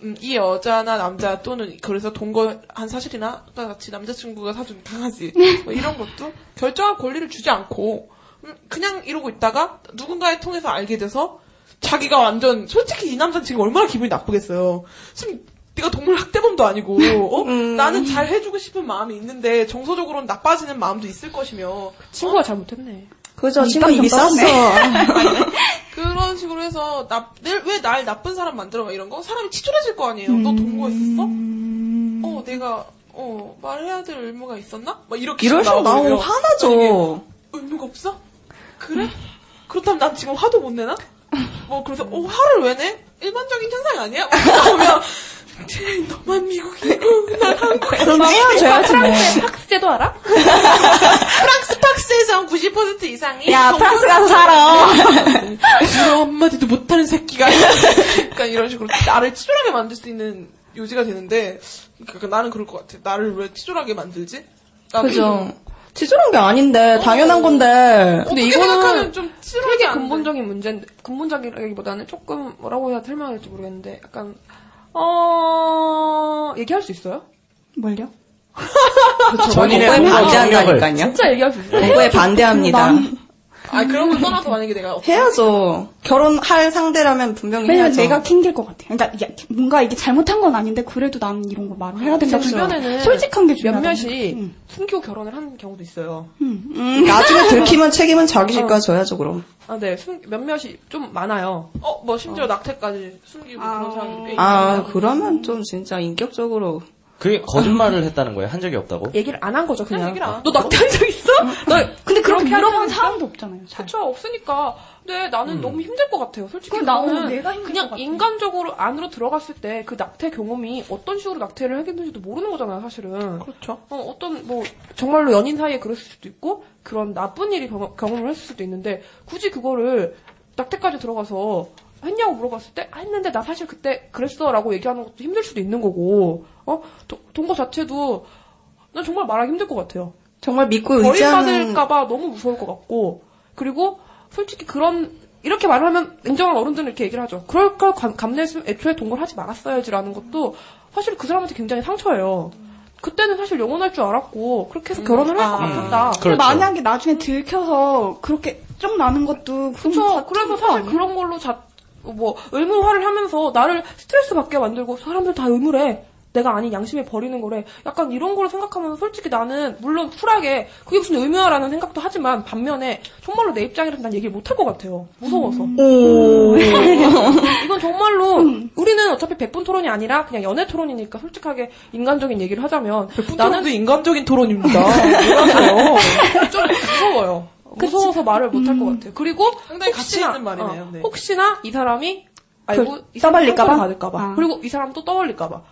음, 이 여자나 남자 또는 그래서 동거한 사실이나 아까 같이 남자친구가 사준 강아지 뭐 이런 것도 결정할 권리를 주지 않고 음, 그냥 이러고 있다가 누군가의 통해서 알게 돼서 자기가 완전 솔직히 이 남자는 지금 얼마나 기분이 나쁘겠어요. 지금 네가 동물 학대범도 아니고 어? 나는 잘 해주고 싶은 마음이 있는데 정서적으로는 나빠지는 마음도 있을 것이며 친구가 잘못했네. 그죠. 이 친구 좀 쌌어. 그런 식으로 해서 왜 날 나쁜 사람 만들어 막 이런 거 사람이 치졸해질 거 아니에요. 너 동거했었어? 어 내가 어 말해야 될 의무가 있었나? 막 이렇게 이럴 식 나오면 나오면 화나죠. 의무가 없어? 그래? 그렇다면 난 지금 화도 못 내나? 뭐 그래서 어 화를 왜 내? 일반적인 현상 아니야? 막 나오면 너만 미국이고 난 한국이고 그럼 헤어져야지 뭐. 프랑스 팍스제도 알아? 프랑스 팍스에서 90% 이상이 야, 동물 프랑스 가서 살아. 불어 한마디도 못하는 새끼가 약간 이런 식으로 나를 치졸하게 만들 수 있는 요지가 되는데 그러니까 나는 그럴 것 같아. 나를 왜 치졸하게 만들지? 나 그죠. 치졸한 게 아닌데 당연한 건데. 근데 이거는 좀 되게 근본적인 문제인데 근본적이라기보다는 조금 뭐라고 해야 설명해야 될지 모르겠는데 약간 어 얘기할 수 있어요? 뭘요? 동거 반대한다니까요. 진짜 얘기할 수 있어요. 동거에 반대합니다. 아 그런 걸 떠나서 만약에 내가 해야죠. 결혼할 상대라면 분명히 왜냐면 해야죠. 내가 튕길 것 같아. 그러니까 이게 뭔가 이게 잘못한 건 아닌데 그래도 난 이런 거 말을 해야 된다. 제 주변에는 솔직한 게 중요하다. 몇몇이 숨기고 결혼을 하는 경우도 있어요. 음, 나중에 들키면 책임은 자기 어. 집까지 져야죠, 그럼. 아, 네. 숨, 몇몇이 좀 많아요. 어, 뭐 심지어 낙태까지 숨기고 그런 사람이 꽤 아, 있어요. 그러면 좀 진짜 인격적으로. 그게 거짓말을 했다는 거예요? 한 적이 없다고? 얘기를 안 한 거죠, 그냥. 얘기를 안 한너 낙태한 적 있어? 너 근데 그렇게 하는데? 사람도 없잖아요. 잘. 그쵸, 없으니까. 근데 나는 너무 힘들 것 같아요. 솔직히. 나는 내가 힘들 그냥. 인간적으로 안으로 들어갔을 때 그 낙태 경험이 어떤 식으로 낙태를 하겠는지도 모르는 거잖아요, 사실은. 그렇죠. 어, 어떤, 뭐, 정말로 연인 사이에 그랬을 수도 있고, 그런 나쁜 일이 경험, 경험을 했을 수도 있는데, 굳이 그거를 낙태까지 들어가서 했냐고 물어봤을 때, 아, 했는데 나 사실 그때 그랬어 라고 얘기하는 것도 힘들 수도 있는 거고, 어? 도- 동거 자체도, 난 정말 말하기 힘들 것 같아요. 정말 믿고 의지하는. 버림받을까봐 너무 무서울 것 같고, 그리고 솔직히 그런, 이렇게 말을 하면 냉정한 어른들은 이렇게 얘기를 하죠. 그럴 걸 감- 감내했으면 애초에 동거를 하지 말았어야지라는 것도 사실 그 사람한테 굉장히 상처예요. 그때는 사실 영원할 줄 알았고, 그렇게 해서 결혼을 할것 같았다. 근데 만약에 나중에 들켜서 그렇게 좀 나는 것도 그쵸. 그래서 사실 그런 걸로 자, 뭐, 의무화를 하면서 나를 스트레스 받게 만들고 사람들 다 의무래. 내가 아닌 양심에 버리는 거래. 약간 이런 거를 생각하면서 솔직히 나는 물론 쿨하게 그게 무슨 의무화라는 생각도 하지만 반면에 정말로 내 입장이라서 난 얘기를 못할 것 같아요. 무서워서. 이건 정말로 우리는 어차피 백분 토론이 아니라 그냥 연애 토론이니까 솔직하게 인간적인 얘기를 하자면 나는 인간적인 토론입니다. 뭐라고요? 좀 무서워요. 무서워서 말을 못할 것 같아요. 그리고 상당히 가치 있는 말이네요. 어, 네. 혹시나 이 사람이 알고 그, 이 사람이 떠벌릴까 봐? 상처를 받을까봐. 아. 그리고 이 사람 또 떠올릴까봐.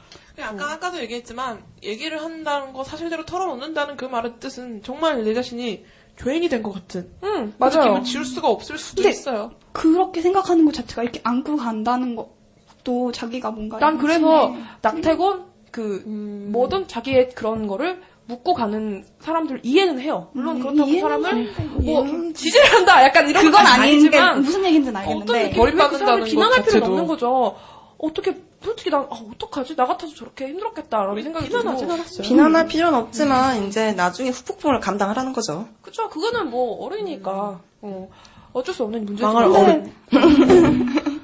아까 아까도 얘기했지만 얘기를 한다는 거 사실대로 털어놓는다는 그 말의 뜻은 정말 내 자신이 죄인이 된 것 같은. 응, 그 맞아요. 느낌을 지울 수가 없을 수도 근데 있어요. 그렇게 생각하는 것 자체가 이렇게 안고 간다는 것도 자기가 뭔가 난 그래서 낙태건 그 음. 뭐든 자기의 그런 거를 묻고 가는 사람들 이해는 해요. 물론 그렇다고 그 이해는 사람을 뭐 지지를 한다 약간 이런 그건 건 아닌데 아니지만 무슨 얘기인지는 알겠는데 느낌이 왜그 비난할 것 필요는. 없는 거죠. 어떻게 솔직히 난 아, 어떡하지? 나 같아도 저렇게 힘들었겠다라는 생각이 비난하진 않았어요. 비난할 필요는 없지만 이제 나중에 후폭풍을 감당하라는 거죠. 그쵸 그거는 뭐 어른이니까 어, 어쩔 수 없는 문제죠. 망할 난 책임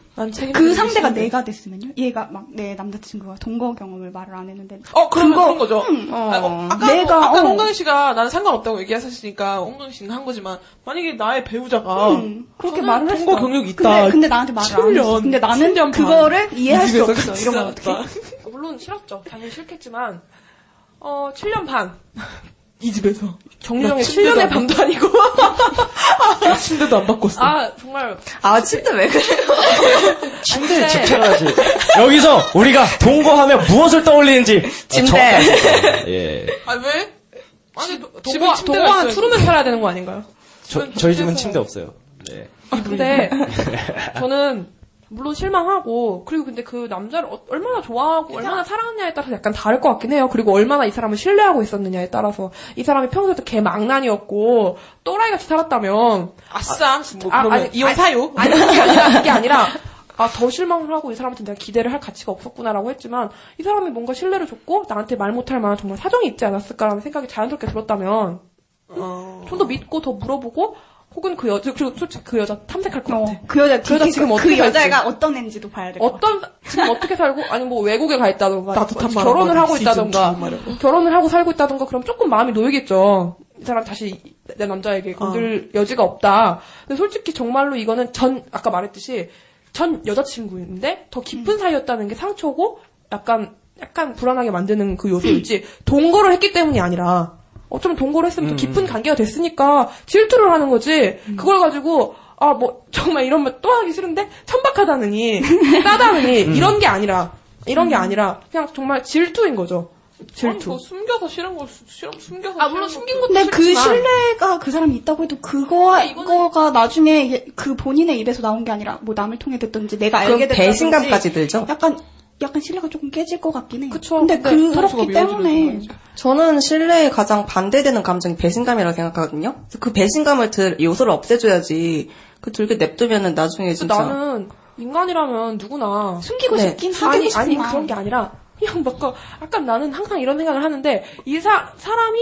그 상대가 내가 됐으면요? 얘가 막 내 남자친구가 동거 경험을 말을 안 했는데 어, 그러면 그거- 그런 거죠. 응, 어. 아, 어, 아까, 내가, 아까 어. 홍강 씨가 나는 상관없다고 얘기하셨으니까 홍강 씨는 한 거지만 만약에 나의 배우자가 응, 그렇게 말을 했어. 동거 경력이 있다. 근데, 근데 나한테 말을 안 7년, 했어. 근데 나는 7년 반. 그거를 이해할 이수 없어. 이런 건. 어떻게? 물론 싫었죠. 당연히 싫겠지만 어 7년 반 이 집에서 침대도 7년의 안 밤도 아니고 나 침대도 안 바꿨어. 아 정말 아, 침대 왜 그래요? 침대에 근데- 집착하지. 여기서 우리가 동거하면 무엇을 떠올리는지 침대. 예. 아 왜? 아니 동거 있어요. 투룸에 살아야 되는 거 아닌가요? 저, 저희 집은 침대 없어요. 네. 근데 저는 물론 실망하고 그리고 근데 그 남자를 어- 얼마나 좋아하고 얼마나 사랑하느냐에 따라서 약간 다를 것 같긴 해요. 그리고 얼마나 이 사람을 신뢰하고 있었느냐에 따라서. 이 사람이 평소에도 개 망난이었고 또라이 같이 살았다면. 아싸, 뭐 그러면 이혼 사유? 아니 그게 아니라 그게 아니라 아, 더 실망을 하고 이 사람한테 내가 기대를 할 가치가 없었구나라고 했지만 이 사람이 뭔가 신뢰를 줬고 나한테 말 못할 만한 정말 사정이 있지 않았을까라는 생각이 자연스럽게 들었다면 좀더 믿고 더 물어보고 혹은 그 여자 그리고 솔직히 그 여자 탐색할 것 같아. 그 여자, 그 여자 지금 그, 어떻게 그 여자가 살지? 어떤 애인지도 봐야 될 것 같아. 어떤 지금 어떻게 살고 아니 뭐 외국에 가 있다던가 결혼을 하고 있다던가. 결혼을 하고 살고 있다던가 그럼 조금 마음이 놓이겠죠. 이 사람 다시 내 남자에게 건들 여지가 없다. 근데 솔직히 정말로 이거는 전 아까 말했듯이 전 여자친구인데 더 깊은 사이였다는 게 상처고 약간 약간 불안하게 만드는 그 요소일지 동거를 했기 때문이 아니라 어쩌면 동거를 했으면 더 깊은 관계가 됐으니까 질투를 하는 거지. 그걸 가지고 아 뭐 정말 이런 말 또 하기 싫은데 천박하다느니 싸다느니 이런 게 아니라 이런 게 아니라 그냥 정말 질투인 거죠. 질투. 뭐 숨겨서 싫은 걸 수- 싫은 숨겨서 아 물론 숨긴 것도 근데 그 싫지만 신뢰가 그 사람이 있다고 해도 그거 그거가 나중에 이게 그 본인의 입에서 나온 게 아니라 뭐 남을 통해 듣든지 내가 알게 됐다든지 배신감까지 들죠? 약간 약간 신뢰가 조금 깨질 것 같긴 해요. 그쵸. 근데 근데 그렇기 때문에 저는 신뢰에 가장 반대되는 감정이 배신감이라고 생각하거든요. 그래서 그 배신감을 들 요소를 없애줘야지 그 들게 냅두면은 나중에 진짜 나는 인간이라면 누구나 숨기고 네. 싶긴 아니 숨기고 아니 그런 게 아니라 그냥 뭔가 약간 나는 항상 이런 생각을 하는데 이 사, 사람이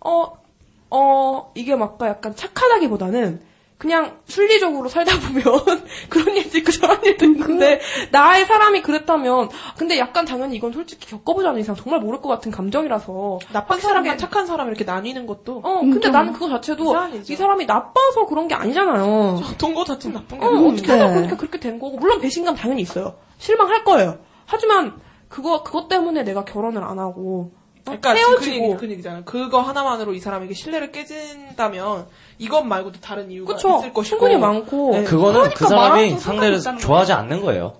어 어, 이게 막 약간 착하다기보다는 그냥 순리적으로 살다 보면 그런 일도 있고 저런 일도 있는데 나의 사람이 그랬다면 근데 약간 당연히 이건 솔직히 겪어보지 않은 이상 정말 모를 것 같은 감정이라서 나쁜 사람과 착한 사람 이렇게 나뉘는 것도 어 근데 나는 그거 자체도 이 사람이 나빠서 그런 게 아니잖아요. 동거 자체는 나쁜 게 어, 아니고. 어떻게 하다 보니까 그렇게 된 거고 물론 배신감 당연히 있어요. 실망할 거예요. 하지만 그거 그것 때문에 내가 결혼을 안 하고 어, 그러니까 헤어지고 그, 그 얘기잖아요. 그거 하나만으로 이 사람에게 신뢰를 깨진다면 이것 말고도 다른 이유가 그쵸. 있을 것이고 충분히 많고. 네. 그거는 그 사람이 말아도 상대를 상관없다는 좋아하지 않는 거예요.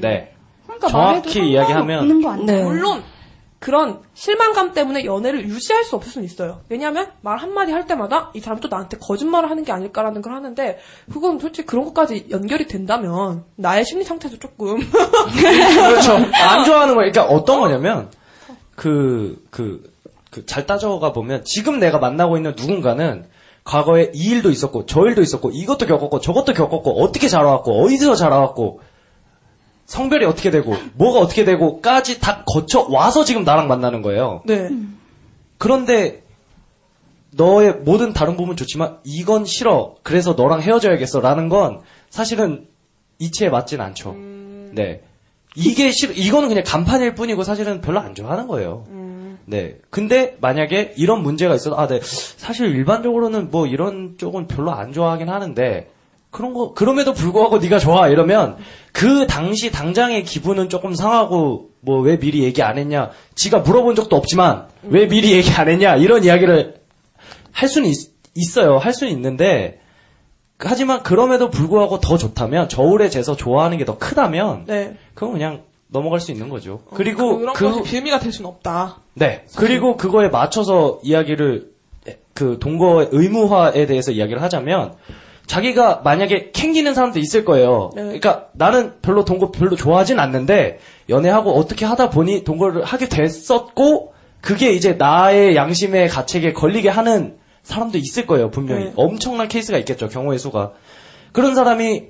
네. 그러니까 정확히 이야기하면? 네. 물론 그런 실망감 때문에 연애를 유지할 수 없을 수는 있어요. 왜냐하면 말 한마디 할 때마다 이 사람이 또 나한테 거짓말을 하는 게 아닐까라는 걸 하는데 그건 솔직히 그런 것까지 연결이 된다면 나의 심리 상태도 조금 그렇죠. 안 좋아하는 거예요. 그러니까 어떤 거냐면 그 그 그 잘 따져가 보면 지금 내가 만나고 있는 누군가는 과거에 이 일도 있었고 저 일도 있었고 이것도 겪었고 저것도 겪었고 어떻게 자라왔고 어디서 자라왔고 성별이 어떻게 되고 뭐가 어떻게 되고까지 다 거쳐 와서 지금 나랑 만나는 거예요. 네. 그런데 너의 모든 다른 부분 좋지만 이건 싫어. 그래서 너랑 헤어져야겠어라는 건 사실은 이치에 맞진 않죠. 네. 이게 싫 이거는 그냥 간판일 뿐이고 사실은 별로 안 좋아하는 거예요. 네. 근데 만약에 이런 문제가 있어도 아, 네. 사실 일반적으로는 뭐 이런 쪽은 별로 안 좋아하긴 하는데 그런 거 그럼에도 불구하고 네가 좋아 이러면 그 당시 당장의 기분은 조금 상하고 뭐 왜 미리 얘기 안 했냐 지가 물어본 적도 없지만 왜 미리 얘기 안 했냐 이런 이야기를 할 수는 있, 어요 할 수는 있는데 하지만 그럼에도 불구하고 더 좋다면 저울에 재서 좋아하는 게 더 크다면 네. 그건 그냥 넘어갈 수 있는 거죠. 그리고 그런 그 빌미가 될 수는 없다. 네. 그리고 그거에 맞춰서 이야기를 그 동거의 의무화에 대해서 이야기를 하자면 자기가 만약에 캥기는 사람도 있을 거예요. 네. 그러니까 나는 별로 동거 별로 좋아하진 않는데 연애하고 어떻게 하다 보니 동거를 하게 됐었고 그게 이제 나의 양심의 가책에 걸리게 하는 사람도 있을 거예요. 분명히 네. 엄청난 케이스가 있겠죠. 경우의 수가 그런 사람이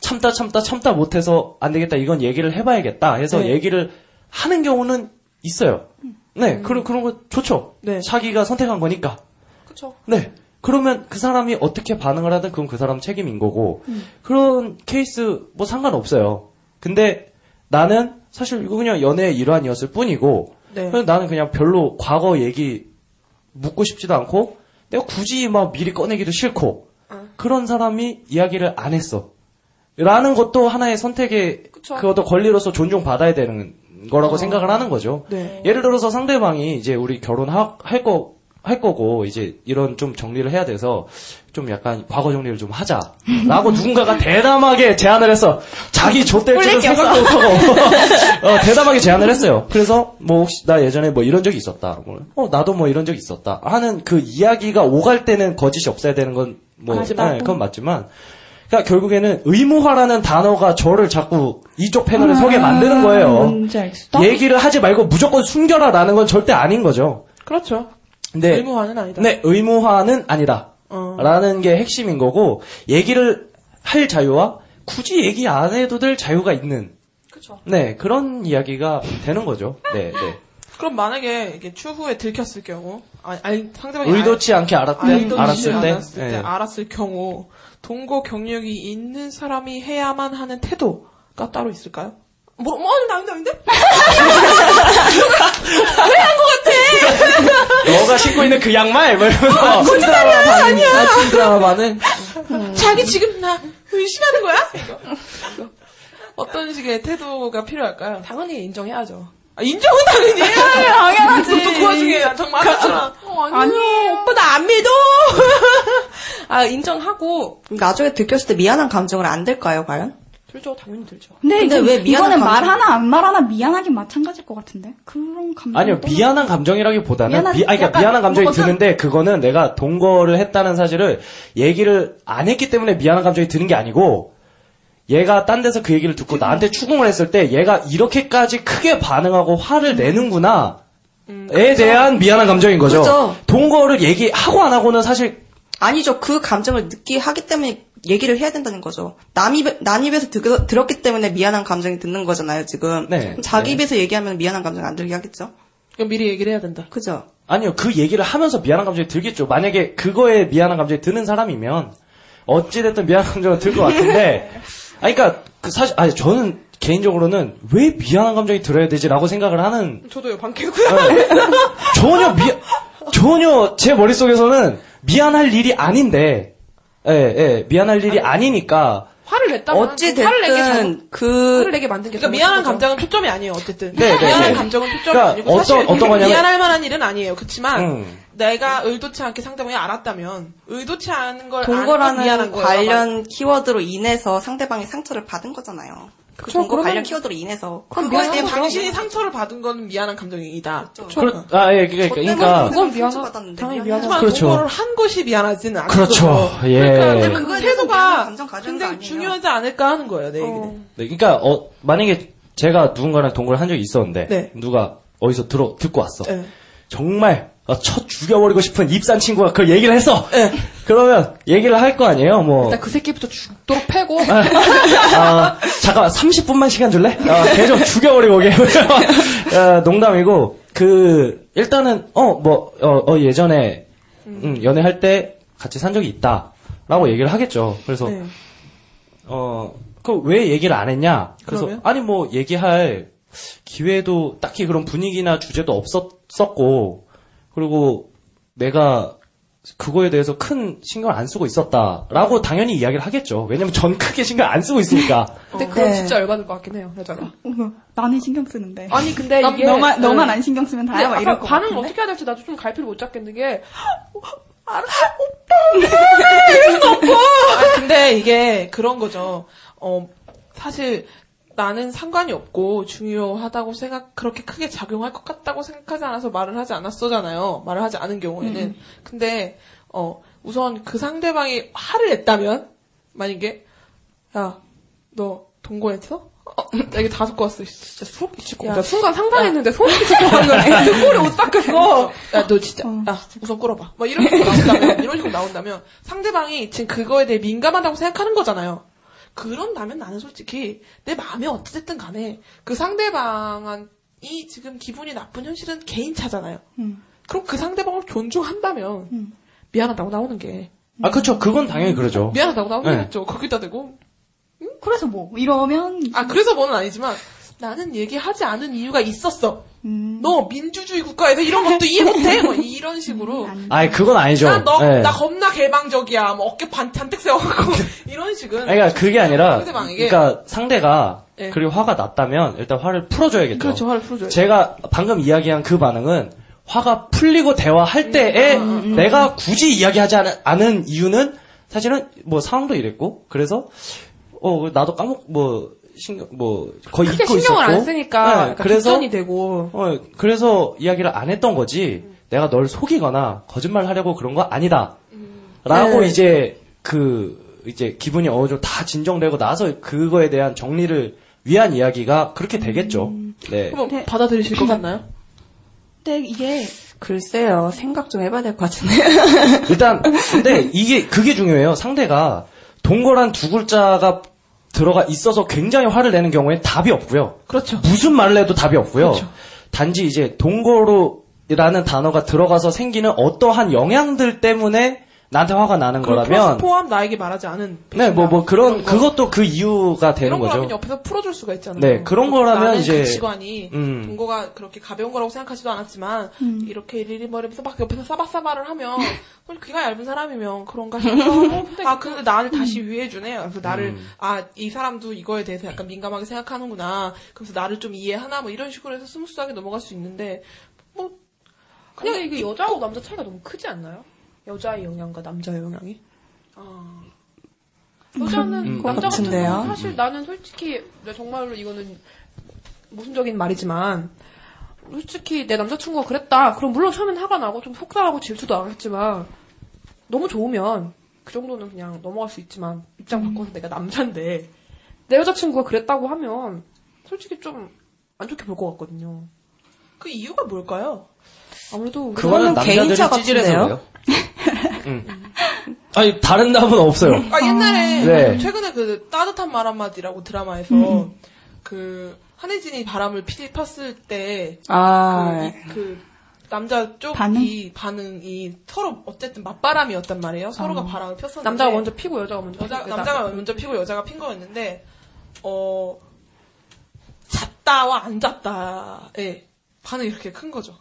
참다 참다 참다 못해서 안 되겠다 이건 얘기를 해봐야겠다 해서 네. 얘기를 하는 경우는 있어요. 네, 그런 그런 거 좋죠. 네. 자기가 선택한 거니까. 그쵸. 네. 그러면 그 사람이 어떻게 반응을 하든 그건 그 사람 책임인 거고 그런 케이스 뭐 상관없어요. 근데 나는 사실 이거 그냥 연애의 일환이었을 뿐이고 네. 나는 그냥 별로 과거 얘기 묻고 싶지도 않고 내가 굳이 막 미리 꺼내기도 싫고 그런 사람이 이야기를 안 했어. 라는 것도 하나의 선택의 그것도 권리로서 존중받아야 되는 거라고 생각을 하는 거죠. 네. 예를 들어서 상대방이 이제 우리 결혼할 거, 할 거고, 이제 이런 좀 정리를 해야 돼서 좀 약간 과거 정리를 좀 하자. 라고 누군가가 대담하게 제안을 했어. 자기 좆될 줄은 생각도 못하고. 어, 대담하게 제안을 했어요. 그래서 뭐 혹시 나 예전에 뭐 이런 적이 있었다. 뭐, 어, 나도 뭐 이런 적이 있었다. 하는 그 이야기가 오갈 때는 거짓이 없어야 되는 건 뭐, 맞아, 나도. 네, 그건 맞지만 그러니까 결국에는 의무화라는 단어가 저를 자꾸 이쪽 패널에 서게 만드는 거예요. 알겠어. 얘기를 하지 말고 무조건 숨겨라라는 건 절대 아닌 거죠. 그렇죠. 근데 의무화는 아니다. 네, 의무화는 아니다. 어. 라는 게 핵심인 거고 얘기를 할 자유와 굳이 얘기 안 해도 될 자유가 있는 그쵸. 네, 그런 이야기가 되는 거죠. 네, 네. 그럼 만약에 이게 추후에 들켰을 경우, 아니, 아니 상대방이 의도치 않게 알았대? 의도치 알았을 때? 않았을 때, 네. 알았을 경우 동거 경력이 있는 사람이 해야만 하는 태도가 따로 있을까요? 뭐, 뭐, 아니, 아닌데, 아닌데? 왜한 것 같아? 너가 신고 있는 그 양말? 뭐 이러면서. 아, 거짓말이야, 반, 아니야. 아침 드라마 반은. 자기 지금 나 의심하는 거야? 이거. 어떤 식의 태도가 필요할까요? 당연히 인정해야죠. 아, 인정은 당연히 해야죠. 당연하지. 또그 와중에 정말 맞잖아. 어. 아니에요. 오빠 나 안 믿어. 아, 인정하고. 나중에 들켰을 때 미안한 감정을 안 들까요, 과연? 들죠, 당연히 들죠. 근데, 근데 왜 미안한 이거는 말 감정- 하나 안 말 하나 미안하긴 마찬가지일 것 같은데 그런 감정 아니요, 미안한 감정이라기보다는, 미안한- 미, 아니, 그러니까 미안한 감정이 뭐 드는데, 그거는 내가 동거를 했다는 사실을 얘기를 안 했기 때문에 미안한 감정이 드는 게 아니고, 얘가 딴 데서 그 얘기를 듣고 나한테 추궁을 했을 때, 얘가 이렇게까지 크게 반응하고 화를 내는구나, 에 대한 미안한 감정인 거죠. 그죠. 동거를 얘기하고 안 하고는 사실, 아니죠. 그 감정을 느끼게 하기 때문에 얘기를 해야 된다는 거죠. 남 입에, 난 입에서 들, 들었 기 때문에 미안한 감정이 드는 거잖아요, 지금. 네. 그럼 자기 네. 입에서 얘기하면 미안한 감정 안 들게 하겠죠? 그럼 미리 얘기를 해야 된다. 그죠? 아니요, 그 얘기를 하면서 미안한 감정이 들겠죠. 만약에 그거에 미안한 감정이 드는 사람이면, 어찌됐든 미안한 감정은 들 것 같은데, 아니, 그니까, 그 사실, 아니, 저는 개인적으로는 왜 미안한 감정이 들어야 되지라고 생각을 하는, 저도요, 방캐고요. 전혀 미, 전혀 제 머릿속에서는 미안할 일이 아닌데, 예, 예, 미안할 일이 아니니까, 화를 냈다면 어찌 화를 내게 됐든 잘못- 그 화를 내게 만든 게 그러니까 미안한 감정은 초점이 아니에요 어쨌든 네, 네, 미안한 네. 감정은 초점이 그러니까 아니고 어떤- 사실 어떤 거냐면- 미안할 만한 일은 아니에요 그렇지만 음. 내가 의도치 않게 상대방이 알았다면 의도치 않은 걸 동거라는 거예요 관련 키워드로 인해서 상대방이 상처를 받은 거잖아요. 그 동거 그러면- 관련 키워드로 인해서. 그거에 미안한 대해. 당신이 상처를 받은 건 미안한 감정이다 그렇, 아, 예, 그러니까, 그러니까, 그건 미안한, 당연히 미안한 하지만 그렇죠. 동거를 한 것이 미안하지는 않은 그렇죠. 예. 그러니까 그 태도가 굉장히. 중요하지 않을까 하는 거예요 내 얘기는 네, 그러니까, 어, 만약에 제가 누군가랑 동거를 한 적이 있었는데, 네. 누가 어디서 들어, 듣고 왔어. 네. 정말, 어, 첫 죽여버리고 싶은 입산 친구가 그걸 얘기를 했어! 네. 그러면, 얘기를 할 거 아니에요, 뭐. 일단 그 새끼부터 죽도록 패고 아, 잠깐만, 30분만 시간 줄래? 아, 걔좀 죽여버리고 오게. 아, 농담이고, 그, 일단은, 어, 뭐, 어, 어, 예전에, 음, 연애할 때 같이 산 적이 있다. 라고 얘기를 하겠죠. 그래서, 네. 어, 그왜 얘기를 안 했냐? 그래서, 그러면? 아니, 뭐, 얘기할 기회도 딱히 그런 분위기나 주제도 없었었고, 그리고 내가 그거에 대해서 큰 신경을 안 쓰고 있었다라고 당연히 이야기를 하겠죠. 왜냐면 전 크게 신경 안 쓰고 있으니까. 근데 그건 네. 진짜 열받을 것 같긴 해요, 여자가. 어, 나는 신경 쓰는데. 아니, 근데 나- 이게. 너만 네. 너만 안 신경 쓰면 다야 막 이럴 아까 것 반응을 같은데. 어떻게 해야 될지 나도 좀 갈피를 못 잡겠는 게. 이럴 수 없고. 아, 근데 이게 그런 거죠. 어, 사실 나는 상관이 없고 중요하다고 생각, 그렇게 크게 작용할 것 같다고 생각하지 않아서 말을 하지 않았어잖아요. 말을 하지 않은 경우에는. 음. 근데, 어, 우선 그 상대방이 화를 냈다면, 만약에, 야, 너 동거했어? 어, 나 이게 다 듣고 왔어. 진짜 소름 끼칠 것 야, 같아. 순간 상상했는데 소름 끼칠 것 같은 거야. 등골이 못 닦였어. 야, 너 진짜, 야, 우선 끌어봐. 막 이런 식으로 나온다면, 이런 식으로 나온다면, 상대방이 지금 그거에 대해 민감하다고 생각하는 거잖아요. 그런다면 나는 솔직히, 내 마음에 어찌됐든 간에, 그 상대방이 지금 기분이 나쁜 현실은 개인 차잖아요. 음. 그럼 그 상대방을 존중한다면, 미안하다고 나오는 게, 아, 그쵸. 그건 당연히 그러죠. 미안하다고 나오는 네. 거겠죠. 거기다 대고. 그래서 뭐 이러면 아, 그래서 뭐는 아니지만, 나는 얘기하지 않은 이유가 있었어. 음. 너 민주주의 국가에서 이런 것도 이해 못해? 뭐 이런 식으로. 아니, 그건 아니죠. 나, 너, 예. 나 겁나 개방적이야. 뭐 어깨 반, 잔뜩 세워갖고. 이런 식은. 아니, 그러니까 그게 아니라, 상대방에게. 그러니까 상대가 예. 그리고 화가 났다면 일단 화를 풀어줘야겠죠. 그렇죠, 화를 풀어줘야죠. 제가 방금 이야기한 그 반응은 화가 풀리고 대화할 때에 음, 내가 굳이 이야기하지 않- 않은 이유는 사실은 뭐 상황도 이랬고 그래서 어 나도 까먹 뭐 신경 뭐 거의 크게 잊고 신경을 있었고 안 쓰니까 네, 그래서 뒷전이 되고. 어 그래서 이야기를 안 했던 거지 내가 널 속이거나 거짓말 하려고 그런 거 아니다 라고 네. 이제 그 이제 기분이 어느 정도 다 진정되고 나서 그거에 대한 정리를 위한 이야기가 그렇게 되겠죠. 네. 그럼 받아들이실 것 같나요? 근데 이게 글쎄요, 생각 좀 해봐야 될 것 같은데. 일단 근데 이게 그게 중요해요. 상대가 동거란 두 글자가 들어가 있어서 굉장히 화를 내는 경우에 답이 없고요. 그렇죠. 무슨 말을 해도 답이 없고요. 단지 이제 동거로라는 단어가 들어가서 생기는 어떠한 영향들 때문에 나한테 화가 나는 거라면 포함 나에게 말하지 않은 네, 뭐, 뭐, 그런, 그것도 그 이유가 되는 그런 거라면 거죠. 옆에서 풀어줄 수가 있잖아요. 네, 그런 거라면 나는 이제- 가치관이 음. 동거가 그렇게 가벼운 거라고 생각하지도 않았지만 이렇게 이리머리면서 막 옆에서 싸바싸바를 하면 귀가 얇은 사람이면 그런가 하고 아 근데 나를 다시 위해주네. 그래서 나를 음. 아이 사람도 이거에 대해서 약간 민감하게 생각하는구나. 그래서 나를 좀 이해하나 뭐 이런 식으로 해서 smooth하게 넘어갈 수 있는데 뭐 그냥 이게 여자하고 남자 차이가 너무 크지 않나요? 여자의 영향과 남자의 영향이? 여자는 음, 남자 같은 같은데요? 경우는 사실 나는 솔직히 내 정말로 이거는 모순적인 말이지만 솔직히 내 남자친구가 그랬다. 그럼 물론 처음엔 화가 나고 좀 속상하고 질투도 하겠지만 너무 좋으면 그 정도는 그냥 넘어갈 수 있지만 입장 바꿔서 내가 남자인데 내 여자친구가 그랬다고 하면 솔직히 좀 안 좋게 볼 것 같거든요. 그 이유가 뭘까요? 아무래도 그거는 찌질해서 그래요. 음. 아니, 다른 답은 없어요. 아 옛날에 네. 최근에 그 따뜻한 말 한마디라고 드라마에서 그 한혜진이 바람을 피 폈을 때 아, 그, 이- 그 남자 쪽이 반응? 이 서로 어쨌든 맞바람이었단 말이에요. 서로가 어. 바람을 폈었는데 남자가 먼저 피고 여자가 먼저 여자, 피고 남자가 먼저 피고 여자가 핀 거였는데 어 잤다와 안 잤다에 반응이 이렇게 큰 거죠.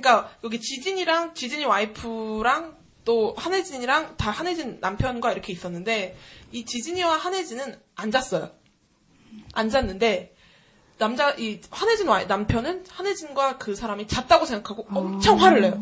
그러니까 여기 지진이랑 지진이 와이프랑 또 한혜진이랑 다 한혜진 남편과 이렇게 있었는데 이 지진이와 한혜진은 안 잤어요. 안 잤는데 남자 이 한혜진 와 남편은 한혜진과 그 사람이 잤다고 생각하고 엄청 화를 내요.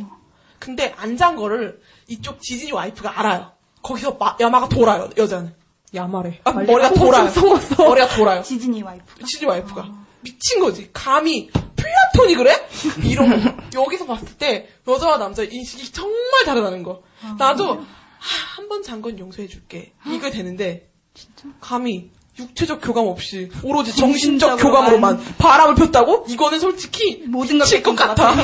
근데 안 잔 거를 이쪽 지진이 와이프가 알아요. 거기서 마- 야마가 돌아요 여자는. 야마래. 아, 머리가 돌아요. 머리가 돌아요. 지진이 와이프. 지진이 와이프가 미친 거지. 감히 플라톤이 그래? 이런 거. 여기서 봤을 때 여자와 남자 인식이 정말 다르다는 거. 나도 한 번 잔 건 용서해 줄게. 이거 되는데 감히 육체적 교감 없이 오로지 정신적 교감으로만 바람을 폈다고? 이거는 솔직히 모든 걸 미칠 것 뺏긴 것 같아.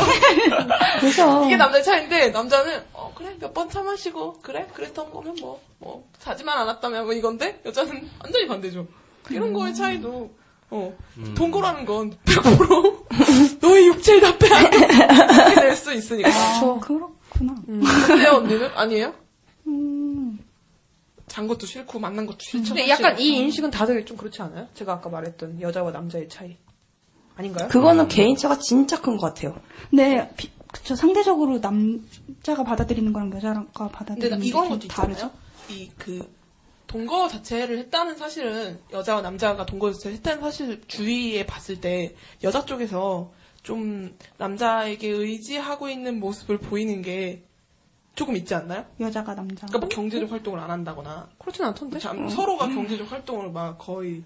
그래서 이게 남자의 차이인데 남자는 어 그래 몇 번 차 마시고 그래 그랬던 거면 뭐뭐 자지만 않았다면 뭐 이건데 여자는 완전히 반대죠. 이런 거의 차이도 어 동거라는 건 100% 너의 육체를 다 빼앗겨 될수 있으니까. 아, 그렇구나. 근데 언니는 아니에요? 음. 잔 것도 싫고 만난 것도 싫죠. 근데 약간 이 인식은 다들 좀 그렇지 않아요? 제가 아까 말했던 여자와 남자의 차이. 아닌가요? 그거는 개인차가 진짜 큰 것 같아요. 네, 비- 그쵸. 상대적으로 남자가 받아들이는 거랑 여자가 받아들이는 게 다르죠. 이 그 동거 자체를 했다는 사실은 여자와 남자가 동거 자체를 했다는 사실 주위에 봤을 때 여자 쪽에서 좀 남자에게 의지하고 있는 모습을 보이는 게 조금 있지 않나요? 여자가 남자. 그러니까 뭐 경제적 활동을 안 한다거나 그렇진 않던데. 참 서로가 경제적 활동을 막 거의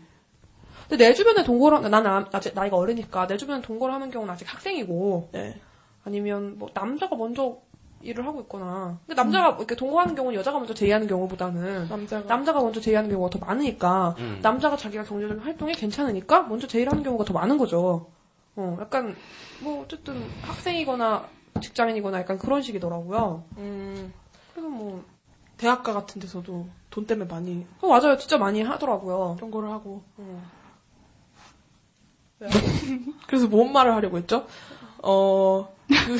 근데 내 주변에 동거를 나는 아직 나이가 어리니까 내 주변에 동거를 하는 경우는 아직 학생이고 네. 아니면 뭐 남자가 먼저 일을 하고 있거나 근데 남자가 이렇게 동거하는 경우는 여자가 먼저 제의하는 경우보다는 남자가 먼저 제의하는 경우가 더 많으니까 음. 남자가 자기가 경제적인 활동이 괜찮으니까 먼저 제의를 하는 경우가 더 많은 거죠. 어, 약간 뭐 어쨌든 학생이거나 직장인이거나 약간 그런 식이더라고요. 음, 그래서 뭐 대학가 같은 데서도 돈 때문에 많이 어, 맞아요. 진짜 많이 하더라고요. 동거를 하고 그래서 뭔 말을 하려고 했죠? 어, 그,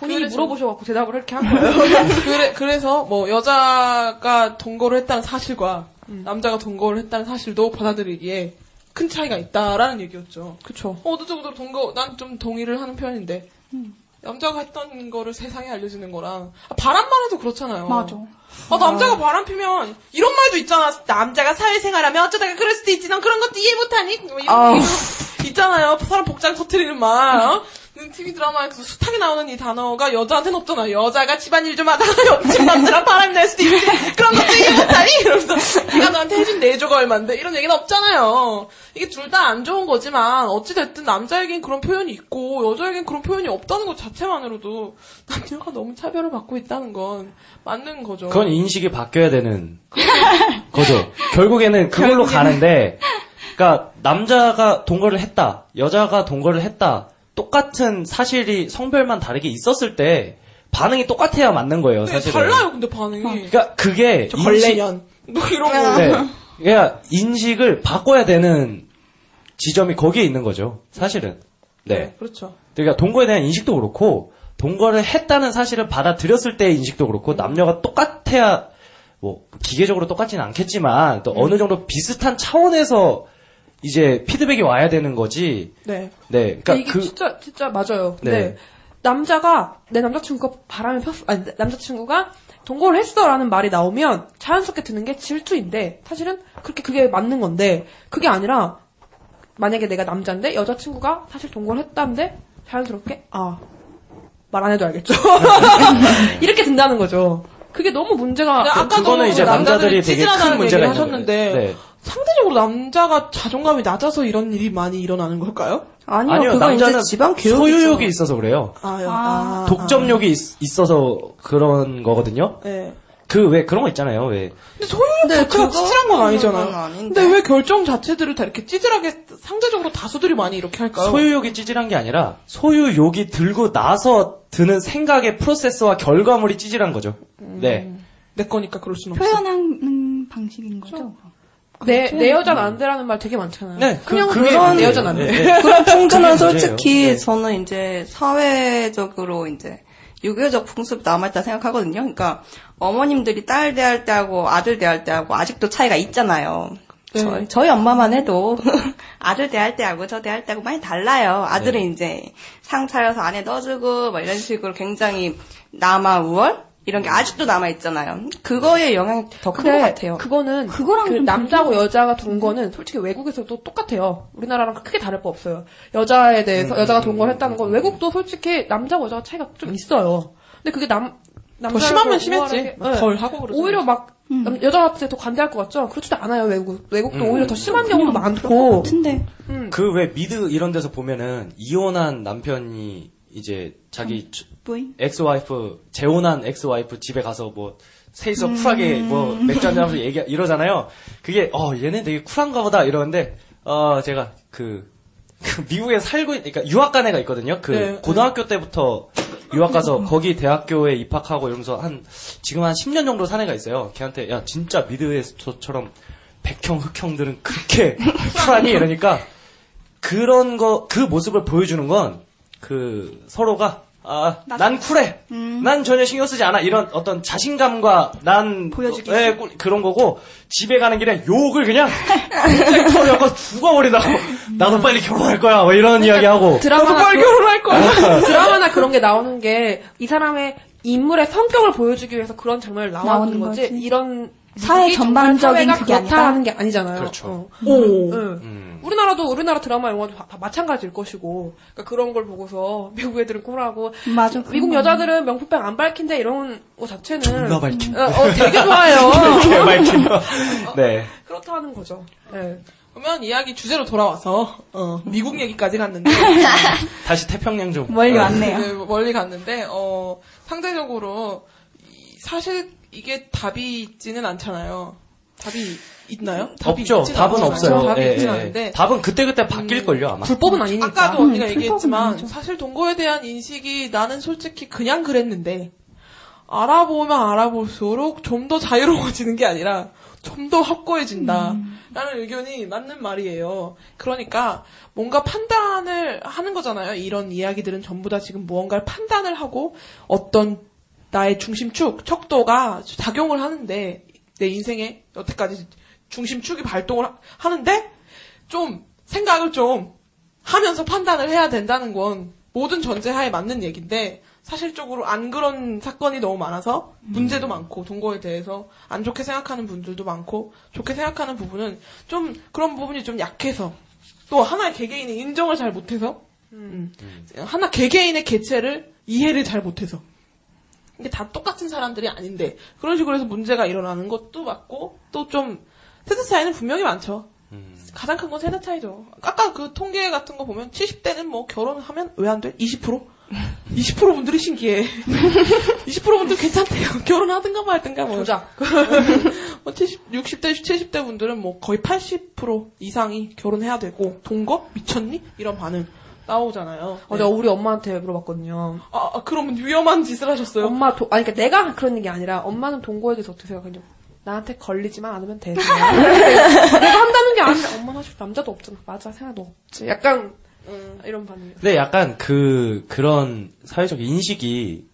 본인이 그래서- 물어보셔갖고 대답을 이렇게 한 거예요. 그래, 그래서 뭐 여자가 동거를 했다는 사실과 남자가 동거를 했다는 사실도 받아들이기에 큰 차이가 있다라는 얘기였죠. 그쵸. 어느 정도로 동거, 난 좀 동의를 하는 편인데 남자가 했던 거를 세상에 알려주는 거랑 아, 바람만 해도 그렇잖아요. 맞아. 아, 남자가 바람 피면 이런 말도 있잖아. 남자가 사회생활하면 어쩌다가 그럴 수도 있지. 난 그런 것도 이해 못하니? 뭐 이런 있잖아요. 사람 복장 터트리는 말. 어? TV 드라마에서 숱하게 나오는 이 단어가 여자한테는 없잖아. 여자가 집안일 좀 하다가 옆집 남자랑 바람 낼 수도 있지. 그런 것도 이해 못하니? 이러면서 네가 너한테 해준 내조가 닮았는데 이런 얘기는 없잖아요. 이게 둘 다 안 좋은 거지만 어찌됐든 남자에겐 그런 표현이 있고 여자에겐 그런 표현이 없다는 것 자체만으로도 남녀가 너무 차별을 받고 있다는 건 맞는 거죠. 그건 인식이 바뀌어야 되는 거죠. 결국에는 그걸로 가는데, 그러니까 남자가 동거를 했다, 여자가 동거를 했다, 똑같은 사실이 성별만 다르게 있었을 때 반응이 똑같아야 맞는 거예요, 네, 사실은. 달라요, 근데 반응이. 그러니까 그게 저 걸레년 뭐 이런 거. 네. 그러니까 인식을 바꿔야 되는 지점이 거기에 있는 거죠, 사실은. 네. 그렇죠. 그러니까 동거에 대한 인식도 그렇고 동거를 했다는 사실을 받아들였을 때의 인식도 그렇고 남녀가 똑같아야 뭐 기계적으로 똑같지는 않겠지만 또 어느 정도 비슷한 차원에서 이제 피드백이 와야 되는 거지. 네. 네. 그러니까 이게 그 진짜 진짜 맞아요. 네. 근데 남자가 내 남자친구가 바람을 폈어. 아니 내 남자친구가 동거를 했어라는 말이 나오면 자연스럽게 드는 게 질투인데 사실은 그렇게 그게 맞는 건데 그게 아니라 만약에 내가 남자인데 여자친구가 사실 동거를 했다는데 자연스럽게 아 말 안 해도 알겠죠. 이렇게 된다는 거죠. 그게 너무 문제가 근데 아까도 그거는 이제 남자들이 되게 큰 문제가 하셨는데. 네. 상대적으로 남자가 자존감이 낮아서 이런 일이 많이 일어나는 걸까요? 아니요, 남자는 소유욕이 있어서 그래요. 아, 아, 독점욕이 있, 어서 그런 거거든요. 네. 그 왜 그런 거 있잖아요. 왜 근데 소유욕 자체가 찌질한 건 아니잖아요. 근데 왜 결정 자체들을 다 이렇게 찌질하게 상대적으로 다수들이 많이 이렇게 할까요? 소유욕이 찌질한 게 아니라 소유욕이 들고 나서 드는 생각의 프로세스와 결과물이 찌질한 거죠. 네. 내 거니까 그럴 수는 표현하는 방식인 거죠. 내, 내 여자는 안 돼라는 말 되게 많잖아요. 네, 그냥 그- 그런 그런- 내 여자는 안 돼. 네. 그런 풍조는. 솔직히 네. 저는 이제 사회적으로 이제 유교적 풍습이 남아있다 생각하거든요. 그러니까 어머님들이 딸 대할 때하고 아들 대할 때하고 아직도 차이가 있잖아요. 네. 저희, 저희 엄마만 해도 아들 대할 때하고 저 대할 때하고 많이 달라요. 아들은 네. 이제 상 차려서 안에 넣어주고 막 이런 식으로 굉장히 남아 우월 이런 게 아직도 남아 있잖아요. 그거의 영향이 더 큰 것 같아요. 그거는 그 남자고 여자가 동거는 솔직히 외국에서도 똑같아요. 우리나라랑 크게 다를 바 없어요. 여자에 대해서 음, 여자가 동거를 했다는 건 외국도 솔직히 남자와 여자가 차이가 좀 있어요. 근데 그게 남 남자가 심하면 더 심했지. 막덜 하고 그러잖아요. 오히려 막 남- 여자한테 더 관대할 것 같죠? 그렇지도 않아요 외국. 외국도 음. 오히려 더 심한 경우도 많고. 같은데. 그왜 미드 이런 데서 보면은 이혼한 남편이 이제 자기 주- 뭐임? ex-wife 재혼한 ex-wife 집에 가서 뭐 셋이서 음. 쿨하게 뭐 맥주 한잔 하면서 얘기 이러잖아요. 그게 어 얘네 되게 쿨한가 보다 이러는데 어 제가 그, 그 미국에 살고 있, 그러니까 유학 간 애가 있거든요. 그 네, 고등학교 때부터 유학 가서 거기 대학교에 입학하고 이러면서 한 지금 한 10년 정도 산 애가 있어요. 걔한테 야 진짜 미드에서처럼 백형 흑형들은 그렇게 쿨하니 이러니까 그런 거 그 모습을 보여주는 건 그 서로가 아난 쿨해 난 전혀 신경 쓰지 않아 이런 어떤 자신감과 난 보여주기 예, 꿀- 그런 거고 집에 가는 길에 욕을 그냥 털려고 죽어버리다고 나도 빨리 결혼할 거야 뭐 이런 이야기하고 드라마나 나도 빨리 그- 결혼할 거야 드라마나 그런 게 나오는 게 이 사람의 인물의 성격을 보여주기 위해서 그런 장면을 나오는 나오는 거지. 거지. 이런 사회 전반적인 그게 그렇다 아니다? 하는 게 아니잖아요. 그렇죠. 어. 오. 응. 우리나라도 우리나라 드라마 영화도 다, 다 마찬가지일 것이고 그러니까 그런 걸 보고서 미국 애들은 쿨하고 맞아. 미국 여자들은 명품백 안 밝힌다 이런 거 자체는 존나 밝힌다. 어, 어, 되게 좋아요. 개 밝힌다. 네. 그렇다는 거죠. 네. 그러면 이야기 주제로 돌아와서 어, 미국 얘기까지 갔는데 다시 태평양 좀 멀리 어. 왔네요. 네, 멀리 갔는데 어, 상대적으로 이- 사실 이게 답이 있지는 않잖아요. 답이 있나요? 답이 없죠. 답은. 없어요. 답이 예, 예, 예. 답은 그때그때 바뀔걸요, 아마. 불법은 아니니까. 아까도 언니가 음, 얘기했지만. 사실 동거에 대한 인식이 나는 솔직히 그냥 그랬는데 알아보면 알아볼수록 좀 더 자유로워지는 게 아니라 좀 더 확고해진다. 라는 의견이 맞는 말이에요. 그러니까 뭔가 판단을 하는 거잖아요. 이런 이야기들은 전부 다 지금 무언가를 판단을 하고 어떤 나의 중심축, 척도가 작용을 하는데 내 인생에 여태까지 중심축이 발동을 하- 하는데 좀 생각을 좀 하면서 판단을 해야 된다는 건 모든 전제하에 맞는 얘기인데 사실적으로 안 그런 사건이 너무 많아서 문제도 많고 동거에 대해서 안 좋게 생각하는 분들도 많고 좋게 생각하는 부분은 좀 그런 부분이 좀 약해서 또 하나의 개개인의 인정을 잘 못해서 음. 하나 개개인의 개체를 이해를 잘 못해서 이게 다 똑같은 사람들이 아닌데 그런 식으로 해서 문제가 일어나는 것도 맞고 또 좀 세대 차이는 분명히 많죠. 가장 큰 건 세대 차이죠. 아까 그 통계 같은 거 보면 70대는 뭐 결혼하면 왜 안 돼? 20%? 20% 분들이 신기해. 20% 분들 괜찮대요. 결혼하든가 말든가 뭐. 보자. 뭐 70, 60대, 70대 분들은 뭐 거의 80% 이상이 결혼해야 되고 동거 미쳤니? 이런 반응 나오잖아요. 어, 내가 우리 엄마한테 물어봤거든요. 아, 아, 그러면 위험한 짓을 하셨어요? 엄마, 도, 아니, 그러니까 내가 그런 게 아니라 엄마는 동거에 대해서 어떻게 생각하냐. 나한테 걸리지만 않으면 돼. 내가 한다는 게 아니라 엄마는 사실 남자도 없잖아. 맞아, 생각도 없지. 약간 음, 이런 반응이에요. 근데 약간 그 그런 사회적 인식이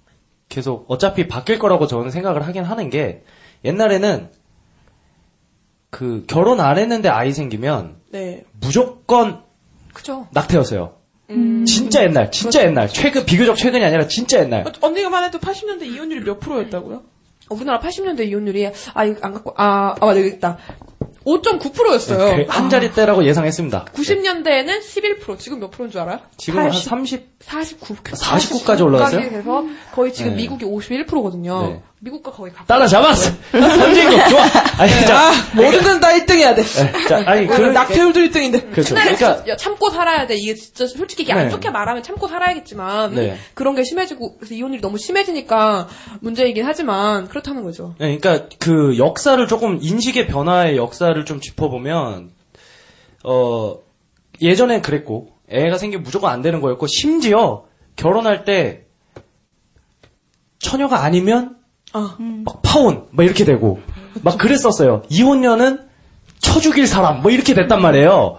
계속 어차피 바뀔 거라고 저는 생각을 하긴 하는 게 옛날에는 그 결혼 안 했는데 아이 생기면 네. 무조건 그죠. 낙태였어요. 음. 진짜 옛날, 진짜 옛날. 최근 비교적 최근이 아니라 진짜 옛날. 언니가만 해도 80년대 이혼율이 몇 프로였다고요? 우리나라 80년대 이혼율이 아 이거 안 갖고 아, 아 맞아 여기 있다. 5.9%였어요. 네, 한 자리 때라고 예상했습니다. 90년대에는 11%. 지금 몇 프로인 줄 알아요? 지금 한 30, 49. 49까지 올라갔어요? 해서 거의 지금 네. 미국이 51%거든요. 네. 미국과 거의 가까워. 따라잡았어! 선진국, 좋아! 아니, 자, 모든 건 다 1등 해야 돼. 네, 자, 아니, 그 낙태율도 1등인데. 그렇죠. 그러니까, 진짜 야, 참고 살아야 돼. 이게 진짜 솔직히 이게 안 네. 좋게 말하면 참고 살아야겠지만 네. 그런 게 심해지고 그래서 이혼율이 너무 심해지니까 문제이긴 하지만 그렇다는 거죠. 네, 그러니까 그 역사를 조금 인식의 변화의 역사를 좀 짚어보면 어 예전엔 그랬고 애가 생기면 무조건 안 되는 거였고 심지어 결혼할 때 처녀가 아니면 막 파혼 막 이렇게 되고 막 그랬었어요. 이혼녀는 쳐 죽일 사람 뭐 이렇게 됐단 말이에요.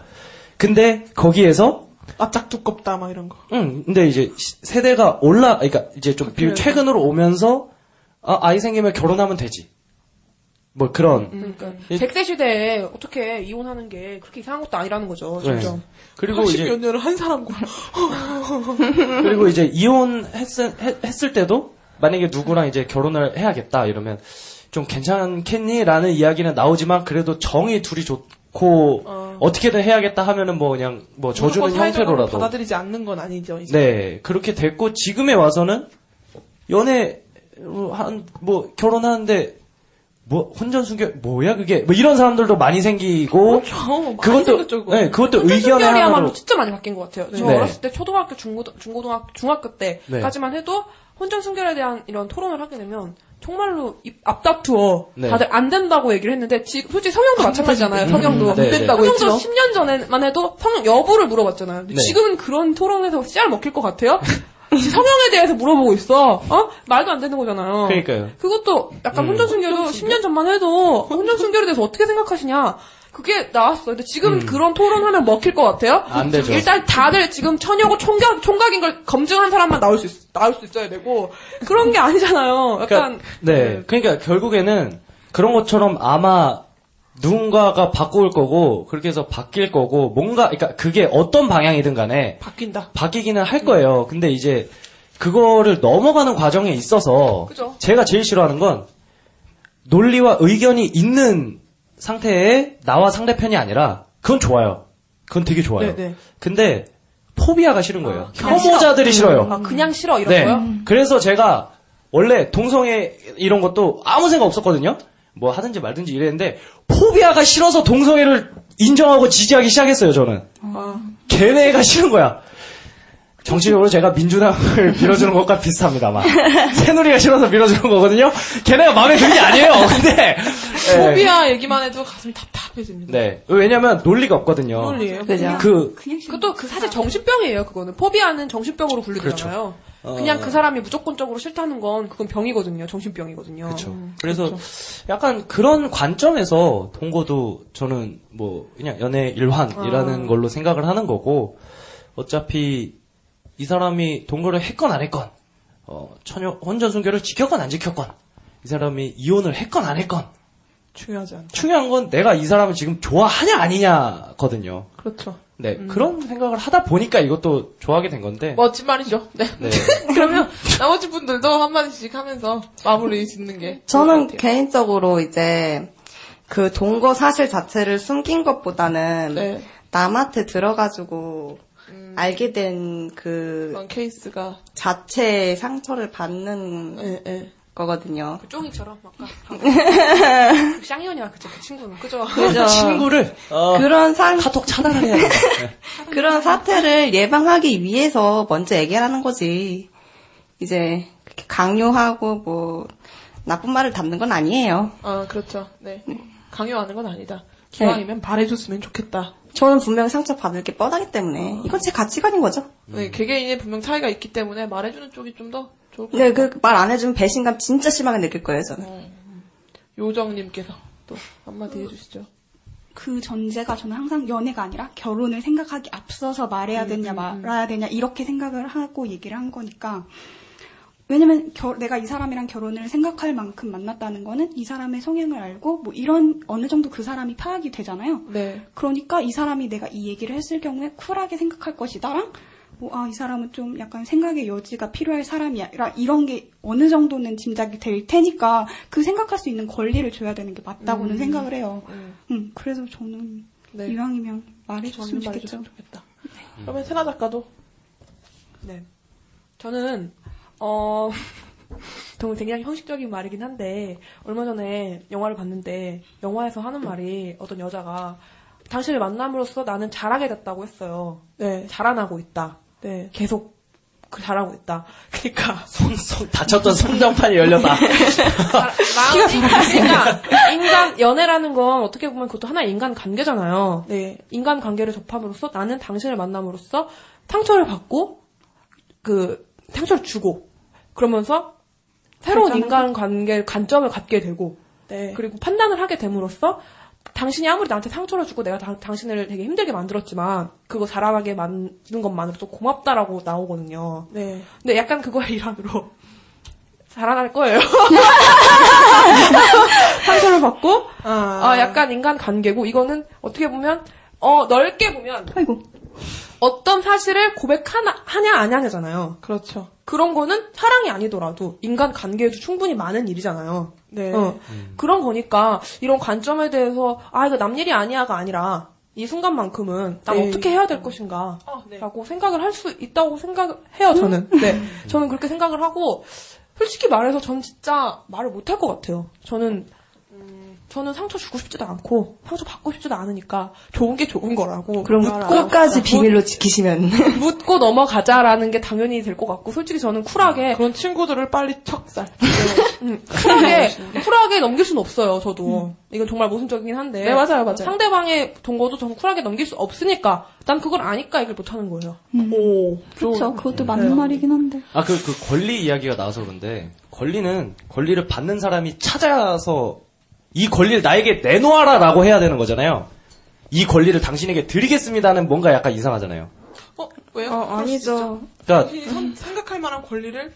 근데 거기에서 납작 두껍다 막 이런 거. 응, 근데 이제 시- 세대가 올라, 그러니까 이제 좀 비- 그래요. 최근으로 오면서 아, 아이 생기면 결혼하면 되지. 뭐 그런. 그러니까 예. 100세 시대에 어떻게 이혼하는 게 그렇게 이상한 것도 아니라는 거죠. 네. 점점. 그리고 이제 80몇 년을 한 사람과. 그리고 이제 이혼했을 했- 했을 때도 만약에 누구랑 이제 결혼을 해야겠다 이러면 좀 괜찮겠니라는 이야기는 나오지만 그래도 정이 둘이 좋고 어. 떻게든 해야겠다 하면은 뭐 그냥 뭐 저주는 사회적으로 형태로라도 받아들이지 않는 건 아니죠. 이제. 네 그렇게 됐고 지금에 와서는 연애 한뭐 결혼하는데 뭐 혼전 순결 뭐야 그게 뭐 이런 사람들도 많이 생기고 많이 그것도. 네 그것도 의견의 하나로 진짜 많이 바뀐 것 같아요. 저 네. 어렸을 때 초등학교, 중고등, 중고등학교, 중학교 네. 때까지만 해도 혼전 순결에 대한 이런 토론을 하게 되면 정말로 입- 앞다투어 네. 다들 안 된다고 얘기를 했는데 지금 솔직히 성형도 마찬가지잖아요. 음, 성형도 음, 네, 네. 성형도 했죠. 10년 전에만 해도 성형 여부를 물어봤잖아요. 네. 지금은 그런 토론에서 씨알 먹힐 것 같아요. 성형에 대해서 물어보고 있어. 어? 말도 안 되는 거잖아요. 그러니까요. 그것도 약간 음. 혼전 순결도 10년 전만 해도 혼전 순결에 대해서 어떻게 생각하시냐? 그게 나왔어. 근데 지금 그런 토론하면 먹힐 것 같아요? 음. 안 되죠. 일단 다들 지금 처녀고 총각, 총각인 걸 검증한 사람만 나올 수 있, 나올 수 있어야 되고 그런 게 아니잖아요. 약간 그러니까, 네. 그러니까 결국에는 그런 것처럼 아마 누군가가 바꿀 거고 그렇게 해서 바뀔 거고 뭔가 그러니까 그게 어떤 방향이든 간에 바뀐다. 바뀌기는 할 거예요. 근데 이제 그거를 넘어가는 과정에 있어서 그죠. 제가 제일 싫어하는 건 논리와 의견이 있는 상태에 나와 상대편이 아니라 그건 좋아요. 그건 되게 좋아요. 네, 네. 근데 포비아가 싫은 거예요. 그냥 혐오자들이 싫어. 싫어 요. 아, 그냥 싫어 이런 네. 거요? 그래서 제가 원래 동성애 이런 것도 아무 생각 없었거든요. 뭐 하든지 말든지 이랬는데 포비아가 싫어서 동성애를 인정하고 지지하기 시작했어요. 저는 아. 걔네가 싫은 거야. 정치적으로 제가 민주당을 밀어주는 것과 비슷합니다만 새누리가 싫어서 밀어주는 거거든요. 걔네가 마음에 드는 게 아니에요. 근데 네. 포비아 얘기만 해도 가슴이 답답해집니다. 네. 왜냐면 논리가 없거든요. 논리예요. 그 그것도 그 사실 정신병이에요. 그거는 포비아는 정신병으로 분류되잖아요. 그렇죠. 그냥 어. 그 사람이 무조건적으로 싫다는 건 그건 병이거든요. 정신병이거든요. 그렇죠. 음, 그래서 그렇죠. 약간 그런 관점에서 동거도 저는 뭐 그냥 연애 일환이라는 아. 걸로 생각을 하는 거고 어차피 이 사람이 동거를 했건 안 했건 어, 처녀 혼전 순결을 지켰건 안 지켰건 이 사람이 이혼을 했건 안 했건 중요하지 않다. 중요한 건 내가 이 사람을 지금 좋아하냐 아니냐거든요. 그렇죠. 네 그런 생각을 하다 보니까 이것도 좋아하게 된 건데. 멋진 말이죠. 네. 네. 그러면 나머지 분들도 한 마디씩 하면서 마무리 짓는 게. 저는 개인적으로 이제 그 동거 사실 자체를 숨긴 것보다는 네. 남한테 들어가지고 알게 된 그 케이스가 자체의 상처를 받는 예, 예. 거거든요. 그 쫑이처럼 아까 그 쌍년이야 그죠 그 친구는 그죠? 그죠. 친구를 어, 그런 상 카톡 차단을 해야 돼. 그런 사태를 예방하기 위해서 먼저 얘기하는 거지. 이제 그렇게 강요하고 뭐 나쁜 말을 담는 건 아니에요. 아, 그렇죠. 네. 강요하는 건 아니다. 기왕이면 말해줬으면 좋겠다. 저는 분명 상처 받을 게 뻔하기 때문에 이건 제 가치관인 거죠. 네, 개개인의 분명 차이가 있기 때문에 말해주는 쪽이 좀 더 좋을 것 네, 같아요. 그말 안 해주면 배신감 진짜 심하게 느낄 거예요, 저는. 요정님께서 또 한마디 해주시죠. 그 전제가 저는 항상 연애가 아니라 결혼을 생각하기 앞서서 말해야 음, 되냐 음, 말아야 되냐 이렇게 생각을 하고 얘기를 한 거니까 왜냐면 겨- 내가 이 사람이랑 결혼을 생각할 만큼 만났다는 거는 이 사람의 성향을 알고 뭐 이런 어느 정도 그 사람이 파악이 되잖아요. 네. 그러니까 이 사람이 내가 이 얘기를 했을 경우에 쿨하게 생각할 것이다랑 뭐, 아, 이 사람은 좀 약간 생각의 여지가 필요할 사람이야. 라- 이런 게 어느 정도는 짐작이 될 테니까 그 생각할 수 있는 권리를 줘야 되는 게 맞다고는 음. 생각을 해요. 음. 음, 그래서 저는 네. 이왕이면 말해줬으면 좋겠죠. 좋겠다. 그러면 세나 작가도 네. 저는 어 정말 굉장히 형식적인 말이긴 한데 얼마 전에 영화를 봤는데 영화에서 하는 말이 어떤 여자가 당신을 만남으로써 나는 잘하게 됐다고 했어요. 네. 자라나고 있다. 네. 계속 그 잘하고 있다. 그러니까 손 다쳤던 성장판이 열렸다. 마음이 그러니까 인간 연애라는 건 어떻게 보면 그것도 하나의 인간 관계잖아요. 네. 인간 관계를 접함으로써 나는 당신을 만남으로써 상처를 받고 그 상처를 주고 그러면서 새로운. 인간 관계 관점을 갖게 되고 네. 그리고 판단을 하게 됨으로써 당신이 아무리 나한테 상처를 주고 내가 당, 당신을 되게 힘들게 만들었지만 그거 자라나게 만든 것만으로도 고맙다라고 나오거든요. 네. 근데 약간 그거의 일환으로 자라날 거예요. 상처를 받고 아, 아, 약간 인간 관계고 이거는 어떻게 보면 어 넓게 보면 아이고. 어떤 사실을 고백하냐 하냐 안 하냐잖아요. 그렇죠. 그런 거는 사랑이 아니더라도 인간 관계에도 충분히 많은 일이잖아요. 네. 어, 그런 거니까 이런 관점에 대해서 아 이거 남 일이 아니야가 아니라 이 순간만큼은 난 네. 어떻게 해야 될 것인가 어, 네. 라고 생각을 할 수 있다고 생각해요 저는 네 저는 그렇게 생각을 하고 솔직히 말해서 전 진짜 말을 못 할 것 같아요 저는 음, 저는 상처 주고 싶지도 않고 상처 받고 싶지도 않으니까 좋은 게 좋은 거라고 그럼 끝까지 안- 비밀로 지키시면. 묻고 넘어가자라는 게 당연히 될 것 같고 솔직히 저는 쿨하게 그런 친구들을 빨리 척살. 음, 쿨하게 쿨하게 넘길 수는 없어요. 저도 이건 정말 모순적이긴 한데 네, 맞아요, 맞아요. 상대방의 동거도 전 쿨하게 넘길 수 없으니까 난 그걸 아니까 얘기를 못 하는 거예요. 음. 오, 그렇죠. 그것도 맞는 말이긴 한데. 아, 그, 그 권리 이야기가 나와서 그런데, 권리는, 권리를 받는 사람이 찾아서, 이 권리를 나에게 내놓아라 라고 해야 되는 거잖아요. 이 권리를 당신에게 드리겠습니다는 뭔가 약간 이상하잖아요. 어, 왜요? 어, 아니죠. 그러니까, 당신이 선- 생각할 만한 권리를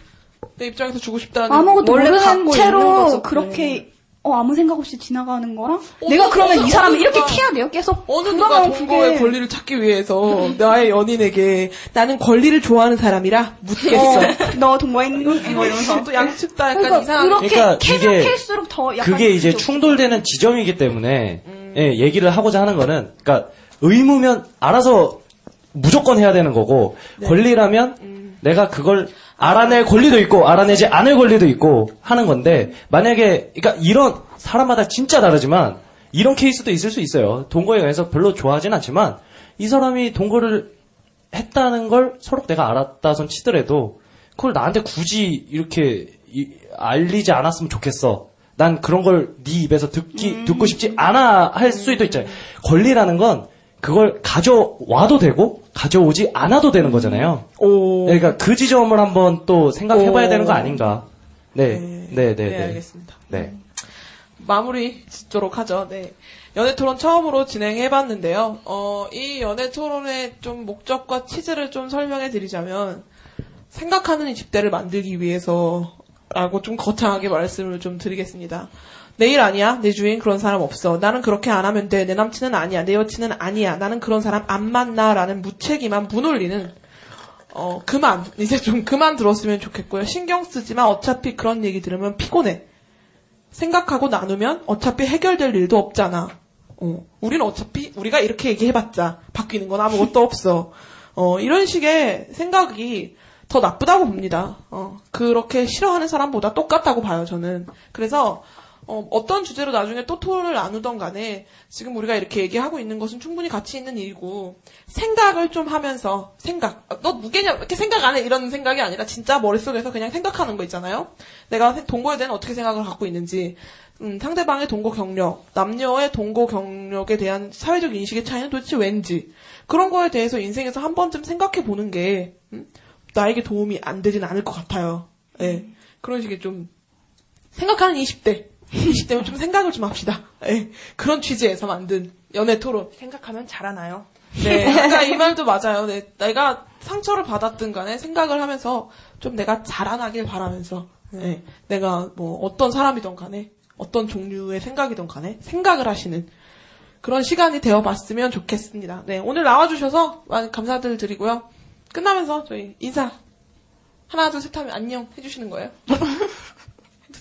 내 입장에서 주고 싶다는 아무것도 원래 모르는 채로 그렇게 어, 아무 생각 없이 지나가는 거랑 내가 그러면 이 사람을 이렇게 누가- 캐야 돼요. 계속 어느 누가 동거의 그게- 권리를 찾기 위해서 나의 연인에게 나는 권리를 좋아하는 사람이라 묻겠어. 어, 너 있는 거 이러면서 또 양측 다 약간 그러니까 이상한 그렇게 그러니까 캐면 이게- 캘수록 더 약간 그게 이제. 충돌되는 지점이기 때문에, 음. 예, 얘기를 하고자 하는 거는, 그러니까, 의무면 알아서 무조건 해야 되는 거고, 네. 권리라면 음. 내가 그걸 알아낼 권리도 있고, 알아내지 않을 권리도 있고 하는 건데, 만약에, 그러니까 이런, 사람마다 진짜 다르지만, 이런 케이스도 있을 수 있어요. 동거에 관해서 별로 좋아하진 않지만, 이 사람이 동거를 했다는 걸 서로 내가 알았다선 치더라도, 그걸 나한테 굳이 이렇게 이- 알리지 않았으면 좋겠어. 난 그런 걸 네 입에서 듣기 듣고 싶지 않아 할 수도 있잖아요. 권리라는 건 그걸 가져와도 되고 가져오지 않아도 되는 거잖아요. 오. 그러니까 그 지점을 한번 또 생각해봐야 오. 되는 거 아닌가. 네, 네, 네, 네, 네. 알겠습니다. 네. 마무리 짓도록 하죠. 네. 연애 토론 처음으로 진행해봤는데요. 어, 이 연애 토론의 좀 목적과 치즈를 좀 설명해 드리자면, 생각하는 이 집대를 만들기 위해서라고 좀 거창하게 말씀을 좀 드리겠습니다. 내일 아니야. 내 주위엔 그런 사람 없어. 나는 그렇게 안 하면 돼. 내 남친은 아니야. 내 여친은 아니야. 나는 그런 사람 안 만나. 라는 무책임한 무논리는 어, 그만. 이제 좀 그만 들었으면 좋겠고요. 신경 쓰지만 어차피 그런 얘기 들으면 피곤해. 생각하고 나누면 어차피 해결될 일도 없잖아. 어, 우리는 어차피 우리가 이렇게 얘기해봤자 바뀌는 건 아무것도 없어. 어, 이런 식의 생각이 더 나쁘다고 봅니다. 어, 그렇게 싫어하는 사람보다 똑같다고 봐요, 저는. 그래서, 어, 어떤 주제로 나중에 또 토론을 나누던 간에 지금 우리가 이렇게 얘기하고 있는 것은 충분히 가치 있는 일이고 생각을 좀 하면서 생각 아, 너 무게냐 이렇게 생각 안 해 이런 생각이 아니라 진짜 머릿속에서 그냥 생각하는 거 있잖아요. 내가 세- 동거에 대한 어떻게 생각을 갖고 있는지 음, 상대방의 동거 경력, 남녀의 동거 경력에 대한 사회적 인식의 차이는 도대체 왠지 그런 거에 대해서 인생에서 한 번쯤 생각해 보는 게 음, 나에게 도움이 안 되진 않을 것 같아요. 예. 그런 식의 좀 생각하는 20대. 20대면 좀 생각을 좀 합시다. 예. 그런 취지에서 만든 연애 토론. 생각하면 자라나요. 네. 아까 이 말도 맞아요. 네. 내가 상처를 받았든 간에 생각을 하면서 좀 내가 자라나길 바라면서 네. 내가 뭐 어떤 사람이든 간에 어떤 종류의 생각이든 간에 생각을 하시는 그런 시간이 되어봤으면 좋겠습니다. 네. 오늘 나와주셔서 많은 감사들 드리고요. 끝나면서 저희 인사 하나 둘 셋 하면 안녕 해주시는 거예요.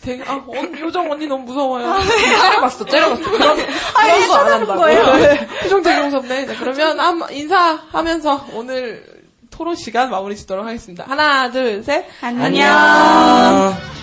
되게 아 언, 요정 언니 너무 무서워요. 째려봤어, 째려봤어. 그런 그런 거 안 한다고. 네, 표정 되게 무섭네. 네, 그러면 한 인사하면서 오늘 토론 시간 마무리 짓도록 하겠습니다. 하나, 둘, 셋. 안녕. 지금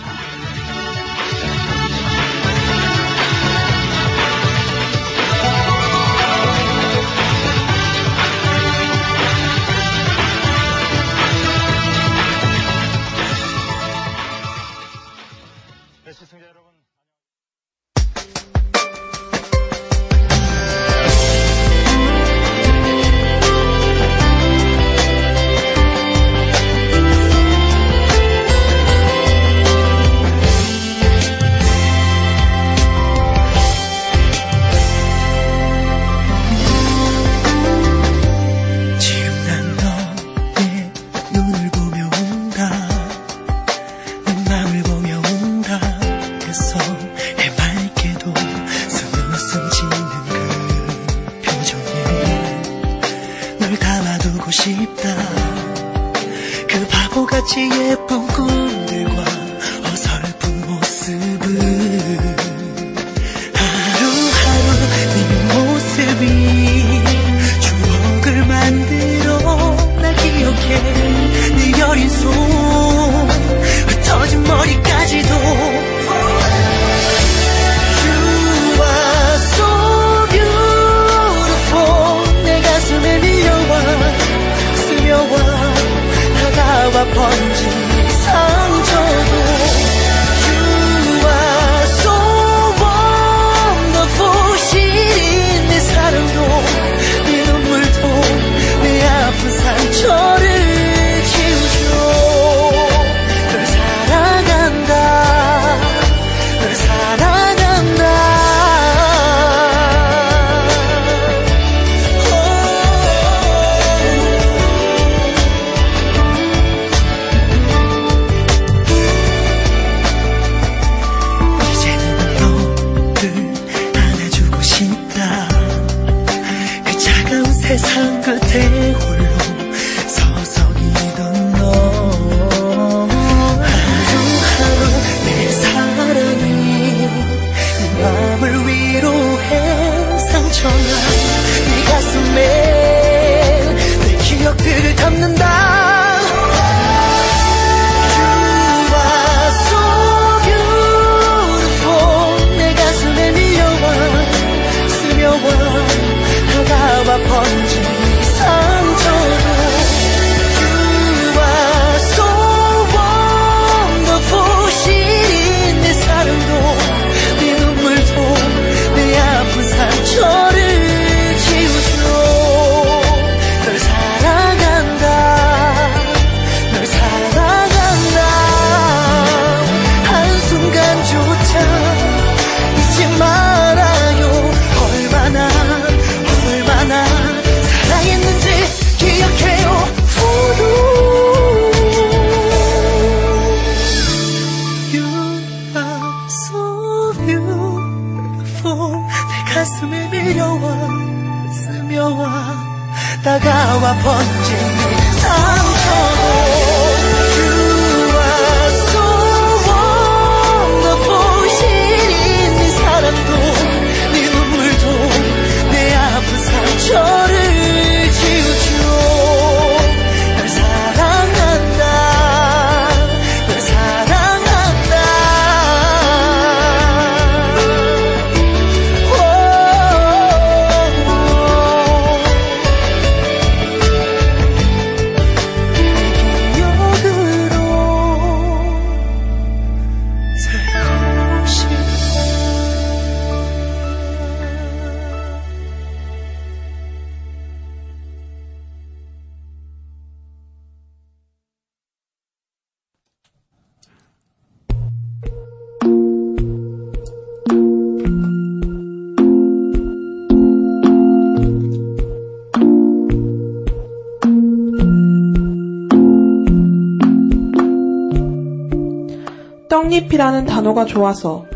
꽃잎이라는 단어가 좋아서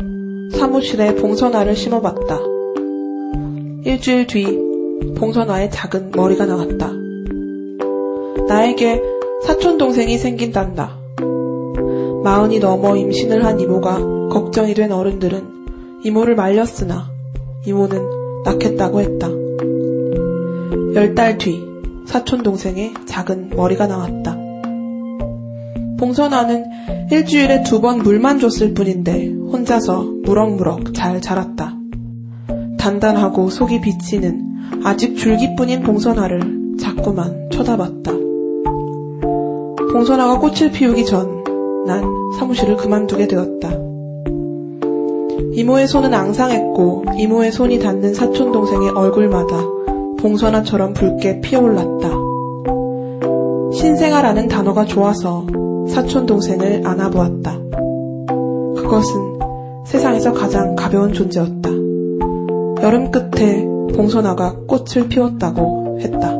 사무실에 봉선화를 심어봤다. 일주일 뒤 봉선화에 작은 머리가 나왔다. 나에게 사촌 동생이 생긴단다. 마흔이 넘어 임신을 한 이모가 걱정이 된 어른들은 이모를 말렸으나 이모는 낳겠다고 했다. 열 달 뒤 사촌 동생의 작은 머리가 나왔다. 봉선화는 일주일에 두 번 물만 줬을 뿐인데 혼자서 무럭무럭 잘 자랐다. 단단하고 속이 비치는 아직 줄기뿐인 봉선화를 자꾸만 쳐다봤다. 봉선화가 꽃을 피우기 전 난 사무실을 그만두게 되었다. 이모의 손은 앙상했고 이모의 손이 닿는 사촌 동생의 얼굴마다 봉선화처럼 붉게 피어올랐다. 신생아라는 단어가 좋아서 사촌 동생을 안아보았다. 그것은 세상에서 가장 가벼운 존재였다. 여름 끝에 봉선화가 꽃을 피웠다고 했다.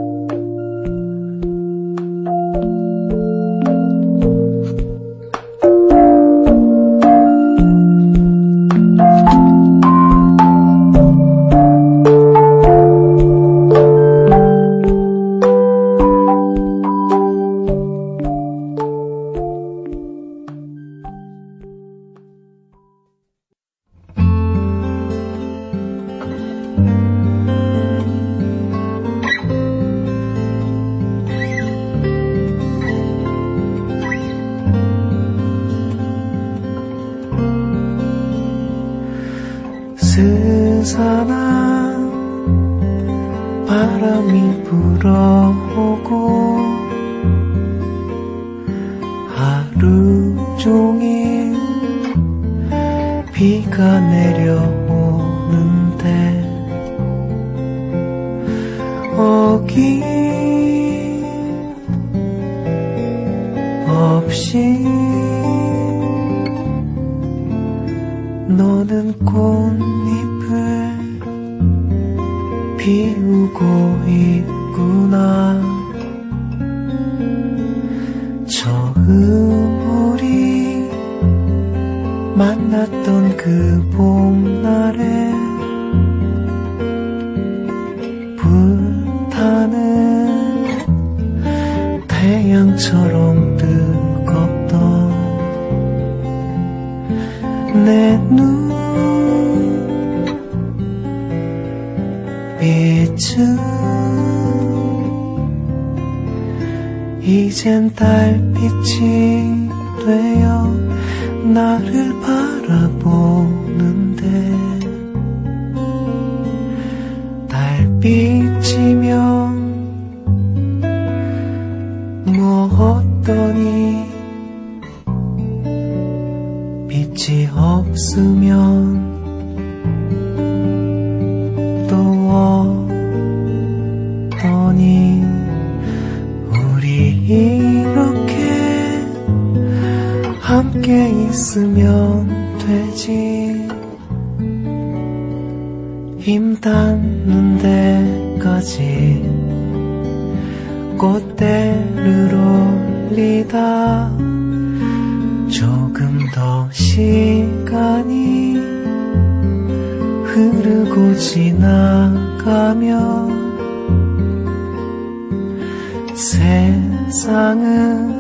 세상은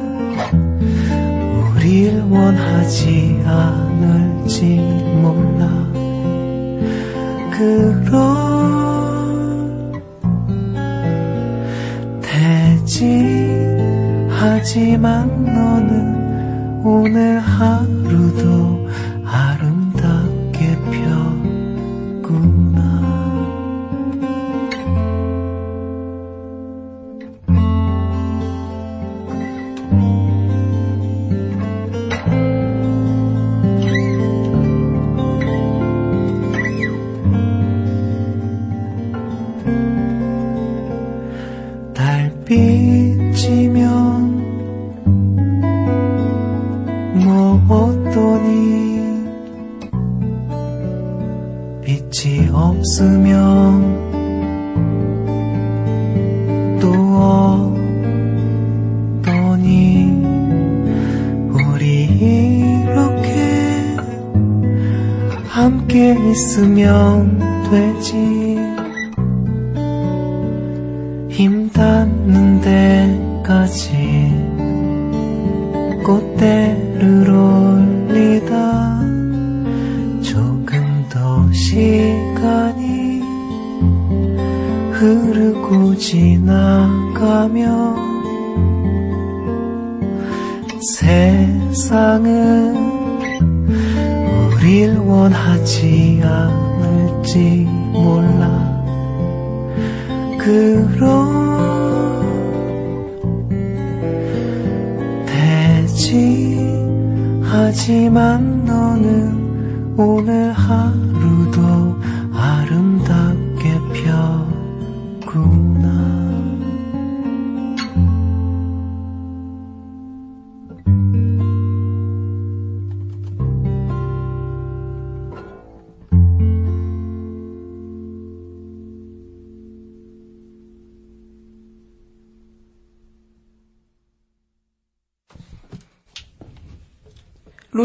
우릴 원하지 않을지 몰라. 그럴 테지 하지만 너는 오늘 하루도 있으면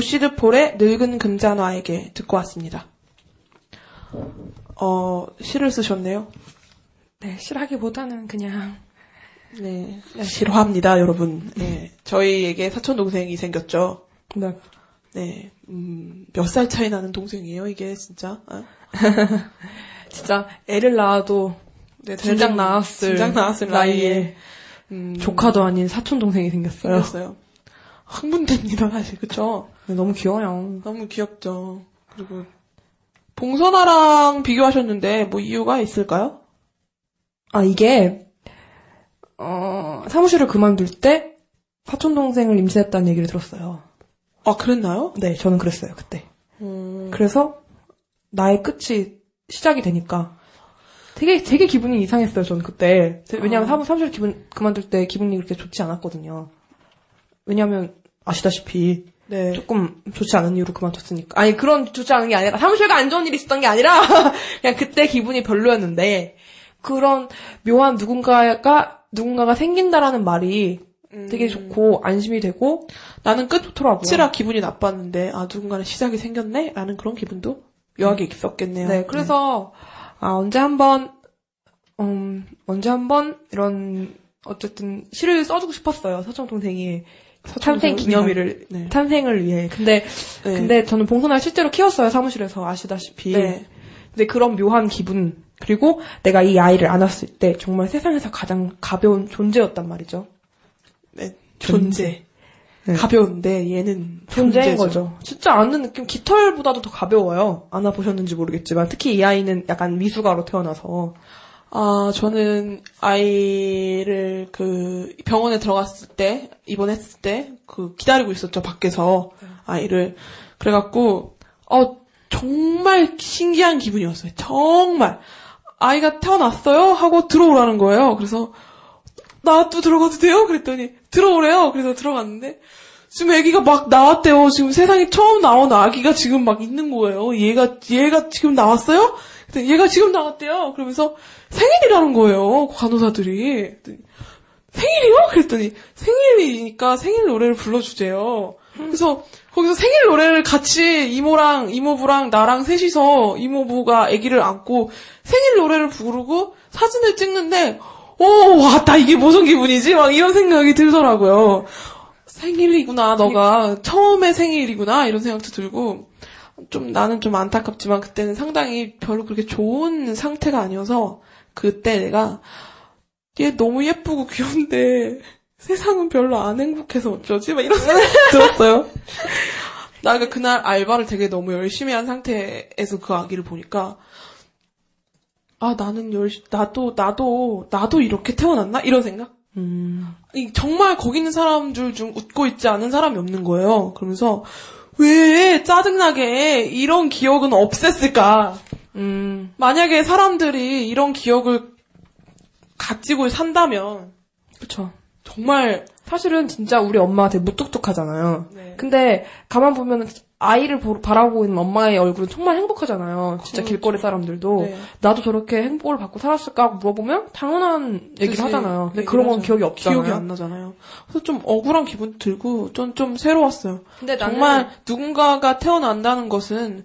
루시드 폴의 늙은 금잔화에게 듣고 왔습니다. 어, 시를 쓰셨네요. 네, 실하기보다는 그냥 네, 싫어합니다, 여러분. 네, 저희에게 사촌 동생이 생겼죠. 네. 네, 음, 몇 살 차이 나는 동생이에요, 이게 진짜. 아? 진짜 애를 낳아도 네, 진작 나왔을 진작 나왔을 나이에 음, 조카도 아닌 사촌 동생이 생겼어요. 생겼어요. 흥분됩니다, 사실, 그쵸? 네, 너무 귀여워요. 너무 귀엽죠. 그리고, 봉선아랑 비교하셨는데, 뭐 이유가 있을까요? 아 이게 어, 사무실을 그만둘 때 사촌 동생을 임신했다는 얘기를 들었어요. 아 그랬나요? 네, 저는 그랬어요 그때. 음, 그래서 나의 끝이 시작이 되니까 되게 되게 기분이 이상했어요. 저는 그때 왜냐하면 아. 사무 사무실 기분 그만둘 때 기분이 그렇게 좋지 않았거든요. 왜냐하면 아시다시피 네. 조금 좋지 않은 이유로 그만뒀으니까. 아니 그런 좋지 않은 게 아니라 사무실과 안 좋은 일이 있었던 게 아니라 그냥 그때 기분이 별로였는데 그런 묘한 누군가가 누군가가 생긴다라는 말이 되게 좋고 안심이 되고 나는 끝, 좋더라고요. 치라 기분이 나빴는데, 아, 누군가는 시작이 생겼네? 라는 그런 기분도 묘하게 있었겠네요. 네, 그래서 아 언제 한 번 음 언제 한 번 이런 어쨌든 시를 써주고 싶었어요 사촌 동생이 탄생 기념일을 네. 탄생을 위해. 근데 네. 근데 저는 봉선을 실제로 키웠어요 사무실에서 아시다시피. 네. 근데 그런 묘한 기분 그리고 내가 이 아이를 안았을 때 정말 세상에서 가장 가벼운 존재였단 말이죠. 네, 존재. 네. 가벼운데, 얘는 존재인 존재죠. 거죠. 진짜 안는 느낌 깃털보다도 더 가벼워요. 안아 보셨는지 모르겠지만 특히 이 아이는 약간 미숙아로 태어나서 아, 저는 아이를 그 병원에 들어갔을 때, 입원했을 때, 그 기다리고 있었죠, 밖에서. 아이를. 그래갖고, 어, 정말 신기한 기분이었어요. 정말. 아이가 태어났어요? 하고 들어오라는 거예요. 그래서, 나도 들어가도 돼요? 그랬더니, 들어오래요. 그래서 들어갔는데, 지금 아기가 막 나왔대요. 지금 세상에 처음 나온 아기가 지금 막 있는 거예요. 얘가, 얘가 지금 나왔어요? 그랬더니 얘가 지금 나왔대요. 그러면서 생일이라는 거예요. 간호사들이. 생일이요? 그랬더니 생일이니까 생일 노래를 불러주재요. 그래서 거기서 생일 노래를 같이 이모랑 이모부랑 나랑 셋이서 이모부가 아기를 안고 생일 노래를 부르고 사진을 찍는데 오 왔다 이게 무슨 기분이지? 막 이런 생각이 들더라고요. 생일이구나 너가 처음에 생일이구나 이런 생각도 들고 좀 나는 좀 안타깝지만 그때는 상당히 별로 그렇게 좋은 상태가 아니어서 그때 내가 얘 너무 예쁘고 귀여운데 세상은 별로 안 행복해서 어쩌지? 막 이런 생각이 들었어요. 나가 그날 알바를 되게 너무 열심히 한 상태에서 그 아기를 보니까 아 나는 열 나도 나도 나도 이렇게 태어났나 이런 생각. 이 정말 거기 있는 사람들 중 웃고 있지 않은 사람이 없는 거예요. 그러면서 왜 짜증나게 이런 기억은 없앴을까? 음, 만약에 사람들이 이런 기억을 가지고 산다면 그쵸. 정말 사실은 진짜 우리 되게 무뚝뚝하잖아요. 네. 근데 가만 보면 아이를 보- 바라보고 있는 엄마의 얼굴은 정말 행복하잖아요. 진짜 길거리 사람들도 그렇죠. 네. 나도 저렇게 행복을 받고 살았을까 하고 물어보면 당연한 얘기를 그치, 하잖아요. 근데 그런 건. 기억이 없잖아요. 기억이 안 나잖아요. 그래서 좀 억울한 기분 들고 좀 좀 새로웠어요. 근데 나는- 정말 누군가가 태어난다는 것은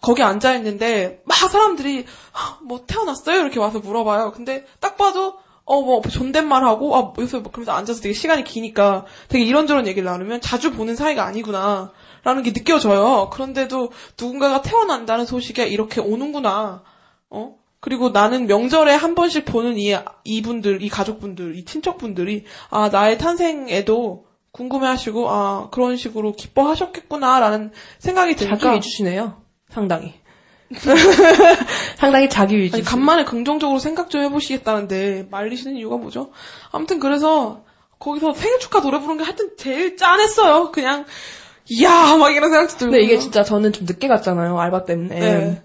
거기 앉아 있는데 막 사람들이 "헉, 뭐 태어났어요 이렇게 와서 물어봐요. 근데 딱 봐도 어 뭐 존댓말 하고 아 요새 뭐 그러면서 앉아서 되게 시간이 기니까 되게 이런저런 얘기를 나누면 자주 보는 사이가 아니구나. 라는 게 느껴져요. 그런데도 누군가가 태어난다는 소식에 이렇게 오는구나. 어? 그리고 나는 명절에 한 번씩 보는 이, 이분들, 이 가족분들, 이 친척분들이, 아, 나의 탄생에도 궁금해 하시고, 아, 그런 식으로 기뻐하셨겠구나 라는 생각이 드니까. 자기 위주시네요. 상당히. 상당히 자기 위주. 간만에 긍정적으로 생각 좀 해보시겠다는데, 말리시는 이유가 뭐죠? 아무튼 그래서, 거기서 생일 축하 노래 부르는 게 하여튼 제일 짠했어요. 그냥, 이야, 막 이런 생각도 들고. 근데 이게 진짜 저는 좀 늦게 갔잖아요. 알바 때문에. 네.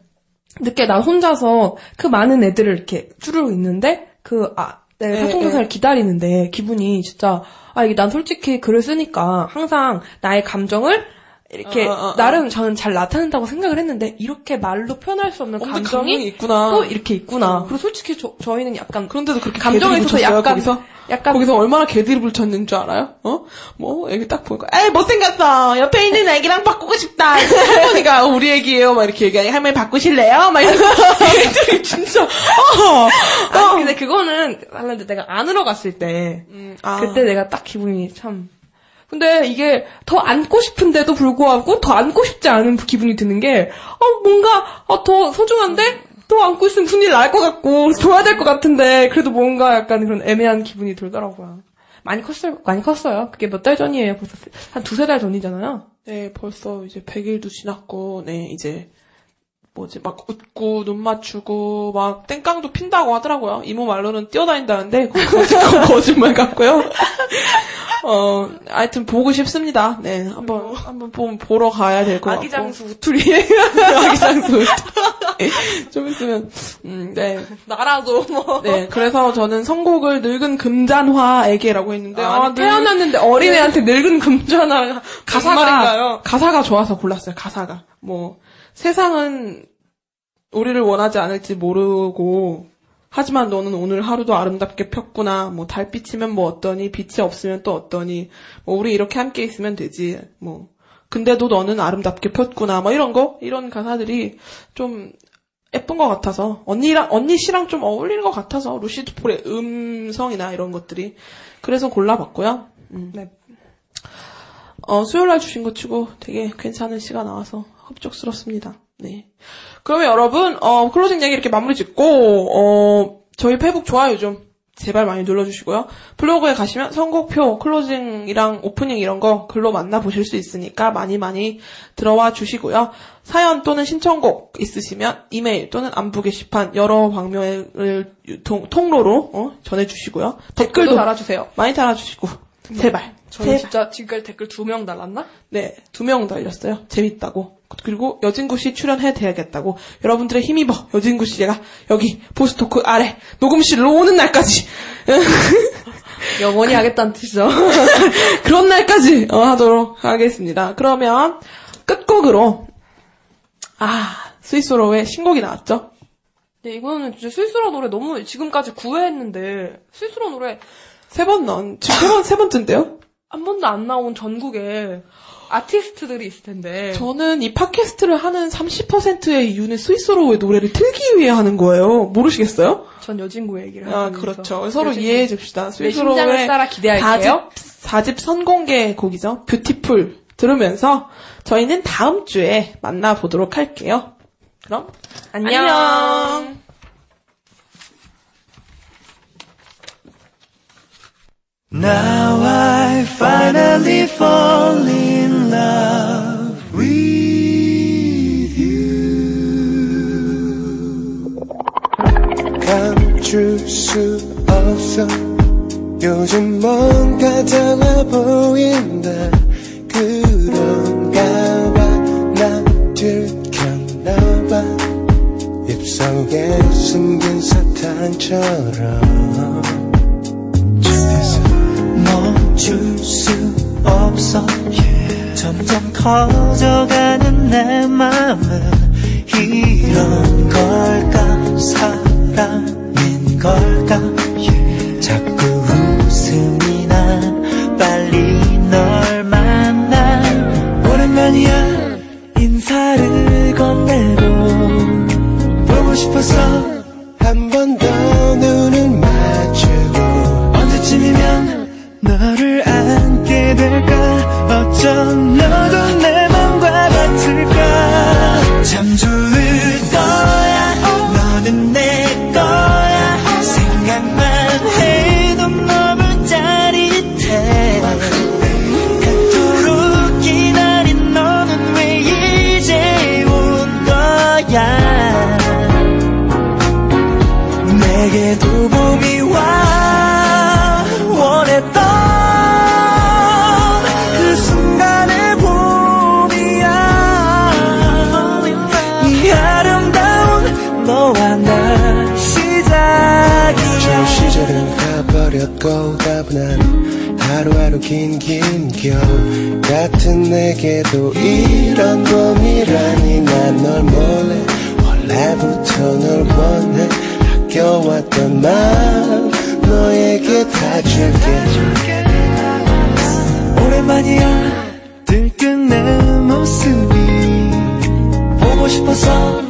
늦게 나 혼자서 그 많은 애들을 이렇게 쭈르르 있는데 그 아, 내 네, 사통조사를 네. 기다리는데 기분이 진짜 아 이게 난 솔직히 글을 쓰니까 항상 나의 감정을 이렇게 어, 어, 어. 나름 저는 잘 나타낸다고 생각을 했는데 이렇게 말로 표현할 수 없는 감정이 있구나. 또 이렇게 있구나. 그리고 솔직히 저, 저희는 약간 그런데도 그렇게 감정에 있어서 약간 거기서? 약간 거기서 얼마나 개들이 붙였는 줄 알아요? 어? 뭐, 애기 딱 보니까, 에이, 못생겼어! 옆에 있는 애기랑 바꾸고 싶다! 할머니가 우리 애기예요. 막 이렇게 얘기하니, 할머니 바꾸실래요? 막 이러면서 애들이 진짜, 어! 아니 근데 그거는 하는데 내가 안으러 갔을 때 아. 그때 내가 딱 기분이 참 근데 이게 더 안고 싶은데도 불구하고 더 안고 싶지 않은 기분이 드는 게 어, 뭔가 어, 더 소중한데 더 안고 있으면 일날것 같고 줘야 될 것 같은데 그래도 뭔가 약간 그런 애매한 기분이 들더라고요. 많이 컸어요. 많이 컸어요. 그게 몇 달 전이에요. 벌써 한 두세 달 전이잖아요. 네, 벌써 이제 100일도 지났고, 네, 이제, 뭐지, 막 웃고, 눈 맞추고, 막 땡깡도 핀다고 하더라고요. 이모 말로는 뛰어다닌다는데, 그거 거짓- 그거 거짓말 같고요. 어, 하여튼 보고 싶습니다. 네, 한번, 한번 보, 보러 가야 될 것 같고. 아기장수 우투리. 아기장수 우투리. 좀 있으면, 음, 네. 나라도 뭐. 네, 그래서 저는 선곡을 늙은 금잔화에게라고 했는데, 아, 늙은- 태어났는데 어린애한테 늙은 금전화 가사가. 가사가 좋아서 골랐어요. 가사가 뭐 세상은 우리를 원하지 않을지 모르고 하지만 너는 오늘 하루도 아름답게 폈구나. 뭐 달빛이면 뭐 어떠니 빛이 없으면 또 어떠니 뭐 우리 이렇게 함께 있으면 되지. 뭐 근데도 너는 아름답게 폈구나. 뭐 이런 거 이런 가사들이 좀 예쁜 것 같아서 언니랑 언니 씨랑 좀 어울리는 것 같아서 루시드 폴의 음성이나 이런 것들이 그래서 골라봤고요. 음. 네. 어, 수요일 날 주신 거 치고 되게 괜찮은 시가 나와서 흡족스럽습니다. 네. 그러면 여러분, 어, closing 얘기 이렇게 마무리 짓고, 어, 저희 페북 좋아요 좀 제발 많이 눌러주시고요. 블로그에 가시면 선곡표, closing이랑 오프닝 이런 거 글로 만나보실 수 있으니까 많이 많이 들어와 주시고요. 사연 또는 신청곡 있으시면 이메일 또는 안부 게시판 여러 방면을 통, 통로로 어, 전해주시고요. 댓글도 달아주세요. 많이 달아주시고 제발. 저희 제발. 진짜 지금까지 댓글 두 명 달았나? 네, 두 명 달렸어요. 재밌다고. 그리고 여진구 씨 출연해 돼야겠다고. 여러분들의 힘입어. 여진구 씨가 여기 보스토크 아래 녹음실로 오는 날까지. 영원히 하겠다는 뜻이죠. 그런 날까지 어, 하도록 하겠습니다. 그러면 끝곡으로 아 스위스로의 신곡이 나왔죠. 네, 이거는 진짜 스위스로 노래 너무 지금까지 구애했는데 스위스로 노래 세번 넣은 지금 세번 세 번째인데요. 한 번도 안 나온 전국에 아티스트들이 있을 텐데 저는 이 팟캐스트를 하는 30%의 이유는 스위스로의 노래를 틀기 위해 하는 거예요. 모르시겠어요? 전 여진구 얘기를 아, 하고 그렇죠. 있어서. 서로. 이해해 줍시다. 내 심장을 따라 기대할게요. 4집, 4집 선공개 곡이죠. 뷰티풀 들으면서 저희는 다음 주에 만나보도록 할게요. 그럼 안녕. 안녕. Now I finally fall in love with you. 감출 수 없어. 요즘 뭔가 달라 보인다. 그런가 봐. 나 들켰나 봐. 입속에 숨긴 사탕처럼. 줄수 없어 yeah. 점점 커져가는 내 맘은 이런 걸까 사랑인 걸까 yeah. 자꾸 웃음이 나 빨리 널 만나 오랜만이야 인사를 건네고 보고 싶어서 한번 있잖아 긴 긴 겨울 같은 내게도 이런 봄이라니 난 널 몰래 원래부터 널 원해 아껴왔던 마음 너에게 다 줄게. 오랜만이야. 들뜬 내 모습이 보고 싶어서